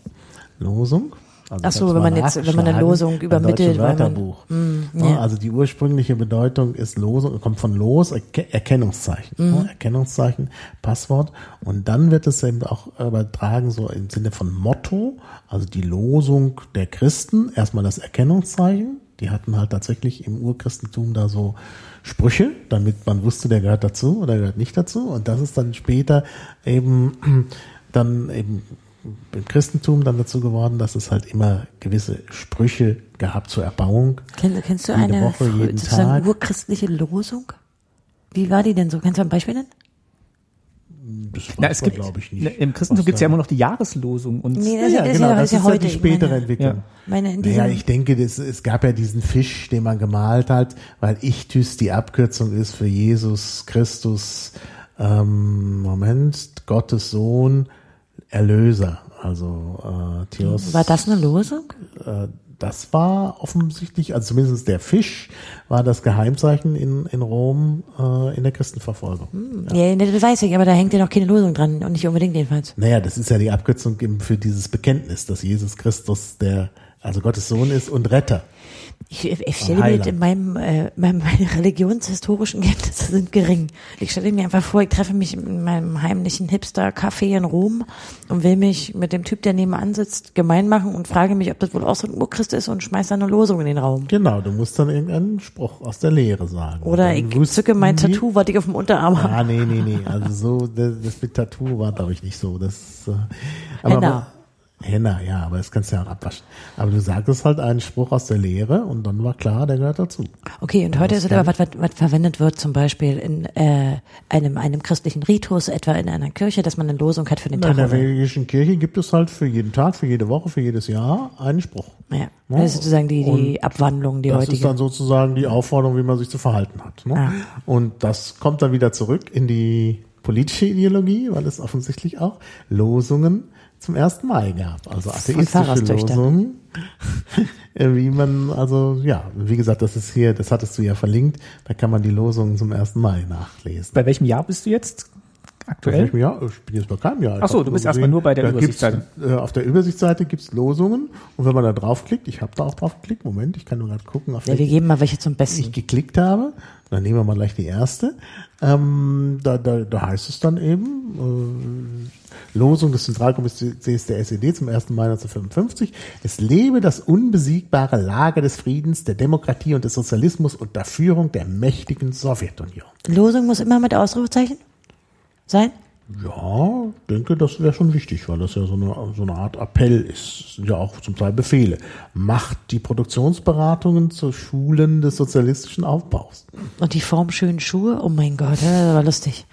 Losung. Also Ach so, wenn man jetzt- wenn man eine Losung übermittelt, weil man- Wörterbuch. ja. Ja, Also die ursprüngliche Bedeutung ist Losung, kommt von Los, Erke- Erkennungszeichen. Mhm. Erkennungszeichen, Passwort. Und dann wird es eben auch übertragen, so im Sinne von Motto, also die Losung der Christen, erstmal das Erkennungszeichen. Die hatten halt tatsächlich im Urchristentum da so Sprüche, damit man wusste, der gehört dazu oder gehört nicht dazu. Und das ist dann später eben dann eben im Christentum dann dazu geworden, dass es halt immer gewisse Sprüche gab zur Erbauung. Kenn, kennst du Jede eine Woche, jeden sozusagen Tag. urchristliche Losung? Wie war die denn so? Kannst du ein Beispiel nennen? Das na, es gibt, glaube ich, nicht. ne, im Christentum was gibt es ja immer noch die Jahreslosung und Nee, das, ja, ist genau, das ist ja ist heute. ja die spätere ich meine, Entwicklung. Ja. meine, Naja, ich denke, das, es gab ja diesen Fisch, den man gemalt hat, weil Ichthys die Abkürzung ist für Jesus Christus, ähm, Moment, Gottes Sohn, Erlöser. Also äh, Theos. war das eine Losung? äh, das war offensichtlich, also zumindest der Fisch war das Geheimzeichen in, in Rom äh, in der Christenverfolgung. Ja, ne, das weiß ich, aber da hängt ja noch keine Losung dran und nicht unbedingt jedenfalls. Naja, das ist ja die Abkürzung eben für dieses Bekenntnis, dass Jesus Christus der also Gottes Sohn ist und Retter. Ich, ich stelle mir in meinem, äh, meinem, meine religionshistorischen Kenntnisse [laughs] sind gering. Ich stelle mir einfach vor, ich treffe mich in meinem heimlichen Hipster-Café in Rom und will mich mit dem Typ, der nebenan sitzt, gemein machen und frage mich, ob das wohl auch so ein Urchrist ist und schmeiß da eine Losung in den Raum. Genau, du musst dann irgendeinen Spruch aus der Lehre sagen. Oder ich zücke mein nie, Tattoo, was ich auf dem Unterarm habe. Ah, nee, nee, nee. Also so, das, das mit Tattoo war, glaube ich, nicht so. Das, äh, aber, genau. Henna, ja, aber das kannst du ja auch abwaschen. Aber du sagtest halt einen Spruch aus der Lehre und dann war klar, der gehört dazu. Okay, und heute ist es aber was, was, was verwendet wird, zum Beispiel in äh, einem, einem christlichen Ritus, etwa in einer Kirche, dass man eine Losung hat für den Tag. In der evangelischen Kirche gibt es halt für jeden Tag, für jede Woche, für jedes Jahr einen Spruch. Ja, ja. das ist sozusagen die, die Abwandlung, die das heutige. Das ist dann sozusagen die Aufforderung, wie man sich zu verhalten hat. Ne? Ah. Und das kommt dann wieder zurück in die politische Ideologie, weil es offensichtlich auch Losungen zum ersten Mal gab. Also atheistische Losungen, [laughs] wie man, also ja, wie gesagt, das ist hier, das hattest du ja verlinkt, da kann man die Losungen zum ersten Mal nachlesen. Bei welchem Jahr bist du jetzt? Aktuell? Bei welchem Jahr? Ich bin jetzt bei keinem Jahr. Ach so, du bist erstmal nur bei der Übersichtsseite. Äh, auf der Übersichtsseite gibt's Losungen und wenn man da draufklickt, ich habe da auch drauf geklickt, Moment, ich kann nur gerade gucken, auf ja, wir geben mal welche zum Besten. ich geklickt habe, dann nehmen wir mal gleich die erste. Ähm, da, da, da heißt es dann eben, äh, Losung des Zentralkomitees der SED zum 1. Mai 1955. Es lebe das unbesiegbare Lager des Friedens, der Demokratie und des Sozialismus unter Führung der mächtigen Sowjetunion. Losung muss immer mit Ausrufezeichen sein? Ja, denke, das wäre schon wichtig, weil das ja so eine, so eine Art Appell ist. Das sind ja auch zum Teil Befehle. Macht die Produktionsberatungen zu Schulen des sozialistischen Aufbaus. Und die formschönen Schuhe? Oh mein Gott, das war lustig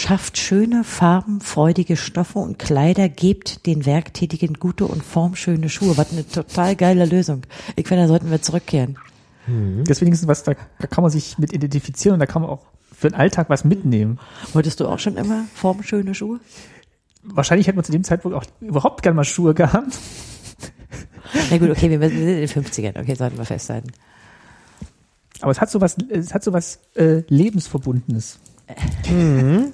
schafft schöne, farbenfreudige Stoffe und Kleider, gebt den Werktätigen gute und formschöne Schuhe. Was eine total geile Lösung. Ich finde, da sollten wir zurückkehren. Mhm. Deswegen ist es was, da, da kann man sich mit identifizieren und da kann man auch für den Alltag was mitnehmen. Wolltest du auch schon immer formschöne Schuhe? Wahrscheinlich hätten wir zu dem Zeitpunkt auch überhaupt gerne mal Schuhe gehabt. Na gut, okay, wir sind in den 50ern, okay, sollten wir festhalten. Aber es hat sowas, es hat sowas äh, Lebensverbundenes. [laughs] Mhm.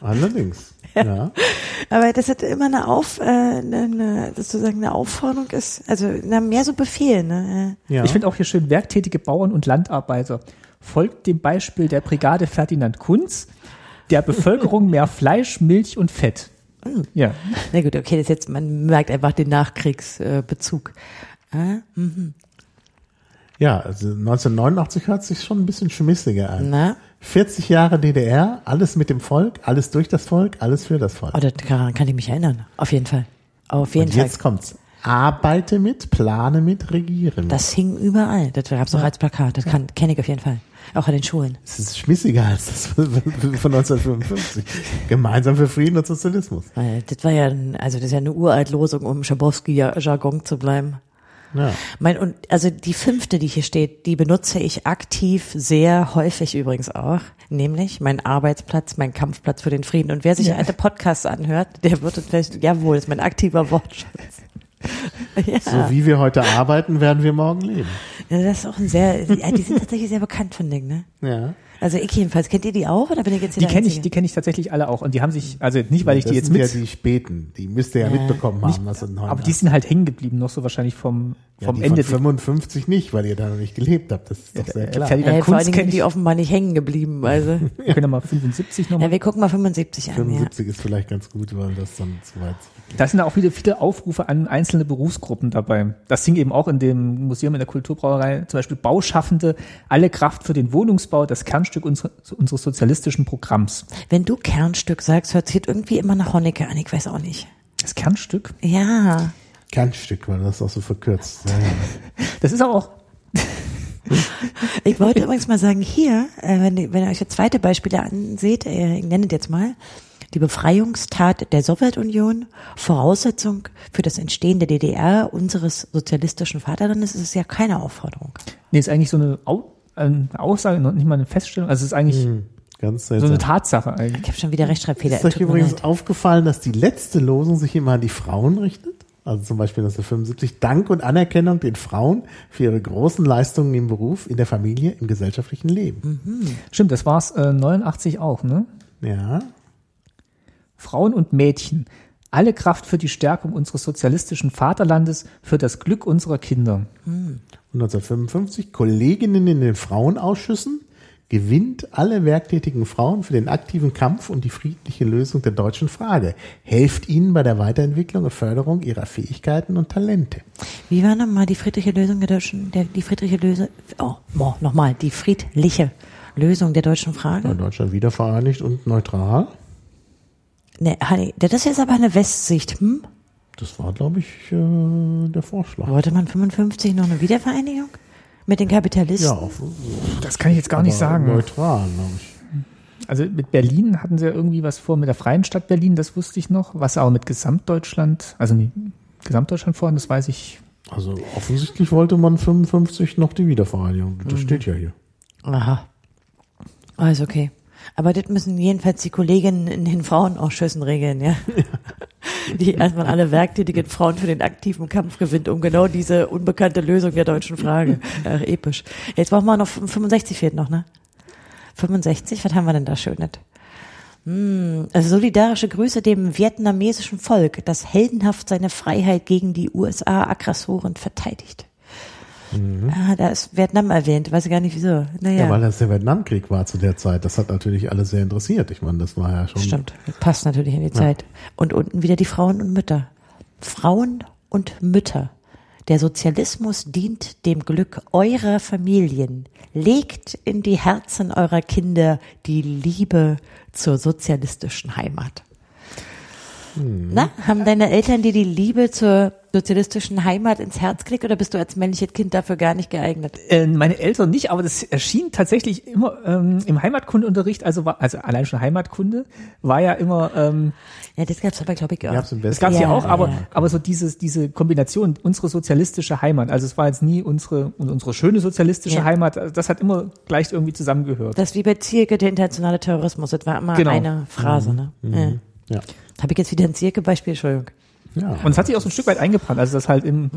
Allerdings. Ja. [laughs] Aber das hat immer eine Auf, äh, eine, sozusagen eine Aufforderung ist, also na, mehr so Befehl. Ne? Ja. Ich finde auch hier schön werktätige Bauern und Landarbeiter. Folgt dem Beispiel der Brigade Ferdinand Kunz, der Bevölkerung [laughs] mehr Fleisch, Milch und Fett. Mhm. Ja. Na gut, okay, das jetzt, man merkt einfach den Nachkriegsbezug. Äh, mhm. Ja, also 1989 hört sich schon ein bisschen schmissiger an. Na? 40 Jahre DDR, alles mit dem Volk, alles durch das Volk, alles für das Volk. Oh, daran kann ich mich erinnern. Auf jeden Fall. Auf jeden Und Fall. Jetzt kommt's. Arbeite mit, plane mit, regiere mit. Das hing überall. Das gab's auch ja. als Plakat. Das kann, kenne ich auf jeden Fall. Auch an den Schulen. Das ist schmissiger als das von 1955. Gemeinsam für Frieden und Sozialismus. Das war ja, also das ist ja eine uralt Losung, um Schabowski-Jargon zu bleiben. Ja. Mein, und also die fünfte, die hier steht, die benutze ich aktiv sehr häufig übrigens auch, nämlich mein Arbeitsplatz, mein Kampfplatz für den Frieden. Und wer sich ja. alte Podcasts anhört, der wird vielleicht, jawohl, ist mein aktiver Wortschatz. [laughs] ja. So wie wir heute arbeiten, werden wir morgen leben. Ja, das ist auch ein sehr, die sind tatsächlich sehr bekannt von Ding, ne? Ja. Also ich jedenfalls, kennt ihr die auch oder bin ich jetzt hier Die kenne ich, die kenne ich tatsächlich alle auch. Und die haben sich, also nicht, weil ich das die jetzt mit. Das sind ja die späten, die müsst ihr ja, ja. mitbekommen haben, was in Aber die sind halt hängen geblieben, noch so wahrscheinlich vom, vom ja, Ende. Von 55 nicht, weil ihr da noch nicht gelebt habt, das ist doch sehr klar. Äh, vor allen Dingen sind die offenbar nicht hängen geblieben, also. [laughs] wir können ja mal 75 nochmal. Ja, wir gucken mal 75 an. 75 ja. ist vielleicht ganz gut, weil das dann zu weit da sind auch wieder viele Aufrufe an einzelne Berufsgruppen dabei. Das hing eben auch in dem Museum in der Kulturbrauerei, zum Beispiel Bauschaffende, alle Kraft für den Wohnungsbau, das Kernstück unseres, unseres sozialistischen Programms. Wenn du Kernstück sagst, hört sich irgendwie immer nach Honecker an, ich weiß auch nicht. Das Kernstück? Ja. Kernstück, weil das auch so verkürzt. Ja, [laughs] Das ist aber auch ich wollte übrigens mal sagen, hier, äh, wenn, wenn ihr euch jetzt zweite Beispiele anseht, äh, ich nenne das jetzt mal, die Befreiungstat der Sowjetunion Voraussetzung für das Entstehen der DDR unseres sozialistischen Vaterlandes ist es ja keine Aufforderung. Nee, ist eigentlich so eine, Au eine Aussage, noch nicht mal eine Feststellung. Also es ist eigentlich hm, ganz so eine Tatsache eigentlich. Ich habe schon wieder Rechtschreibfehler. Ist euch übrigens leid. aufgefallen, dass die letzte Losung sich immer an die Frauen richtet? Also zum Beispiel 1975 Dank und Anerkennung den Frauen für ihre großen Leistungen im Beruf, in der Familie, im gesellschaftlichen Leben. Mhm. Stimmt, das war's äh, 89 auch, ne? Ja. Frauen und Mädchen. Alle Kraft für die Stärkung unseres sozialistischen Vaterlandes, für das Glück unserer Kinder. 1955 Kolleginnen in den Frauenausschüssen gewinnt alle werktätigen Frauen für den aktiven Kampf und die friedliche Lösung der deutschen Frage, helft ihnen bei der Weiterentwicklung und Förderung ihrer Fähigkeiten und Talente. Wie war nochmal die friedliche Lösung der deutschen, der, die friedliche Lösung, oh, nochmal, die friedliche Lösung der deutschen Frage? Deutschland wieder vereinigt und neutral. Ne, Hanni, das ist jetzt aber eine Westsicht, hm? Das war, glaube ich, äh, der Vorschlag. Wollte man 55 noch eine Wiedervereinigung? Mit den Kapitalisten? Ja, Das kann ich jetzt gar nicht sagen. Neutral, glaube ich. Also mit Berlin hatten sie ja irgendwie was vor, mit der freien Stadt Berlin, das wusste ich noch. Was aber mit Gesamtdeutschland, also nee, Gesamtdeutschland vorhin, das weiß ich. Also offensichtlich wollte man 55 noch die Wiedervereinigung. Das steht ja hier. Aha. Alles okay. Aber das müssen jedenfalls die Kolleginnen in den Frauenausschüssen regeln, ja. [laughs] [laughs] Die erstmal alle werktätigen Frauen für den aktiven Kampf gewinnt, um genau diese unbekannte Lösung der deutschen Frage. Ach, episch. Jetzt brauchen wir noch 65 fehlt noch, ne? 65, was haben wir denn da Schönes? Hm, also solidarische Grüße dem vietnamesischen Volk, das heldenhaft seine Freiheit gegen die USA-Aggressoren verteidigt. Ah, da ist Vietnam erwähnt, weiß ich gar nicht wieso. Naja. Ja. weil das der Vietnamkrieg war zu der Zeit. Das hat natürlich alle sehr interessiert. Ich meine, das war ja schon. Stimmt, passt natürlich in die Zeit. Und unten wieder die Frauen und Mütter. Frauen und Mütter. Der Sozialismus dient dem Glück eurer Familien. Legt in die Herzen eurer Kinder die Liebe zur sozialistischen Heimat. Na, haben deine Eltern dir die Liebe zur sozialistischen Heimat ins Herz gelegt oder bist du als männliches Kind dafür gar nicht geeignet? Äh, meine Eltern nicht, aber das erschien tatsächlich immer ähm, im Heimatkundeunterricht, also war, also allein schon Heimatkunde, war ja immer, ähm, Ja, das gab's aber, glaube ich, auch. Gab's im das Westen. gab's ja, Ja, auch, aber, ja. aber so dieses, diese Kombination, unsere sozialistische Heimat, also es war jetzt nie unsere, unsere schöne sozialistische Ja. Heimat, also das hat immer gleich irgendwie zusammengehört. Das ist wie bei Zierke, der internationale Terrorismus. Das war immer Genau. eine Phrase, ne? Ja. Ja. Habe ich jetzt wieder ein Zierke-Beispiel, Entschuldigung. Ja. Und es hat sich auch so ein Stück weit eingebrannt, also das halt im,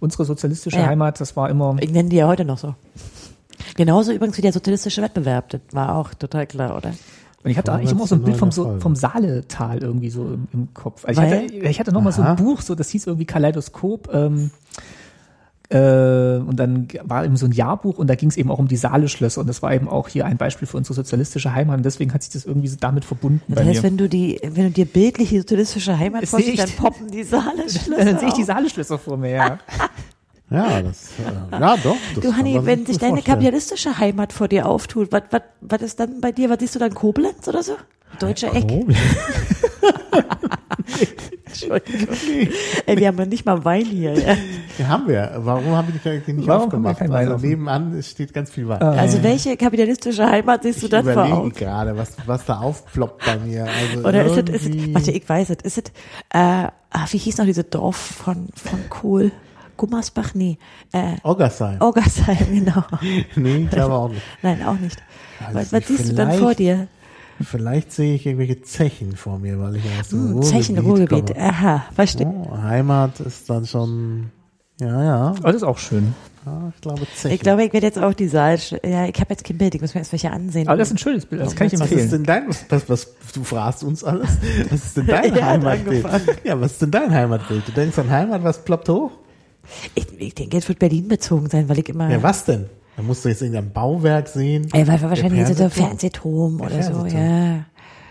unsere sozialistische Ja. Heimat, das war immer, Ich nenne die ja heute noch so. Genauso übrigens wie der sozialistische Wettbewerb. Das war auch total klar, oder? Und ich hatte eigentlich immer so ein Bild vom, so, vom Saaletal irgendwie so im, im Kopf. Also ich hatte, ich hatte noch mal so ein Buch, so das hieß irgendwie Kaleidoskop. Ähm, äh, und dann war eben so ein Jahrbuch und da ging es eben auch um die Saale-Schlösser und das war eben auch hier ein Beispiel für unsere sozialistische Heimat und deswegen hat sich das irgendwie so damit verbunden Das bei heißt, mir. wenn du die, wenn du dir bildlich die sozialistische Heimat vorstellst, dann poppen die Saale [laughs] dann sehe ich die Saale-Schlösser vor mir, ja. ja, das, äh, ja, doch. Das Du Hanni, wenn sich deine vorstellen. kapitalistische Heimat vor dir auftut, was, was, was ist dann bei dir? Was siehst du dann Koblenz oder so? Deutsche Eck. [laughs] Entschuldigung. Ey, wir haben ja nicht mal Wein hier. Ja. ja, haben wir. Warum habe ich nicht, nicht Warum haben wir aufgemacht? keinen Wein also offen? nebenan steht ganz viel Wein. Also welche kapitalistische Heimat siehst du ich dann vor überlege Augen? gerade, was, was da aufploppt bei mir. Also Oder ist es, ist irgendwie- es, warte, ich weiß es, ist es, äh, ah, wie hieß noch dieses Dorf von, von Kohl? Gummersbach? Nee, äh, Oggersheim. Oggersheim, [laughs] genau. Nee, ich glaube auch nicht. Nein, auch nicht. Weiß Was, siehst du dann vor dir? Vielleicht sehe ich irgendwelche Zechen vor mir, weil ich ja aus dem Hm, Ruhrgebiet Zechen, Ruhrgebiet. komme. Aha, verstehe. Oh, Heimat ist dann schon, ja, ja, das ist auch schön. ja ich glaube Zechen. Ich glaube, ich werde jetzt auch die Saal, ja, ich habe jetzt kein Bild, ich muss mir erst welche ansehen. Aber das ist ein schönes Bild, das kann ich was ist empfehlen. denn dein, was, was, was, du fragst uns alles? Was ist denn dein [laughs] Heimatbild? Ja, was ist denn dein Heimatbild? Du denkst an Heimat, was ploppt hoch? ich, ich denke, jetzt wird Berlin bezogen sein, weil ich immer, Ja, was denn? Da musst du jetzt irgendein Bauwerk sehen. Weil wir wahrscheinlich Der so Fernsehturm. Fernsehturm Der oder so, Fernsehturm. ja.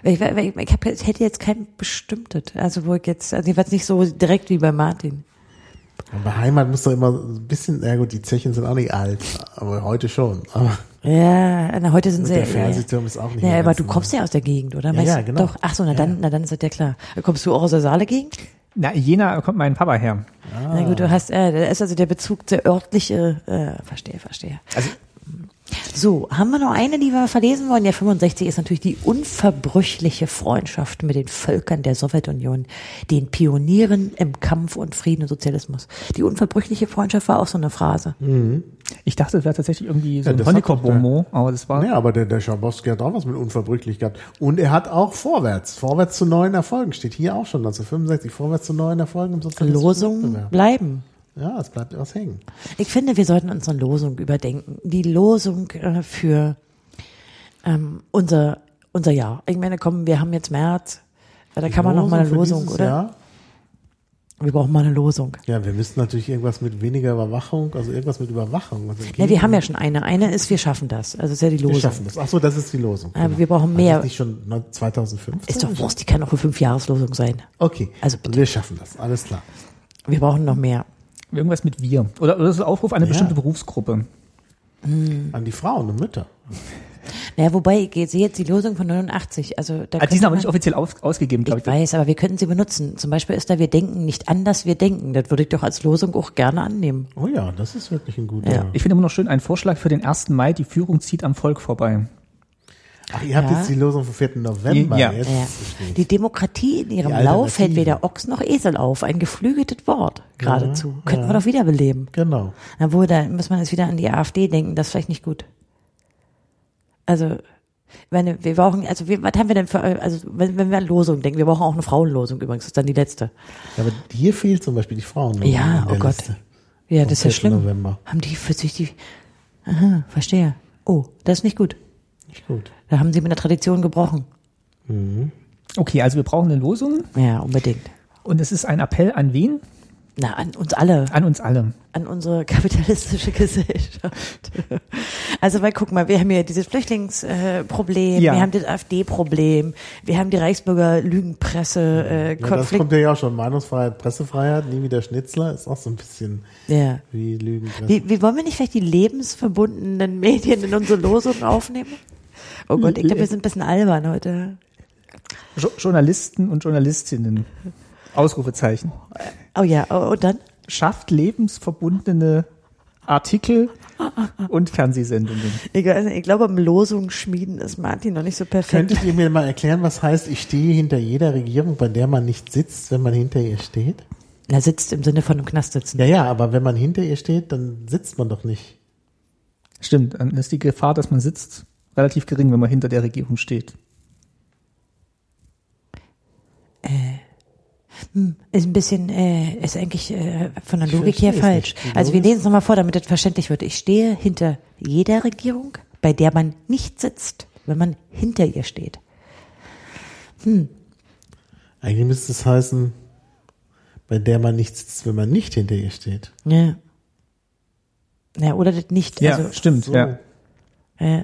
Ich, ich, ich, hab, ich hätte jetzt kein bestimmtes, also wo ich jetzt, also ich war jetzt nicht so direkt wie bei Martin. Und bei Heimat musst du immer ein bisschen, ja gut, die Zechen sind auch nicht alt, aber heute schon. Aber Ja, na, heute sind sie. der Fernsehturm ist auch nicht Ja, mehr aber du kommst ja aus der Gegend, oder? Ja, ja, genau. Doch, ach so, na dann, na dann ist das ja klar. Kommst du auch aus der Saale-Gegend? Na, Jena kommt mein Papa her. Na gut, du hast, äh, da ist also der Bezug der örtliche, äh, verstehe, verstehe. Also So, haben wir noch eine, die wir verlesen wollen? Ja, 65 ist natürlich die unverbrüchliche Freundschaft mit den Völkern der Sowjetunion, den Pionieren im Kampf und Frieden und Sozialismus. Die unverbrüchliche Freundschaft war auch so eine Phrase. ich dachte, es wäre tatsächlich irgendwie so Ja, ein Honecker-Bonbon, aber das war, Ja, aber der, der Schabowski hat auch was mit unverbrüchlich gehabt. Und er hat auch vorwärts, vorwärts zu neuen Erfolgen, steht hier auch schon 1965, vorwärts zu neuen Erfolgen im Losungen Wettbewerb. bleiben. Ja, es bleibt etwas hängen. Ich finde, wir sollten unsere Losung überdenken. Die Losung äh, für ähm, unser, unser Jahr. Ich meine, komm, wir haben jetzt März. Da kann man noch mal eine Losung, oder? Jahr? Wir brauchen mal eine Losung. Ja, wir müssen natürlich irgendwas mit weniger Überwachung, also irgendwas mit Überwachung. Also Ja, wir haben ja schon eine. Eine ist, wir schaffen das. Also ist ja die wir Losung. schaffen das. Ach so, das ist die Losung. Aber wir brauchen War mehr. Das nicht schon 2015? Ist doch Wurst, die kann auch eine Fünfjahreslosung sein. Okay, Also also wir schaffen das. Alles klar. Wir brauchen noch mehr. Irgendwas mit wir. Oder, oder das ist ein Aufruf an eine Ja. bestimmte Berufsgruppe. An die Frauen und Mütter. [laughs] Naja, wobei, ich sehe jetzt die Losung von 89. Also, da Ah, die sind aber nicht offiziell aus, ausgegeben, glaube Ich ich. weiß, aber wir könnten sie benutzen. Zum Beispiel ist da, wir denken nicht anders, wir denken. Das würde ich doch als Losung auch gerne annehmen. Oh ja, das ist wirklich ein guter. Ja. Ich finde immer noch schön, ein Vorschlag für den 1. Mai, die Führung zieht am Volk vorbei. Ach, ihr habt Ja. jetzt die Losung vom 4. November. Ja. Jetzt Ja. Die Demokratie in ihrem Lauf hält weder Ochs noch Esel auf. Ein geflügeltes Wort geradezu. Könnten wir ja. doch wiederbeleben. Genau. Obwohl, da muss man jetzt wieder an die AfD denken. Das ist vielleicht nicht gut. Also, meine, wir brauchen, also wir, was haben wir denn für, also wenn, wenn wir an Losung denken, wir brauchen auch eine Frauenlosung übrigens, das ist dann die letzte. Ja, aber hier fehlt zum Beispiel die Frauen. Ja, oh Gott. Liste. Ja, das ist ja 4. schlimm. November. Haben die für sich die, aha, verstehe. Oh, das ist nicht gut. Gut. Da haben sie mit der Tradition gebrochen. Okay, also wir brauchen eine Losung Ja, unbedingt. und es ist ein Appell an wen? Na, an uns alle, An uns alle. an unsere kapitalistische [laughs] Gesellschaft. Also, weil guck mal, wir haben hier dieses Flüchtlingsproblem, Ja. wir haben das AfD-Problem, wir haben die Reichsbürger Lügenpresse, äh, Ja, das kommt ja auch schon. Meinungsfreiheit, Pressefreiheit, nie wieder Schnitzler, ist auch so ein bisschen Ja. wie Lügenpresse. Wie, wie wollen wir nicht vielleicht die lebensverbundenen Medien in unsere Losung aufnehmen? Oh Gott, ich glaube, wir sind ein bisschen albern heute. Jo Journalisten und Journalistinnen. Ausrufezeichen. Oh ja, oh, und dann? Schafft lebensverbundene Artikel und Fernsehsendungen. Ich, weiß nicht, ich glaube, am Losung schmieden ist Martin noch nicht so perfekt. Könntet ihr mir mal erklären, was heißt, ich stehe hinter jeder Regierung, bei der man nicht sitzt, wenn man hinter ihr steht? Er sitzt im Sinne von im Knast sitzen. Ja, ja, aber wenn man hinter ihr steht, dann sitzt man doch nicht. Stimmt, dann ist die Gefahr, dass man sitzt, relativ gering, wenn man hinter der Regierung steht. Ist ein bisschen, äh, ist eigentlich äh, von der Ich Logik her falsch. Also wir lesen es nochmal vor, damit das verständlich wird. Ich stehe hinter jeder Regierung, bei der man nicht sitzt, wenn man hinter ihr steht. Eigentlich müsste es heißen, bei der man nicht sitzt, wenn man nicht hinter ihr steht. Ja. Ja, oder das nicht. Ja, Also, stimmt, So. ja. äh,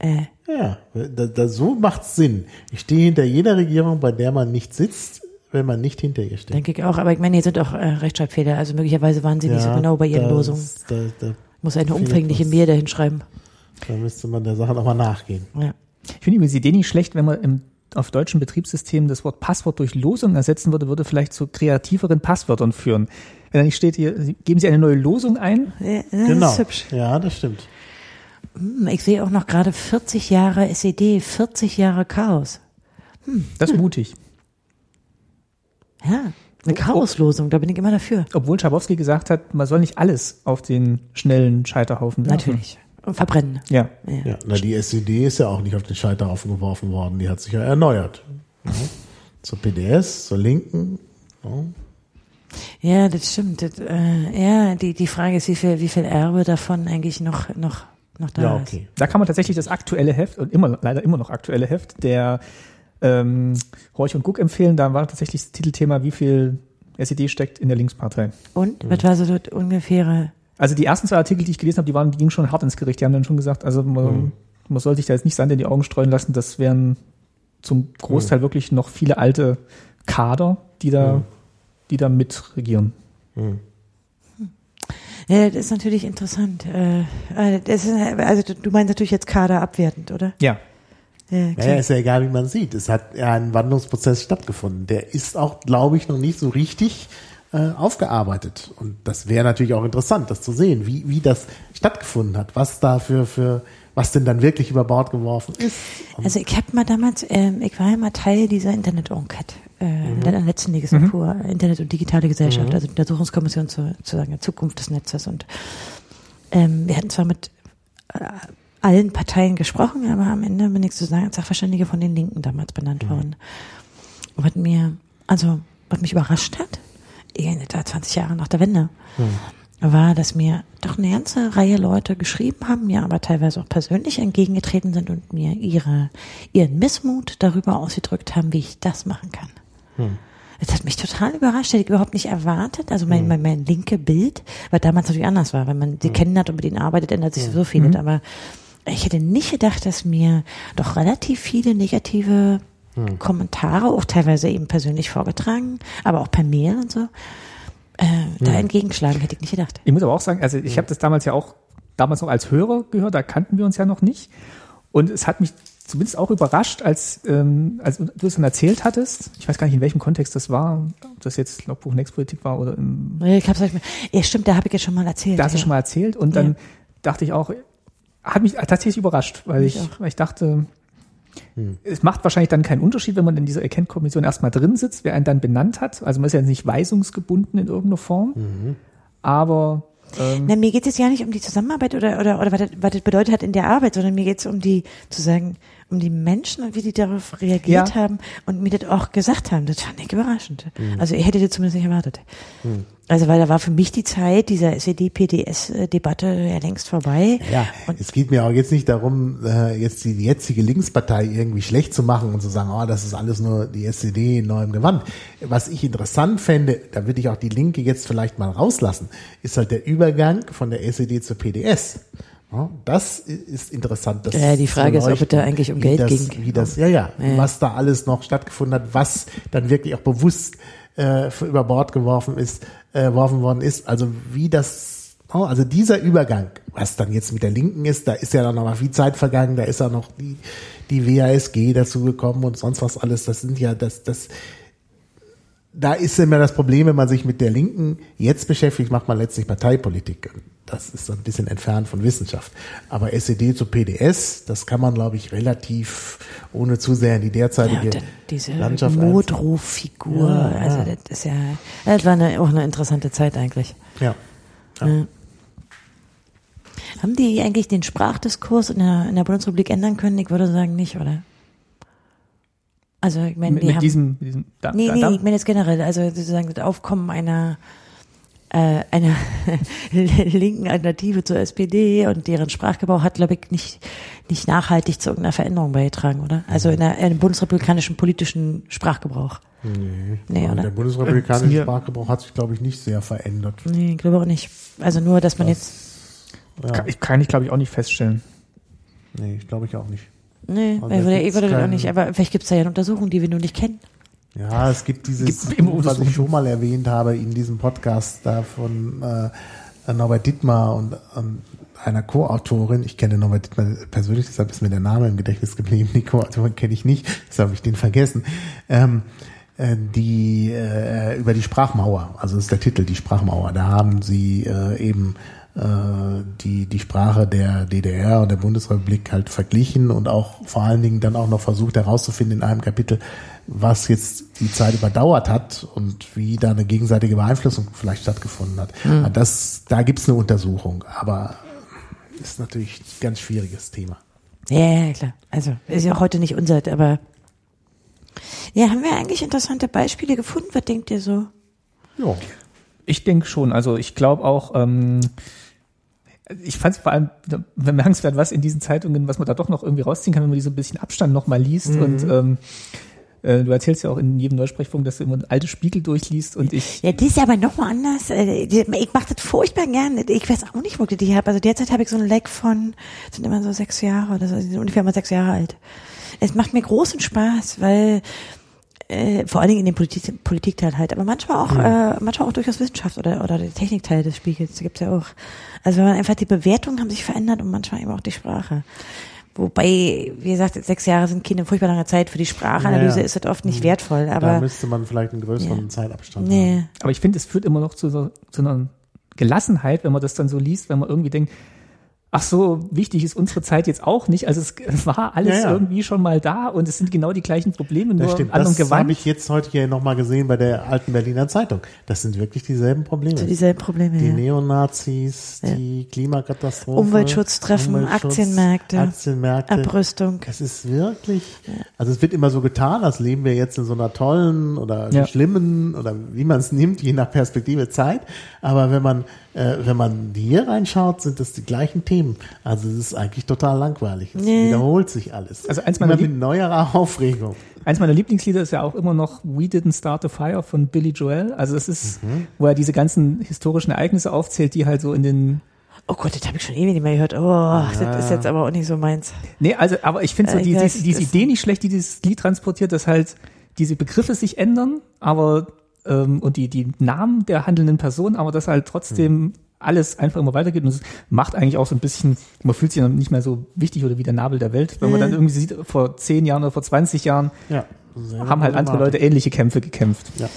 äh, Ja, da, da, so macht's Sinn. Ich stehe hinter jeder Regierung, bei der man nicht sitzt, wenn man nicht hinter ihr steht. denke ich auch. Aber ich meine, hier sind auch äh, Rechtschreibfehler. Also möglicherweise waren sie nicht so genau bei ihren da- Losungen. Da, da, Muss eine umfängliche. Mail dahin schreiben. da müsste man der Sache nochmal nachgehen. Ja. Ich finde übrigens die Idee nicht schlecht, wenn man im, auf deutschen Betriebssystemen das Wort Passwort durch Losung ersetzen würde, würde vielleicht zu kreativeren Passwörtern führen. Wenn da nicht steht hier, geben Sie eine neue Losung ein, Ja, das Genau. ist hübsch. Ja, das stimmt. Hm, Ich sehe auch noch gerade 40 Jahre SED, 40 Jahre Chaos. das ist mutig. Ja, eine Chaoslosung, da bin ich immer dafür. Obwohl Schabowski gesagt hat, man soll nicht alles auf den schnellen Scheiterhaufen werfen. Natürlich. Und verbrennen. Ja. Ja, na, die SED ist ja auch nicht auf den Scheiterhaufen geworfen worden. Die hat sich ja erneuert. Ja. Zur PDS, zur Linken. Ja. Ja, das stimmt. Das, äh, ja, die, die Frage ist, wie viel, wie viel Erbe davon eigentlich noch, noch, noch da Ja, ist. okay. Da kann man tatsächlich das aktuelle Heft und immer, leider immer noch aktuelle Heft der ähm, Horch und Guck empfehlen. Da war tatsächlich das Titelthema, wie viel SED steckt in der Linkspartei. Und, was war so das ungefähre, Also die ersten zwei Artikel, die ich gelesen habe, die waren, die gingen schon hart ins Gericht. Die haben dann schon gesagt, also man, man soll sich da jetzt nicht Sand in die Augen streuen lassen. Das wären zum Großteil wirklich noch viele alte Kader, die da, die da mitregieren. Ja, das ist natürlich interessant. Äh, äh, das ist, also du- meinst natürlich jetzt Kader abwertend, oder? Ja. Ja. Naja, ist ja egal, wie man sieht. Es hat ja ein Wandlungsprozess stattgefunden. Der ist auch, glaube ich, noch nicht so richtig äh, aufgearbeitet. Und das wäre natürlich auch interessant, das zu sehen, wie, wie das stattgefunden hat, was da für, für, was denn dann wirklich über Bord geworfen ist. Und Also ich habe mal damals, ähm, ich war ja mal Teil dieser Internet-Enquete äh, in der letzten Legislatur, Internet und digitale Gesellschaft, also die Untersuchungskommission zur, zu sagen, der Zukunft des Netzes. Und ähm, wir hatten zwar mit äh, allen Parteien gesprochen, aber am Ende bin ich sozusagen als Sachverständige von den Linken damals benannt worden. Und was mir, also was mich überrascht hat, eh, da 20 Jahre nach der Wende, war, dass mir doch eine ganze Reihe Leute geschrieben haben, mir aber teilweise auch persönlich entgegengetreten sind und mir ihre, ihren Missmut darüber ausgedrückt haben, wie ich das machen kann. Das hat mich total überrascht, hätte ich überhaupt nicht erwartet. Also mein, mein, mein linke Bild, weil damals natürlich anders war, wenn man sie kennen hat und mit ihnen arbeitet, ändert sich so vieles. Aber ich hätte nicht gedacht, dass mir doch relativ viele negative Kommentare, auch teilweise eben persönlich vorgetragen, aber auch per Mail und so, äh, da entgegenschlagen, hätte ich nicht gedacht. Ich muss aber auch sagen, also ich habe das damals ja auch, damals noch als Hörer gehört, da kannten wir uns ja noch nicht. Und es hat mich zumindest auch überrascht, als, ähm, als du es dann erzählt hattest. Ich weiß gar nicht, in welchem Kontext das war, ob das jetzt Logbuch Nextpolitik war oder im, Nee, Ich euch mal, ja, stimmt, da habe ich jetzt schon mal erzählt. da hast du ja. schon mal erzählt. Und dann Ja. dachte ich auch, hat mich tatsächlich überrascht, weil Mich ich, weil ich dachte, es macht wahrscheinlich dann keinen Unterschied, wenn man in dieser Erkenntniskommission erstmal drin sitzt, wer einen dann benannt hat. Also man ist ja nicht weisungsgebunden in irgendeiner Form. Aber ähm, Na, mir geht es ja nicht um die Zusammenarbeit oder, oder, oder was, das, was das bedeutet hat in der Arbeit, sondern mir geht es um die, zu sagen, um die Menschen und wie die darauf reagiert Ja. haben und mir das auch gesagt haben. Das fand ich überraschend. Mhm. Also ich hätte das zumindest nicht erwartet. Also weil da war für mich die Zeit dieser SED-PDS-Debatte ja längst vorbei. Ja, Und es geht mir auch jetzt nicht darum, äh, jetzt die jetzige Linkspartei irgendwie schlecht zu machen und zu sagen, oh, das ist alles nur die SED in neuem Gewand. Was ich interessant fände, da würde ich auch die Linke jetzt vielleicht mal rauslassen, ist halt der Übergang von der SED zur PDS. Das ist interessant. Das Ja, die Frage ist, ob es da eigentlich um Geld das, ging. Wie das, ja, ja, Ja. was da alles noch stattgefunden hat, was dann wirklich auch bewusst äh, über Bord geworfen ist, äh, geworfen worden ist. Also wie das, oh, also dieser Übergang, was dann jetzt mit der Linken ist, da ist ja dann noch mal viel Zeit vergangen, da ist ja noch die, die WASG dazugekommen und sonst was alles. Das sind ja, das, das, da ist immer das Problem, wenn man sich mit der Linken jetzt beschäftigt, macht man letztlich Parteipolitik. Das ist so ein bisschen entfernt von Wissenschaft. Aber SED zu PDS, das kann man, glaube ich, relativ, ohne zu sehr in die ja, derzeitige und dann diese Landschaft. Notruffigur, Ja, also ja. das ist ja, das war eine, auch eine interessante Zeit eigentlich. Ja. Ja. Haben die eigentlich den Sprachdiskurs in der, in der Bundesrepublik ändern können? Ich würde sagen nicht, oder? Also ich meine, mit, die mit haben, diesem, mit diesem da, nee, da, nee, da, ich meine jetzt generell, also sozusagen das Aufkommen einer äh, einer [laughs] linken Alternative zur SPD und deren Sprachgebrauch hat, glaube ich, nicht nicht nachhaltig zu irgendeiner Veränderung beigetragen, oder? Also in, der, in einem bundesrepublikanischen politischen Sprachgebrauch. Nee, Nee, oder? der bundesrepublikanische Mir- Sprachgebrauch hat sich, glaube ich, nicht sehr verändert. Nee, ich glaube auch nicht. Also nur, dass man jetzt Ja, kann, ich, kann ich glaube ich auch nicht feststellen. nee, ich glaube ich auch nicht. Nee, ich würde, ich würde das auch nicht, aber vielleicht gibt es da ja eine Untersuchung, die wir nur nicht kennen. Ja, es gibt dieses, Gibt was ich schon mal erwähnt habe in diesem Podcast da von äh, Norbert Dittmar und ähm, einer Co-Autorin. Ich kenne Norbert Dittmar persönlich, deshalb ist mir der Name im Gedächtnis geblieben. Die Co-Autorin kenne ich nicht, deshalb habe ich den vergessen. Ähm, äh, die äh, über die Sprachmauer, also das ist der Titel, die Sprachmauer. Da haben sie äh, eben die, die Sprache der DDR und der Bundesrepublik halt verglichen und auch vor allen Dingen dann auch noch versucht herauszufinden in einem Kapitel, was jetzt die Zeit überdauert hat und wie da eine gegenseitige Beeinflussung vielleicht stattgefunden hat. Das, da gibt's eine Untersuchung, aber ist natürlich ein ganz schwieriges Thema. Ja, ja, klar. Also ist ja auch heute nicht unser, aber ja, haben wir eigentlich interessante Beispiele gefunden? Was denkt ihr so? Ja. Ich denke schon. Also ich glaube auch, ähm, ich fand es vor allem bemerkenswert, was in diesen Zeitungen, was man da doch noch irgendwie rausziehen kann, wenn man diese ein bisschen Abstand noch mal liest. Und ähm, äh, du erzählst ja auch in jedem Neusprechfunk, dass du immer alte Spiegel durchliest und ich Ja, das ist aber nochmal anders. Äh, die- Ich mache das furchtbar gerne. Ich weiß auch nicht, wo ich die habe. Also derzeit habe ich so ein Leck von, sind immer so sechs Jahre oder so, die sind ungefähr mal sechs Jahre alt. Es macht mir großen Spaß, weil äh, vor allen Dingen in dem Politik, Politikteil halt, aber manchmal auch, äh, manchmal auch durchaus Wissenschaft oder oder der Technikteil des Spiegels gibt's ja auch. Also wenn man einfach die Bewertungen haben sich verändert und manchmal eben auch die Sprache. Wobei, wie gesagt, sechs Jahre sind keine furchtbar lange Zeit für die Sprachanalyse, Ja, ja. ist das oft nicht wertvoll, Da aber müsste man vielleicht einen größeren Ja. Zeitabstand nee. haben. Aber ich finde, es führt immer noch zu, so, zu einer Gelassenheit, wenn man das dann so liest, wenn man irgendwie denkt, ach so, wichtig ist unsere Zeit jetzt auch nicht. Also es [laughs] war alles Ja, ja. irgendwie schon mal da und es sind genau die gleichen Probleme, Das nur stimmt. im anderen Das habe ich jetzt heute hier nochmal gesehen bei der alten Berliner Zeitung. Das sind wirklich dieselben Probleme. So dieselben Probleme, die ja. Neonazis, die Klimakatastrophe, Umweltschutztreffen, Aktienmärkte, Aktienmärkte. Abrüstung. Es ist wirklich, also es wird immer so getan, als leben wir jetzt in so einer tollen oder Ja. schlimmen oder wie man es nimmt, je nach Perspektive Zeit. Aber wenn man äh, wenn man hier reinschaut, sind das die gleichen Themen. Also es ist eigentlich total langweilig. Es nee. wiederholt sich alles. Also eins meiner Immer mit neuerer Aufregung. Eins meiner Lieblingslieder ist ja auch immer noch We Didn't Start a Fire von Billy Joel. Also es ist, mhm. wo er diese ganzen historischen Ereignisse aufzählt, die halt so in den Oh Gott, das habe ich schon ewig nicht mehr gehört. Oh, ja. das ist jetzt aber auch nicht so meins. Nee, also, aber ich finde so die, diese, diese Idee nicht schlecht, die dieses Lied transportiert, dass halt diese Begriffe sich ändern, aber ähm, und die, die Namen der handelnden Personen, aber dass halt trotzdem hm. alles einfach immer weitergeht und es macht eigentlich auch so ein bisschen, man fühlt sich dann nicht mehr so wichtig oder wie der Nabel der Welt, wenn man dann irgendwie sieht, vor zehn Jahren oder vor 20 Jahren ja, haben halt andere Leute ähnliche Kämpfe gekämpft. Ja.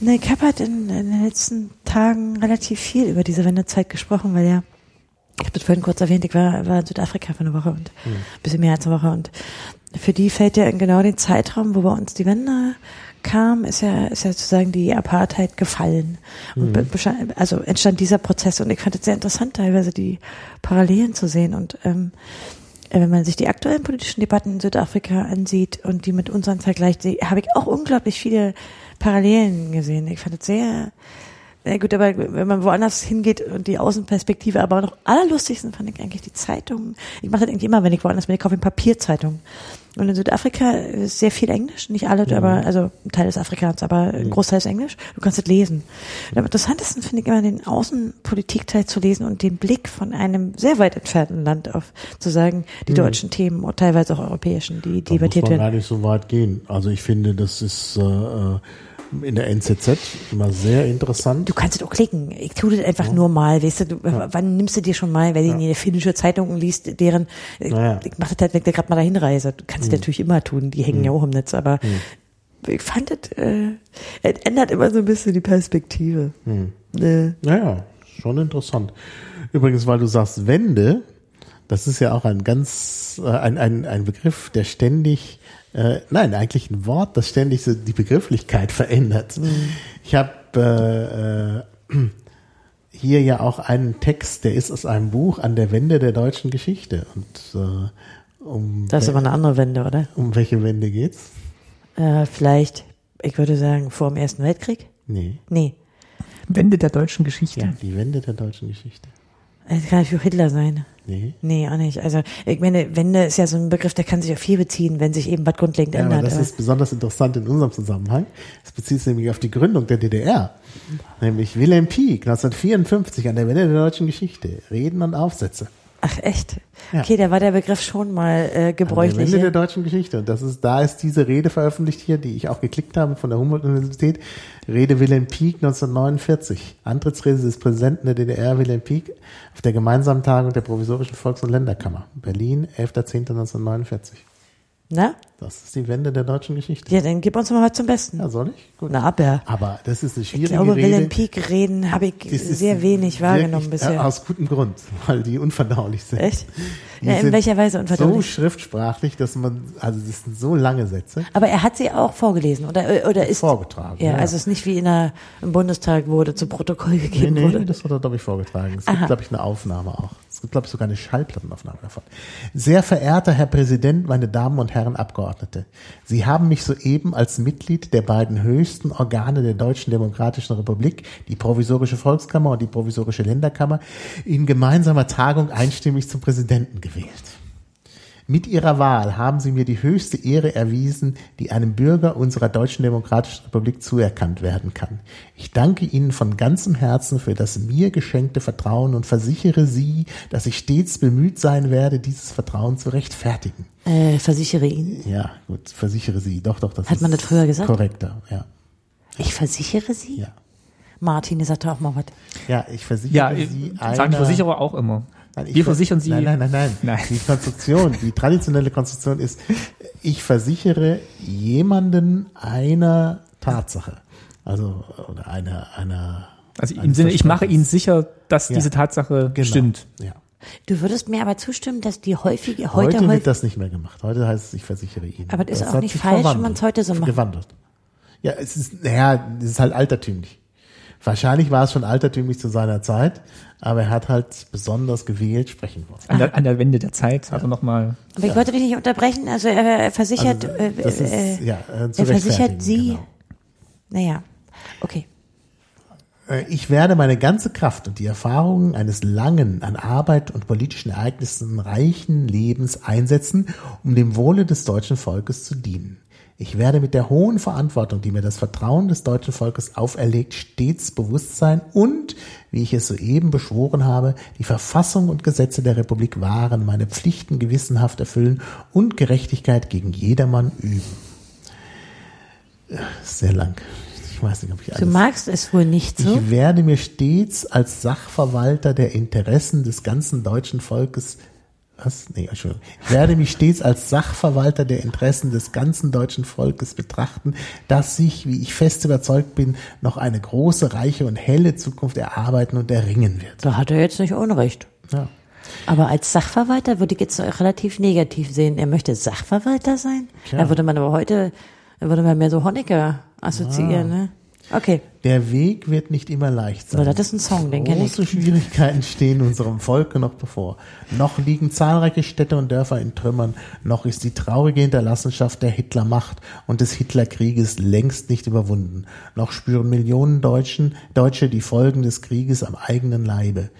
Ne, ich habe halt in, in den letzten Tagen relativ viel über diese Wendezeit gesprochen, weil ja ich habe das vorhin kurz erwähnt, ich war, war in Südafrika für eine Woche und mhm. ein bisschen mehr als eine Woche und für die fällt ja in genau den Zeitraum, wo bei uns die Wende kam, ist ja, ist ja sozusagen die Apartheid gefallen. Und mhm. also entstand dieser Prozess und ich fand es sehr interessant, teilweise die Parallelen zu sehen und ähm, wenn man sich die aktuellen politischen Debatten in Südafrika ansieht und die mit unseren vergleicht, habe ich auch unglaublich viele Parallelen gesehen. Ich fand es sehr, ja gut, aber wenn man woanders hingeht und die Außenperspektive, aber noch allerlustigsten fand ich eigentlich die Zeitungen. Ich mache das eigentlich immer, wenn ich woanders bin, ich kaufe Papierzeitungen. Und in Südafrika ist sehr viel Englisch, nicht alle, ja. aber also ein Teil des Afrikaans, aber ein Großteil ist Englisch. Du kannst es lesen. Und am interessantesten finde ich immer den Außenpolitikteil zu lesen und den Blick von einem sehr weit entfernten Land auf zu sagen, die mhm. deutschen Themen und teilweise auch europäischen, die da debattiert werden. muss man gar nicht so weit gehen. Also ich finde, das ist äh, äh in der NZZ immer sehr interessant. Du kannst es auch klicken. Ich tue das einfach ja. nur mal. Weißt du, du ja. wann nimmst du dir schon mal, du ja. eine finnische Zeitung liest, deren, naja. ich mache das halt, wenn ich gerade mal dahin reise. Du kannst es hm. natürlich immer tun. Die hängen hm. ja auch im Netz, aber hm. ich fand es, äh, es ändert immer so ein bisschen die Perspektive. Hm. Äh. Naja, schon interessant. Übrigens, weil du sagst Wende, das ist ja auch ein ganz, äh, ein, ein, ein Begriff, der ständig äh, nein, eigentlich ein Wort, das ständig so die Begrifflichkeit verändert. Mhm. Ich habe äh, äh, hier ja auch einen Text, der ist aus einem Buch an der Wende der deutschen Geschichte. Und äh, um das ist aber eine andere Wende, oder? Um welche Wende geht's? Äh, vielleicht, ich würde sagen, vor dem Ersten Weltkrieg? Nee. Nee. Wende der deutschen Geschichte. Ja, die Wende der deutschen Geschichte. Es kann für Hitler sein. Nee. Nee, auch nicht. Also, ich meine, Wende ist ja so ein Begriff, der kann sich auf viel beziehen, wenn sich eben was grundlegend ja, ändert. Aber das aber. ist besonders interessant in unserem Zusammenhang. Es bezieht sich nämlich auf die Gründung der DDR. Nämlich Wilhelm Pieck 1954 an der Wende der deutschen Geschichte. Reden und Aufsätze. Ach echt? Ja. Okay, da war der Begriff schon mal äh, gebräuchlich. Am Ende der deutschen Geschichte. Und das ist, da ist diese Rede veröffentlicht hier, die ich auch geklickt habe von der Humboldt-Universität. Rede Wilhelm Pieck 1949. Antrittsrede des Präsidenten der DDR Wilhelm Pieck auf der gemeinsamen Tagung der Provisorischen Volks- und Länderkammer. Berlin, 11.10.1949. Na? Das ist die Wende der deutschen Geschichte. Ja, dann gib uns mal was zum Besten. Ja, soll ich? Gut. Na, aber. Aber das ist eine schwierige Rede. Ich glaube, Rede. Wilhelm Pieck reden habe ich sehr wenig wahrgenommen wirklich, bisher. Äh, aus gutem Grund, weil die unverdaulich sind. Echt? Ja, in welcher Weise unverdaulich? So schriftsprachlich, dass man, also das sind so lange Sätze. Aber er hat sie auch vorgelesen, oder, oder ist? Vorgetragen. Ja, ja. also es ist nicht wie in der, im Bundestag wurde zu Protokoll gegeben nee, nee, wurde. das wurde, glaube ich, vorgetragen. Es Aha. gibt, glaube ich, eine Aufnahme auch. Es gibt, glaube ich, sogar eine Schallplattenaufnahme davon. Sehr verehrter Herr Präsident, meine Damen und Herren Abgeordnete. Sie haben mich soeben als Mitglied der beiden höchsten Organe der Deutschen Demokratischen Republik, die Provisorische Volkskammer und die Provisorische Länderkammer, in gemeinsamer Tagung einstimmig zum Präsidenten gewählt. Mit ihrer Wahl haben sie mir die höchste Ehre erwiesen, die einem Bürger unserer Deutschen Demokratischen Republik zuerkannt werden kann. Ich danke Ihnen von ganzem Herzen für das mir geschenkte Vertrauen und versichere Sie, dass ich stets bemüht sein werde, dieses Vertrauen zu rechtfertigen. Äh, versichere Ihnen? Ja, gut, versichere Sie. Doch, doch, das Hat ist man das früher gesagt? Korrekter, ja. Ich versichere Sie? Ja. Martin, ihr sagt auch mal was. Ja, ich versichere ja, Sie. Ja, sagen Versicherer auch immer. Nein, Wir versichern Sie. Nein, nein, nein, nein, nein. Die Konstruktion, die traditionelle Konstruktion ist, ich versichere jemanden einer Tatsache. Also, oder einer, einer. Also im Sinne, ich mache Ihnen sicher, dass ja. diese Tatsache genau. stimmt. Ja. Du würdest mir aber zustimmen, dass die häufige, heute, heute wird das nicht mehr gemacht. Heute heißt es, ich versichere Ihnen. Aber das ist auch nicht falsch, wenn man es heute so macht. Gewandelt. Ja, es ist, naja, es ist halt altertümlich. Wahrscheinlich war es schon altertümlich zu seiner Zeit, aber er hat halt besonders gewählt sprechen wollen. An der, an der Wende der Zeit hat er nochmal. Aber ich wollte dich nicht unterbrechen. Also er versichert, also, äh, ist, äh, ja, äh, er versichert Sie. Genau. Naja, okay. Äh, Ich werde meine ganze Kraft und die Erfahrungen eines langen, an Arbeit und politischen Ereignissen reichen Lebens einsetzen, um dem Wohle des deutschen Volkes zu dienen. Ich werde mit der hohen Verantwortung, die mir das Vertrauen des deutschen Volkes auferlegt, stets bewusst sein und, wie ich es soeben beschworen habe, die Verfassung und Gesetze der Republik wahren, meine Pflichten gewissenhaft erfüllen und Gerechtigkeit gegen jedermann üben. Sehr lang. Ich weiß nicht, ob ich Du alles magst es wohl nicht so? ich werde mir stets als Sachverwalter der Interessen des ganzen deutschen Volkes was? Nee, Entschuldigung. Ich werde mich stets als Sachverwalter der Interessen des ganzen deutschen Volkes betrachten, das sich, wie ich fest überzeugt bin, noch eine große, reiche und helle Zukunft erarbeiten und erringen wird. Da hat er jetzt nicht Unrecht. Ja. Aber als Sachverwalter würde ich jetzt relativ negativ sehen. Er möchte Sachverwalter sein? Tja. Da würde man aber heute, da würde man mehr so Honecker assoziieren, ne? Okay. Der Weg wird nicht immer leicht sein. Aber das ist ein Song, den kenne ich. Große Schwierigkeiten stehen unserem Volke noch bevor. Noch liegen zahlreiche Städte und Dörfer in Trümmern, noch ist die traurige Hinterlassenschaft der Hitlermacht und des Hitlerkrieges längst nicht überwunden. Noch spüren Millionen Deutschen, Deutsche die Folgen des Krieges am eigenen Leibe.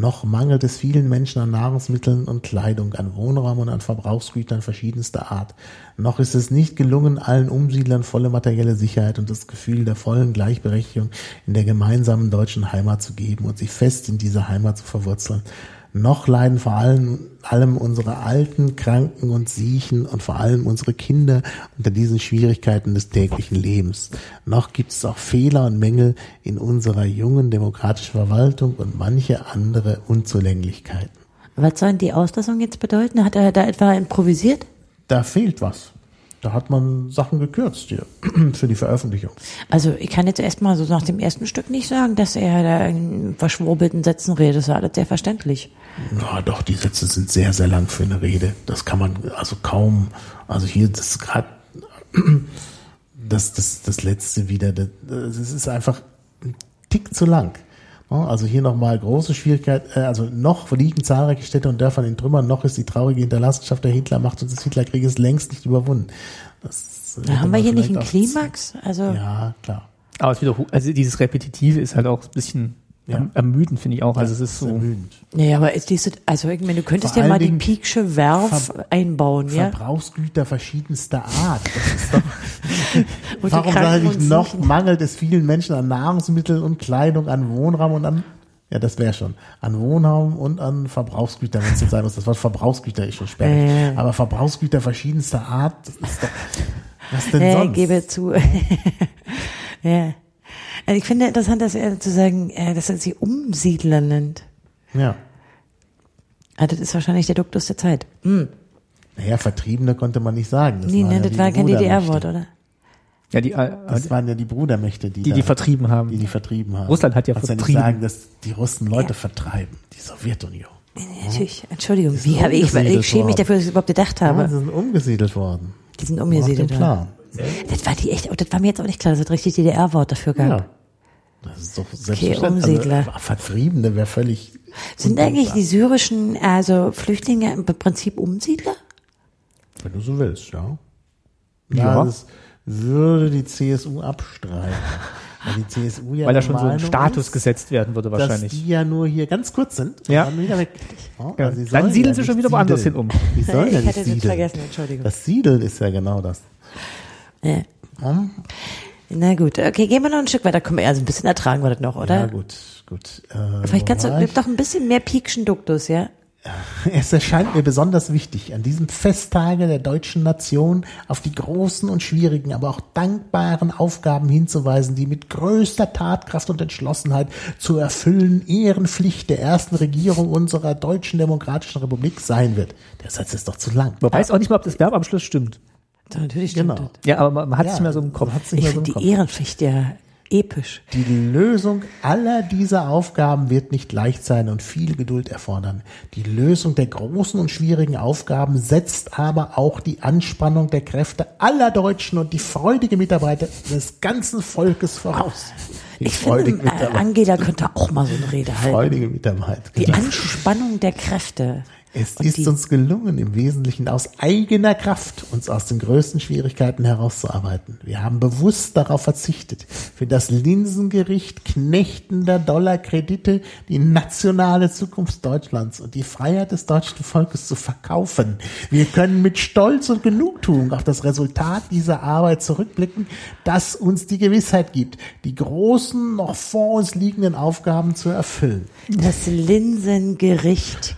Noch mangelt es vielen Menschen an Nahrungsmitteln und Kleidung, an Wohnraum und an Verbrauchsgütern verschiedenster Art. Noch ist es nicht gelungen, allen Umsiedlern volle materielle Sicherheit und das Gefühl der vollen Gleichberechtigung in der gemeinsamen deutschen Heimat zu geben und sich fest in dieser Heimat zu verwurzeln. Noch leiden vor allem, allem unsere Alten, Kranken und Siechen und vor allem unsere Kinder unter diesen Schwierigkeiten des täglichen Lebens. Noch gibt es auch Fehler und Mängel in unserer jungen demokratischen Verwaltung und manche andere Unzulänglichkeiten. Was sollen die Auslassungen jetzt bedeuten? Hat er da etwa improvisiert? Da fehlt was. Da hat man Sachen gekürzt hier [clears throat] für die Veröffentlichung. Also ich kann jetzt erstmal so nach dem ersten Stück nicht sagen, dass er da in verschwurbelten Sätzen redet. Das ist alles sehr verständlich. Ja, doch, die Sätze sind sehr, sehr lang für eine Rede. Das kann man also kaum, also hier, das gerade, [clears throat] das, das, das letzte wieder, das, das ist einfach ein Tick zu lang. Ja, Also hier nochmal große Schwierigkeit, äh, also noch liegen zahlreiche Städte und Dörfer in Trümmern, noch ist die traurige Hinterlassenschaft der Hitlermacht und des Hitlerkrieges längst nicht überwunden. Das Da hätte haben wir hier nicht einen Klimax. Also Ja, klar. Aber es wiederholt, also dieses Repetitive ist halt auch ein bisschen Ja. erm- ermüdend, finde ich auch. Also es ist so. ermüdend. Nee, aber ist diese, also ich meine, du könntest ja mal die Dingen Peaksche Werf Ver- einbauen, ja? Verbrauchsgüter verschiedenster Art. Das ist doch, [laughs] warum sage ich noch, Siechen. mangelt es vielen Menschen an Nahrungsmitteln und Kleidung, an Wohnraum und an, ja, das wäre schon, an Wohnraum und an Verbrauchsgütern, wenn es jetzt sein muss. Das Wort Verbrauchsgüter ist schon sperrig. Äh. Aber Verbrauchsgüter verschiedenster Art, das ist doch, was denn Ja, sonst? gebe zu. [laughs] ja. Also ich finde interessant, dass er zu sagen, äh, dass er sie Umsiedler nennt. Ja. Ah, das ist wahrscheinlich der Duktus der Zeit. Hm. Naja, Vertriebene konnte man nicht sagen. Das Nee, ne, ja das war kein. DDR-Wort, oder? Ja, die, äh, Das waren ja die Brudermächte, die, die, da, die vertrieben haben. die, die vertrieben haben. Russland hat ja Kannst vertrieben. nicht sagen, dass die Russen Leute vertreiben. Die Sowjetunion. Nee, nee, Natürlich, Entschuldigung, wie habe ich, ich schäme mich dafür, dass ich überhaupt gedacht Ja, habe. sie sind umgesiedelt worden. Die sind umgesiedelt worden. Plan. Das war die echt, oh, das war mir jetzt auch nicht klar, dass es richtig DDR-Wort dafür gab. Ja. Das ist doch selbstverständlich. Umsiedler. Also, Vertriebene wäre völlig. Sind undenkbar, eigentlich die syrischen, also Flüchtlinge im Prinzip Umsiedler? Wenn du so willst, ja. Ja. Ja. Das würde die CSU abstreiten. [laughs] Weil die CSU ja Weil da der schon so ein Status ist, gesetzt werden würde dass wahrscheinlich. die ja nur hier ganz kurz sind Ja. dann wieder weg. Ja, Ja. also sie Dann siedeln ja sie schon wieder woanders hin um. Die sollen Ich ja nicht hatte das siedeln. vergessen, Entschuldigung. Das Siedeln ist ja genau das. Ja. Hm? Na gut, okay, gehen wir noch ein Stück weiter. Komm, also ein bisschen ertragen wir das noch, oder? Ja, gut, gut. Äh, Vielleicht kannst du doch ein bisschen mehr Piekschen Duktus, ja? [laughs] Es erscheint mir besonders wichtig, an diesem Festtage der deutschen Nation auf die großen und schwierigen, aber auch dankbaren Aufgaben hinzuweisen, die mit größter Tatkraft und Entschlossenheit zu erfüllen Ehrenpflicht der ersten Regierung unserer deutschen demokratischen Republik sein wird. Der Satz ist doch zu lang. Man weiß auch nicht mal, ob das Verb am Schluss stimmt. So, natürlich stimmt Genau. das. Ja, aber man, man hat es Ja, nicht mehr so im Kopf. man hat's nicht Ich mehr so im finde Kopf. die Ehrenpflicht ja episch. Die Lösung aller dieser Aufgaben wird nicht leicht sein und viel Geduld erfordern. Die Lösung der großen und schwierigen Aufgaben setzt aber auch die Anspannung der Kräfte aller Deutschen und die freudige Mitarbeit des ganzen Volkes voraus. Die Ich finde, äh, Angela könnte auch mal so eine Rede halten. freudige Mitarbeit. Die Anspannung der Kräfte. Es Und ist die- uns gelungen, im Wesentlichen aus eigener Kraft uns aus den größten Schwierigkeiten herauszuarbeiten. Wir haben bewusst darauf verzichtet, für das Linsengericht knechtender Dollarkredite die nationale Zukunft Deutschlands und die Freiheit des deutschen Volkes zu verkaufen. Wir können mit Stolz und Genugtuung auf das Resultat dieser Arbeit zurückblicken, das uns die Gewissheit gibt, die großen, noch vor uns liegenden Aufgaben zu erfüllen. Das Linsengericht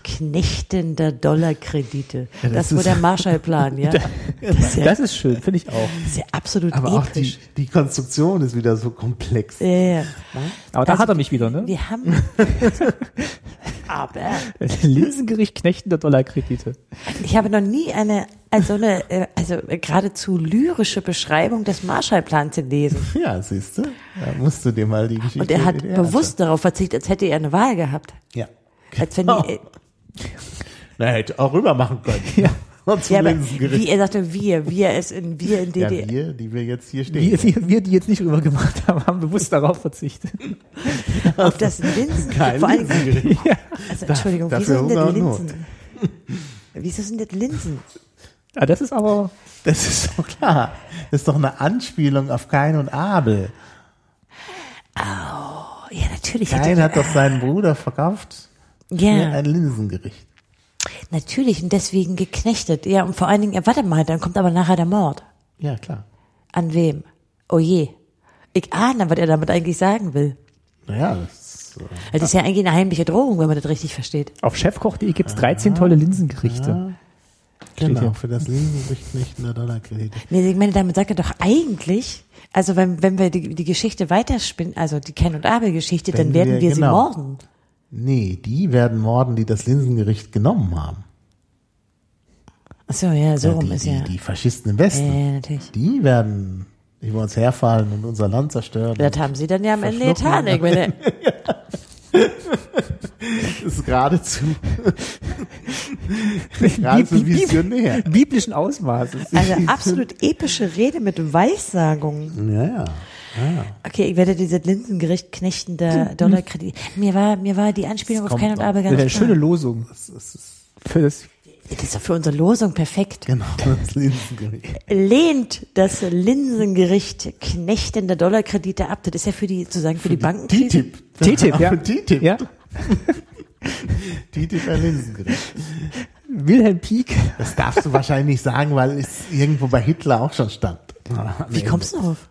knechtender Dollarkredite. Ja, das das war ist- der Marshallplan, ja. [laughs] Das ist ja, Das ist schön, finde ich auch. das ist ja absolut Aber auch die, episch. die Konstruktion ist wieder so komplex. Ja, ja. Aber da Also, hat er mich wieder, ne? Wir haben. [laughs] Aber Linsengericht knechtender Dollarkredite. ich habe noch nie eine, also eine, äh, also geradezu lyrische Beschreibung des Marshallplans gelesen. Ja, siehst du? Da musst du dir mal die Geschichte Und er hat bewusst darauf verzichtet, als hätte er eine Wahl gehabt. Ja. Als wenn Oh. die, äh, Na, hätte auch rüber machen können. Ja. [laughs] Ja, aber wie er sagte, wir, wir es in, wir in Ja, DDR. wir, die wir jetzt hier stehen. Wir, wir, wir, die jetzt nicht rüber gemacht haben, haben bewusst darauf verzichtet. [laughs] auf das Linsen. Kein vor allem, Linsengericht. also, [laughs] Entschuldigung, wieso sind Not. Linsen? Wieso sind das Linsen? Ja, das ist aber, Das ist doch klar. Das ist doch eine Anspielung auf Kain und Abel. Oh, ja, natürlich. Kain hat doch seinen Bruder verkauft ja, ein Linsengericht. Natürlich und deswegen geknechtet. Ja, und vor allen Dingen, ja, warte mal, dann kommt aber nachher der Mord. Ja, klar. An wem? Oh je. Ich ahne, was er damit eigentlich sagen will. Naja, das, äh, Das ist ja eigentlich eine heimliche Drohung, wenn man das richtig versteht. auf chefkoch.de gibt's 13 tolle Linsengerichte. genau, hier. für das Linsengericht nicht in der Dollarkredite. Nee, ich meine, damit sagt er doch eigentlich, also wenn, wenn wir die, die Geschichte weiterspinnen, also die Ken und Abel-Geschichte, dann werden wir- wir, sie genau. morden. Nee, die werden morden, die das Linsengericht genommen haben. Ach so, ja, so Ja, rum die, ist die, ja. die Faschisten im Westen. Ja, ja, natürlich. Die werden über uns herfallen und unser Land zerstören. Das haben sie dann ja am Ende getan. Ich meine, [laughs] Das ist geradezu, [laughs] geradezu visionär. Biblischen Ausmaßes. [laughs] also absolut epische Rede mit Weissagung. Ja, ja. Okay, ich werde dieses Linsengericht knechtender Dollarkredit. Mir war, mir war die Anspielung Das auf Ken und Das ganz eine schöne Losung. Das ist Für das, Das ist doch für unsere Losung perfekt. genau [laughs] das Linsengericht. Lehnt das Linsengericht knechtender Dollarkredite ab. Das ist ja für die, sozusagen für die Bankenkrise. TTIP. TTIP, ja. TTIP. ja. [laughs] TTIP ein Linsengericht. Wilhelm Pieck. Das darfst du wahrscheinlich nicht sagen, weil es irgendwo bei Hitler auch schon stand. Wie kommst du darauf?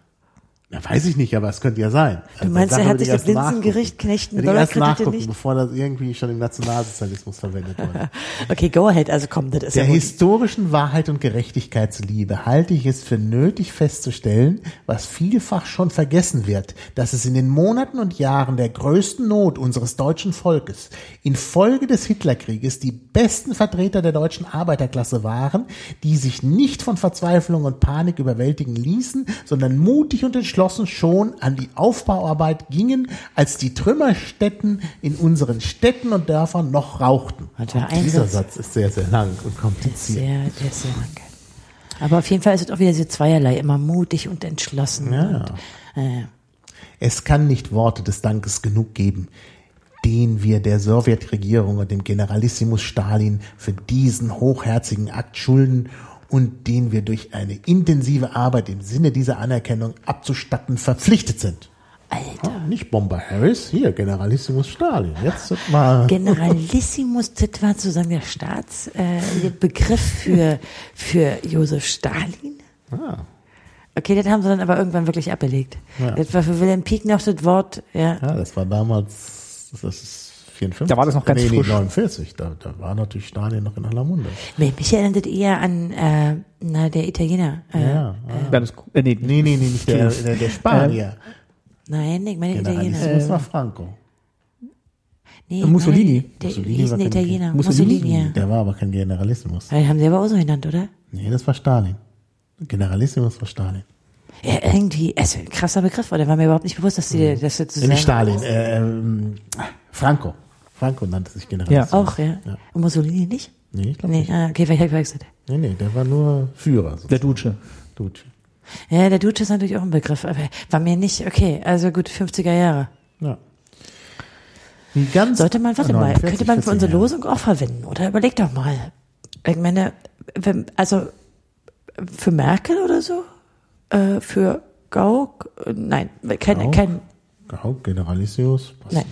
Na, weiß ich nicht, aber es könnte ja sein. Du meinst, er hat sich das Linsengericht knechten ich erst nachgucken, nicht? bevor das irgendwie schon im Nationalsozialismus verwendet wurde. [laughs] Okay, go ahead. Also komm, das ist Der ja historischen Wahrheit und Gerechtigkeit zuliebe halte ich es für nötig festzustellen, was vielfach schon vergessen wird, dass es in den Monaten und Jahren der größten Not unseres deutschen Volkes infolge des Hitlerkrieges die besten Vertreter der deutschen Arbeiterklasse waren, die sich nicht von Verzweiflung und Panik überwältigen ließen, sondern mutig und entschlossen schon an die Aufbauarbeit gingen, als die Trümmerstätten in unseren Städten und Dörfern noch rauchten. Dieser Satz ist sehr, sehr lang und kompliziert. Sehr, ist sehr lang. Aber auf jeden Fall ist es auch wieder so zweierlei, immer mutig und entschlossen. Ja. Und, äh, Es kann nicht Worte des Dankes genug geben, den wir der Sowjetregierung und dem Generalissimus Stalin für diesen hochherzigen Akt schulden und den wir durch eine intensive Arbeit im Sinne dieser Anerkennung abzustatten verpflichtet sind. Alter. Ah, nicht Bomber Harris, hier Generalissimus Stalin. Jetzt mal [laughs] Generalissimus, das war sozusagen der Staatsbegriff äh, für, für Josef Stalin. Ah. Okay, das haben sie dann aber irgendwann wirklich abgelegt. Ja. Das war für Wilhelm Pieck noch das Wort, ja. Ja, das war damals, das ist 54. Da war das noch ganz nee, nee, frisch. 49. Da, da war natürlich Stalin noch in aller Munde. Mich mich erinnert das eher an äh, na, der Italiener. Äh, Ja, ja. Berlusc- äh, nee, Nee, nee, nee, nicht der, der, der Spanier. Nein, ich meine Italiener. Generalissimus war Franco. Nee, Mussolini. Nein, der Mussolini hieß war ein kein- Italiener. Mussolini? Mussolini, ja. Der war aber kein Generalissimus. Ja, haben sie aber auch so genannt, oder? Nee, das war Stalin. Generalissimus war Stalin. Ja, irgendwie, also ein krasser Begriff, oder war mir überhaupt nicht bewusst, dass sie das Äh, sozusagen. Nicht Stalin, äh, ähm, Franco. Franco nannte sich Generalissimus. Auch, ja. Ja. Und Mussolini nicht? Nee, ich glaube Nee, nicht. ah, okay, vielleicht habe ich. Nee, nee, der war nur Führer. der Duce. Duce. Ja, der Duce ist natürlich auch ein Begriff, aber war mir nicht, okay, also gut, 50er Jahre. Ja. Wie ganz Sollte man, warte 49, mal, könnte man für 14 unsere. Losung auch verwenden, oder? Überleg doch mal. Ich meine, wenn, also für Merkel oder so? Äh, für Gauck? Äh, Nein, kein, Gauck? kein, Generalissimus. Was? nein.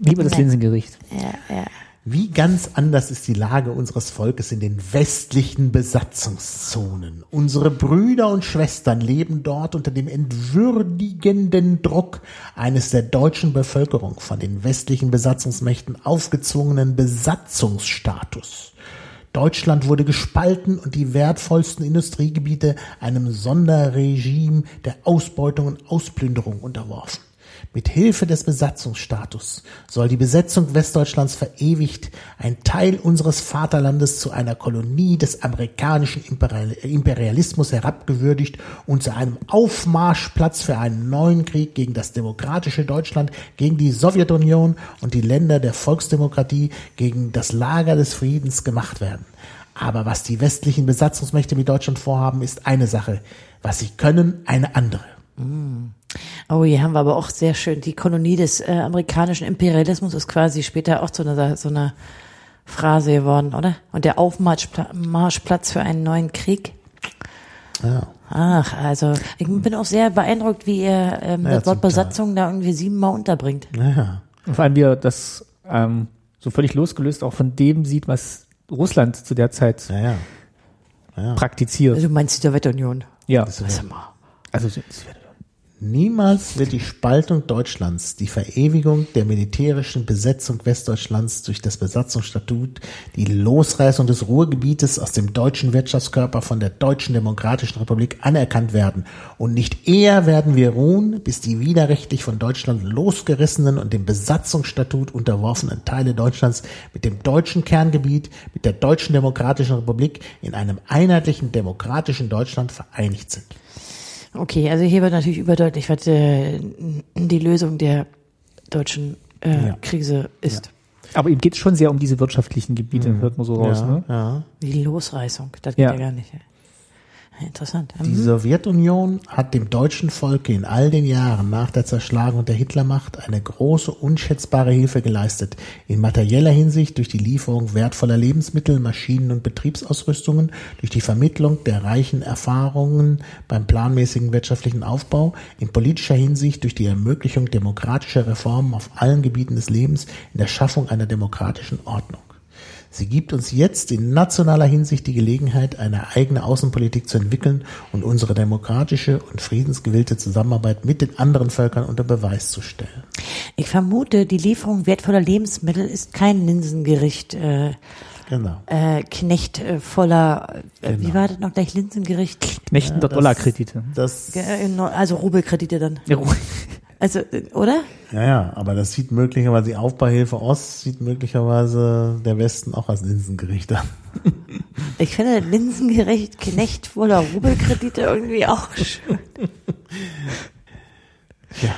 Lieber das. Linsengericht. Ja, ja. Wie ganz anders ist die Lage unseres Volkes in den westlichen Besatzungszonen. Unsere Brüder und Schwestern leben dort unter dem entwürdigenden Druck eines der deutschen Bevölkerung von den westlichen Besatzungsmächten aufgezwungenen Besatzungsstatus. Deutschland wurde gespalten und die wertvollsten Industriegebiete einem Sonderregime der Ausbeutung und Ausplünderung unterworfen. Mit Hilfe des Besatzungsstatus soll die Besetzung Westdeutschlands verewigt ein Teil unseres Vaterlandes zu einer Kolonie des amerikanischen Imperial- Imperialismus herabgewürdigt und zu einem Aufmarschplatz für einen neuen Krieg gegen das demokratische Deutschland, gegen die Sowjetunion und die Länder der Volksdemokratie, gegen das Lager des Friedens gemacht werden. Aber was die westlichen Besatzungsmächte mit Deutschland vorhaben, ist eine Sache. Was sie können, eine andere. Oh, hier haben wir aber auch sehr schön. Die Kolonie des äh, amerikanischen Imperialismus ist quasi später auch zu einer, so einer Phrase geworden, oder? Und der Aufmarschpla- Marschplatz für einen neuen Krieg. Ja. Ach, also ich bin auch sehr beeindruckt, wie ihr ähm, Ja, das Wort. Besatzung da irgendwie siebenmal unterbringt. Naja. Und vor allem, wie er das ähm, so völlig losgelöst auch von dem sieht, was Russland zu der Zeit Naja. praktiziert. Also du meinst die Sowjetunion? ja, Was mal. also wäre Niemals wird die Spaltung Deutschlands, die Verewigung der militärischen Besetzung Westdeutschlands durch das Besatzungsstatut, die Losreißung des Ruhrgebietes aus dem deutschen Wirtschaftskörper von der Deutschen Demokratischen Republik anerkannt werden. Und nicht eher werden wir ruhen, bis die widerrechtlich von Deutschland losgerissenen und dem Besatzungsstatut unterworfenen Teile Deutschlands mit dem deutschen Kerngebiet, mit der Deutschen Demokratischen Republik in einem einheitlichen demokratischen Deutschland vereinigt sind. Okay, also hier wird natürlich überdeutlich, was äh, die Lösung der deutschen äh, Ja. Krise ist. Aber ihm geht es schon sehr um diese wirtschaftlichen Gebiete, hört man so raus. ja, Ne? ja. Die Losreißung, das geht ja, Ja. gar nicht. Interessant. Die Mhm. Sowjetunion hat dem deutschen Volke in all den Jahren nach der Zerschlagung der Hitlermacht eine große, unschätzbare Hilfe geleistet, in materieller Hinsicht durch die Lieferung wertvoller Lebensmittel, Maschinen und Betriebsausrüstungen, durch die Vermittlung der reichen Erfahrungen beim planmäßigen wirtschaftlichen Aufbau, in politischer Hinsicht durch die Ermöglichung demokratischer Reformen auf allen Gebieten des Lebens, in der Schaffung einer demokratischen Ordnung. Sie gibt uns jetzt in nationaler Hinsicht die Gelegenheit, eine eigene Außenpolitik zu entwickeln und unsere demokratische und friedensgewillte Zusammenarbeit mit den anderen Völkern unter Beweis zu stellen. Ich vermute, die Lieferung wertvoller Lebensmittel ist kein Linsengericht, äh, Genau. äh, Knecht äh, voller, äh, wie Genau. war das noch gleich, Linsengericht? Knechten das- Dollarkredite. Das, Äh, Also Rubelkredite dann. Ja, Ru- Also, oder? ja, ja, aber das sieht möglicherweise die Aufbauhilfe Ost, sieht möglicherweise der Westen auch als Linsengericht an. [laughs] Ich finde Linsengericht Knecht voller Rubelkredite irgendwie auch schön. Ja.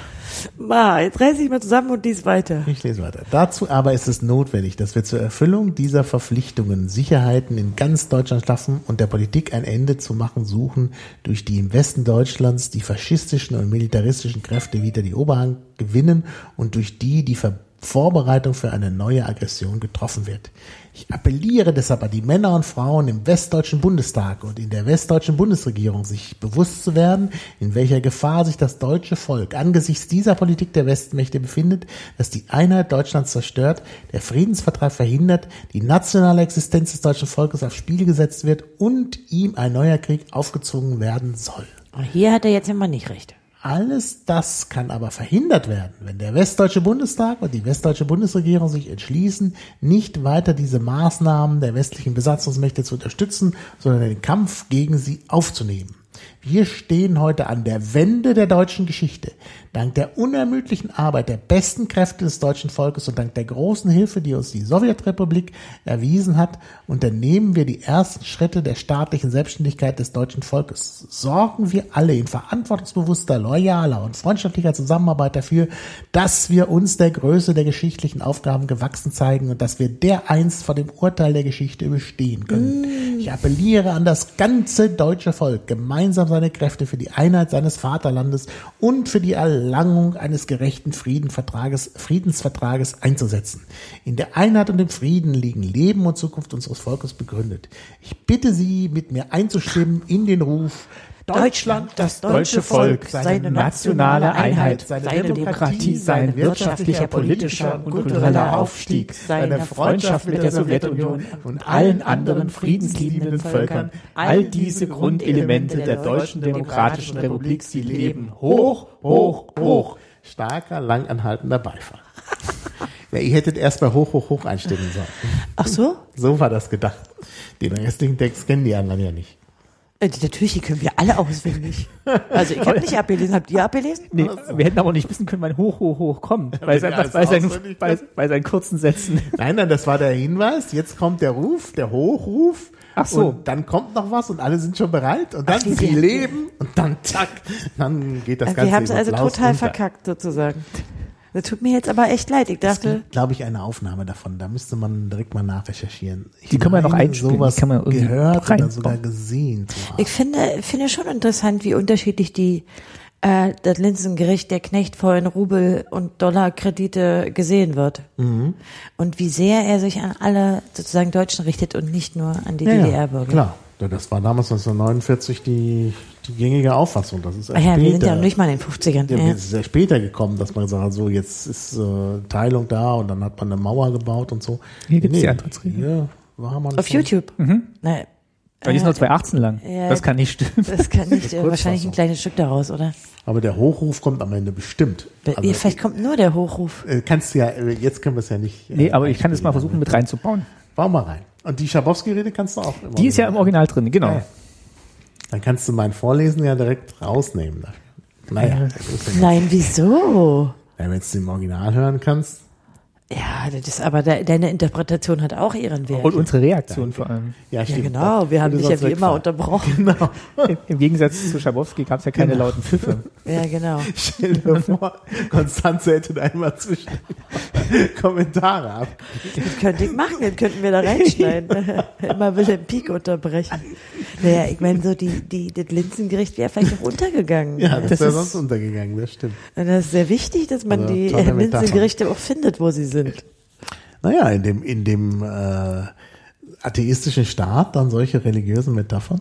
Ma, jetzt reiß ich mal zusammen und lies weiter. Ich lese weiter. Dazu aber ist es notwendig, dass wir zur Erfüllung dieser Verpflichtungen Sicherheiten in ganz Deutschland schaffen und der Politik ein Ende zu machen suchen, durch die im Westen Deutschlands die faschistischen und militaristischen Kräfte wieder die Oberhand gewinnen und durch die die Ver Vorbereitung für eine neue Aggression getroffen wird. Ich appelliere deshalb an die Männer und Frauen im Westdeutschen Bundestag und in der Westdeutschen Bundesregierung, sich bewusst zu werden, in welcher Gefahr sich das deutsche Volk angesichts dieser Politik der Westmächte befindet, dass die Einheit Deutschlands zerstört, der Friedensvertrag verhindert, die nationale Existenz des deutschen Volkes aufs Spiel gesetzt wird und ihm ein neuer Krieg aufgezwungen werden soll. Und hier hat er jetzt immer nicht recht. Alles das kann aber verhindert werden, wenn der Westdeutsche Bundestag und die Westdeutsche Bundesregierung sich entschließen, nicht weiter diese Maßnahmen der westlichen Besatzungsmächte zu unterstützen, sondern den Kampf gegen sie aufzunehmen. Wir stehen heute an der Wende der deutschen Geschichte. Dank der unermüdlichen Arbeit der besten Kräfte des deutschen Volkes und dank der großen Hilfe, die uns die Sowjetrepublik erwiesen hat, unternehmen wir die ersten Schritte der staatlichen Selbstständigkeit des deutschen Volkes. Sorgen wir alle in verantwortungsbewusster, loyaler und freundschaftlicher Zusammenarbeit dafür, dass wir uns der Größe der geschichtlichen Aufgaben gewachsen zeigen und dass wir dereinst vor dem Urteil der Geschichte bestehen können. Ich appelliere an das ganze deutsche Volk, gemeinsam seine Kräfte für die Einheit seines Vaterlandes und für die Erlangung eines gerechten Friedenvertrages, Friedensvertrages einzusetzen. In der Einheit und dem Frieden liegen Leben und Zukunft unseres Volkes begründet. Ich bitte Sie, mit mir einzustimmen in den Ruf, Deutschland, das deutsche Volk, seine nationale Einheit, seine Demokratie, sein wirtschaftlicher, politischer und kultureller Aufstieg, seine Freundschaft mit der Sowjetunion und allen anderen friedensliebenden Völkern, all diese Grundelemente der Deutschen Demokratischen Republik, sie leben hoch, hoch, hoch. Starker, langanhaltender Beifall. [laughs] Ja, ihr hättet erst bei hoch, hoch, hoch einstimmen sollen. Ach so? So war das gedacht. Den restlichen Text kennen die anderen ja nicht. Äh, die- Natürlich, die können wir alle auswendig. [laughs] Also ich habe nicht abgelesen. Habt ihr abgelesen? Nee, wir hätten aber auch nicht wissen können, wann hoch, hoch, hoch kommt. Bei, wenn sein, bei, seinen, bei, bei seinen kurzen Sätzen. [laughs] Nein, nein, das war der Hinweis. Jetzt kommt der Ruf, der Hochruf. Ach so. Und dann kommt noch was und alle sind schon bereit. Und dann Ach, sie- leben und dann zack. Dann geht das Also Ganze wir haben es also total runter. verkackt sozusagen. Das tut mir jetzt aber echt leid. Ich dachte, glaube ich, eine Aufnahme davon. Da müsste man direkt mal nachrecherchieren. Ich Die können wir noch einspielen, die Sowas kann man irgendwie gehört oder sogar gesehen ich finde, finde schon interessant, wie unterschiedlich die äh, das Linsengericht der knechtvollen Rubel- und Dollarkredite gesehen wird. Mhm. Und wie sehr er sich an alle sozusagen Deutschen richtet und nicht nur an die Ja, ja, DDR-Bürger. klar. Das war damals 1949 die, die gängige Auffassung. Das ist erst ja, später. wir sind ja noch nicht mal in den 50ern. Ja, Ja, Es ist ja später gekommen, dass man gesagt hat, so jetzt ist äh, Teilung da und dann hat man eine Mauer gebaut und so. Hier gibt's die Antrittsrede. Hier war man Auf schon- YouTube. Mhm. Na, Weil die ist nur 2,18 lang. ja. das kann nicht stimmen. das kann nicht, äh, Kurzfassung. wahrscheinlich ein kleines Stück daraus, oder? Aber der Hochruf kommt am Ende bestimmt. Be- Also, Vielleicht kommt nur der Hochruf. äh, kannst du ja, äh, jetzt können wir es ja nicht. äh, Nee, aber ich kann es mal versuchen mit reinzubauen. Bau mal rein. Und die Schabowski-Rede kannst du auch immer. Die ist ja im Original drin, genau. Ja. Dann kannst du mein Vorlesen ja direkt rausnehmen. Naja, ja, Nein, wieso? wenn du jetzt im Original hören kannst. Ja, das ist aber de deine Interpretation hat auch ihren Wert. Und unsere Reaktion vor allem. Ja, ja, stimmt. genau. Wir haben dich ja wie immer unterbrochen. Genau. [laughs] Im, Im Gegensatz zu Schabowski gab es ja keine lauten Pfiffe. [laughs] Ja, genau. Stell dir vor, Konstanze hätte immer zwischen [laughs] Kommentare ab. Das könnte ich machen, das könnten wir da reinschneiden. immer Wilhelm Pieck unterbrechen. Naja, ich meine, so die, die, das Linsengericht wäre vielleicht auch untergegangen. Ja, das, Das wäre sonst untergegangen, das stimmt. Und das ist sehr wichtig, dass man Also, die äh. Linsengerichte auch findet, wo sie sind. Naja, in dem, in dem äh, atheistischen Staat dann solche religiösen Metaphern,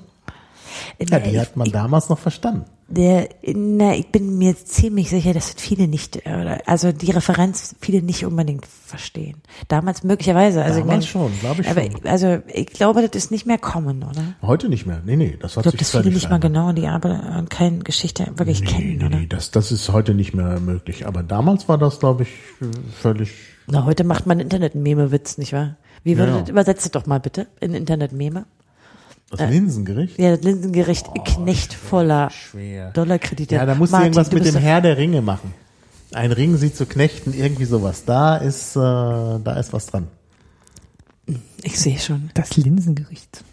ja, die hat man damals noch verstanden. Der, na, ich bin mir ziemlich sicher, dass das viele nicht, äh, also die Referenz viele nicht unbedingt verstehen. Damals möglicherweise. Also Damals ich mein, schon, glaube ich aber, schon. Also ich glaube, das ist nicht mehr kommen, oder? Heute nicht mehr. Nee, nee, das hat Ich glaube, sich dass viele nicht mal genau die Arbeit und keine Geschichte wirklich Nee, kennen, nee, oder? nee, das, das ist heute nicht mehr möglich. Aber damals war das, glaube ich, völlig. Na, heute macht man Internet-Meme-Witz, nicht wahr? Wie würde Ja, das, übersetzt es doch mal bitte in Internet-Meme. Das Linsengericht? Ja, das Linsengericht Knecht voller Schwer. Dollarkredite. Ja, da musst du Martin, irgendwas du mit bist dem Herr der Ringe machen. Ein Ring sie zu knechten, irgendwie sowas. Da ist, äh, da ist was dran. Ich sehe schon. Das Linsengericht.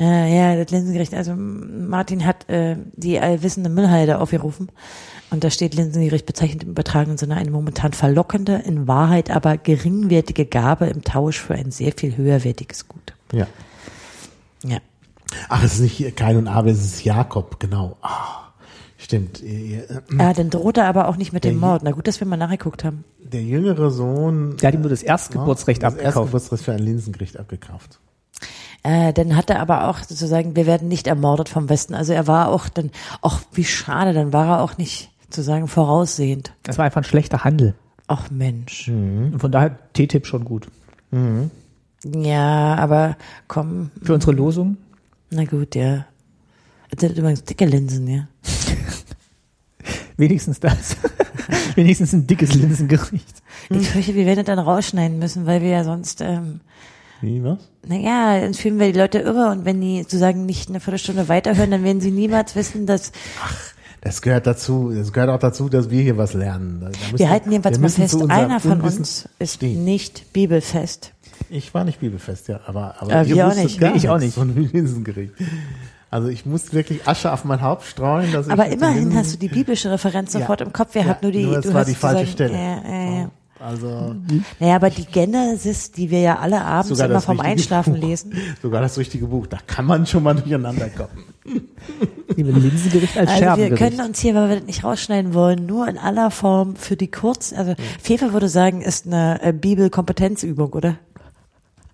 Äh, ja, das Linsengericht. Also Martin hat äh, die allwissende Müllhalde aufgerufen. Und da steht Linsengericht bezeichnet im übertragenen Sinne eine momentan verlockende, in Wahrheit aber geringwertige Gabe im Tausch für ein sehr viel höherwertiges Gut. Ja. Ja. Ach, es ist nicht hier Kain und Abel, es ist Jakob, genau. Ah, stimmt. Ah, dann droht er aber auch nicht mit dem Der- Mord. Na gut, dass wir mal nachgeguckt haben. Der jüngere Sohn. Der hat ihm nur das Erstgeburtsrecht das abgekauft. Erstgeburtsrecht für ein Linsengericht abgekauft. Äh, dann hat er aber auch sozusagen, wir werden nicht ermordet vom Westen. Also er war auch dann, ach wie schade, dann war er auch nicht sozusagen voraussehend. Das war einfach ein schlechter Handel. Ach Mensch. Und von daher TTIP schon gut. Ja, aber komm, Für unsere Losung. na gut, ja. Das sind übrigens dicke Linsen, ja. [laughs] Wenigstens das. [laughs] Wenigstens ein dickes Linsengericht. Ich fürchte, wir werden das dann rausschneiden müssen, weil wir ja sonst, ähm, Wie, was? naja, dann fühlen wir die Leute irre und wenn die sozusagen nicht eine Viertelstunde weiterhören, dann werden sie niemals wissen, dass Das gehört dazu, das gehört auch dazu, dass wir hier was lernen. Da müssen- wir halten jedenfalls wir mal fest, einer von uns ist nicht bibelfest. Ich war nicht bibelfest, ja, aber, aber Äh, ihr wir auch nicht. Gar Nee, ich auch nicht. Von Linsengericht. Also ich musste wirklich Asche auf mein Haupt streuen. Dass Aber ich immerhin hast du die biblische Referenz Ja. sofort im Kopf. Wir Ja, hatten nur die, nur du war hast die falsche sozusagen- Stelle. Ja, ja, ja. Also Naja, aber die Genesis, die wir ja alle abends sogar immer vom Einschlafen Buch. lesen. [laughs] Sogar das richtige Buch. Da kann man schon mal durcheinander kommen. Linsengericht als Also wir können uns hier, weil wir das nicht rausschneiden wollen, nur in aller Form für die kurz, also Fefe würde sagen, ist eine äh, Bibelkompetenzübung, oder?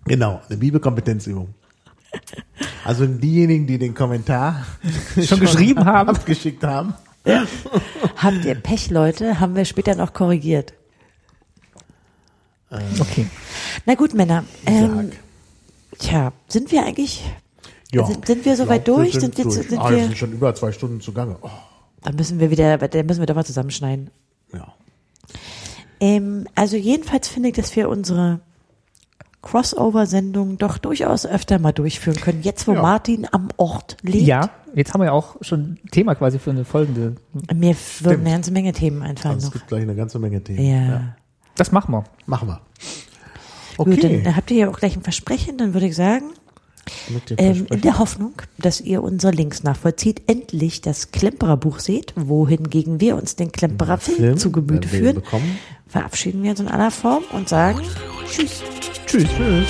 Genau, eine Bibelkompetenzübung. Also diejenigen, die den Kommentar Schon [laughs] geschrieben haben. abgeschickt haben. Habt ihr Pech, Leute? Haben wir später noch korrigiert. Okay. Na gut, Männer. Ähm, Sag. tja, sind wir eigentlich, Ja, sind, sind wir soweit durch? Sind wir, zu- durch. sind ah, wir wir, sind schon über zwei Stunden zugange. Oh, dann müssen wir wieder, dann müssen wir doch mal zusammenschneiden. ja. Ähm, also jedenfalls finde ich, dass wir unsere Crossover-Sendung doch durchaus öfter mal durchführen können. Jetzt, wo Ja. Martin am Ort lebt. Ja, jetzt haben wir ja auch schon Thema quasi für eine folgende. Mir würden eine ganze Menge Themen einfallen Also es noch. gibt gleich eine ganze Menge Themen. Ja. Das machen wir. Machen wir. Gut, Okay. dann habt ihr ja auch gleich ein Versprechen, dann würde ich sagen, ähm, in der Hoffnung, dass ihr unsere Links nachvollzieht, endlich das Klemperer Buch seht, wohingegen wir uns den Klemperer Film, zu Gemüte führen, Bekommen. verabschieden wir uns in aller Form und sagen Tschüss. Tschüss. Tschüss.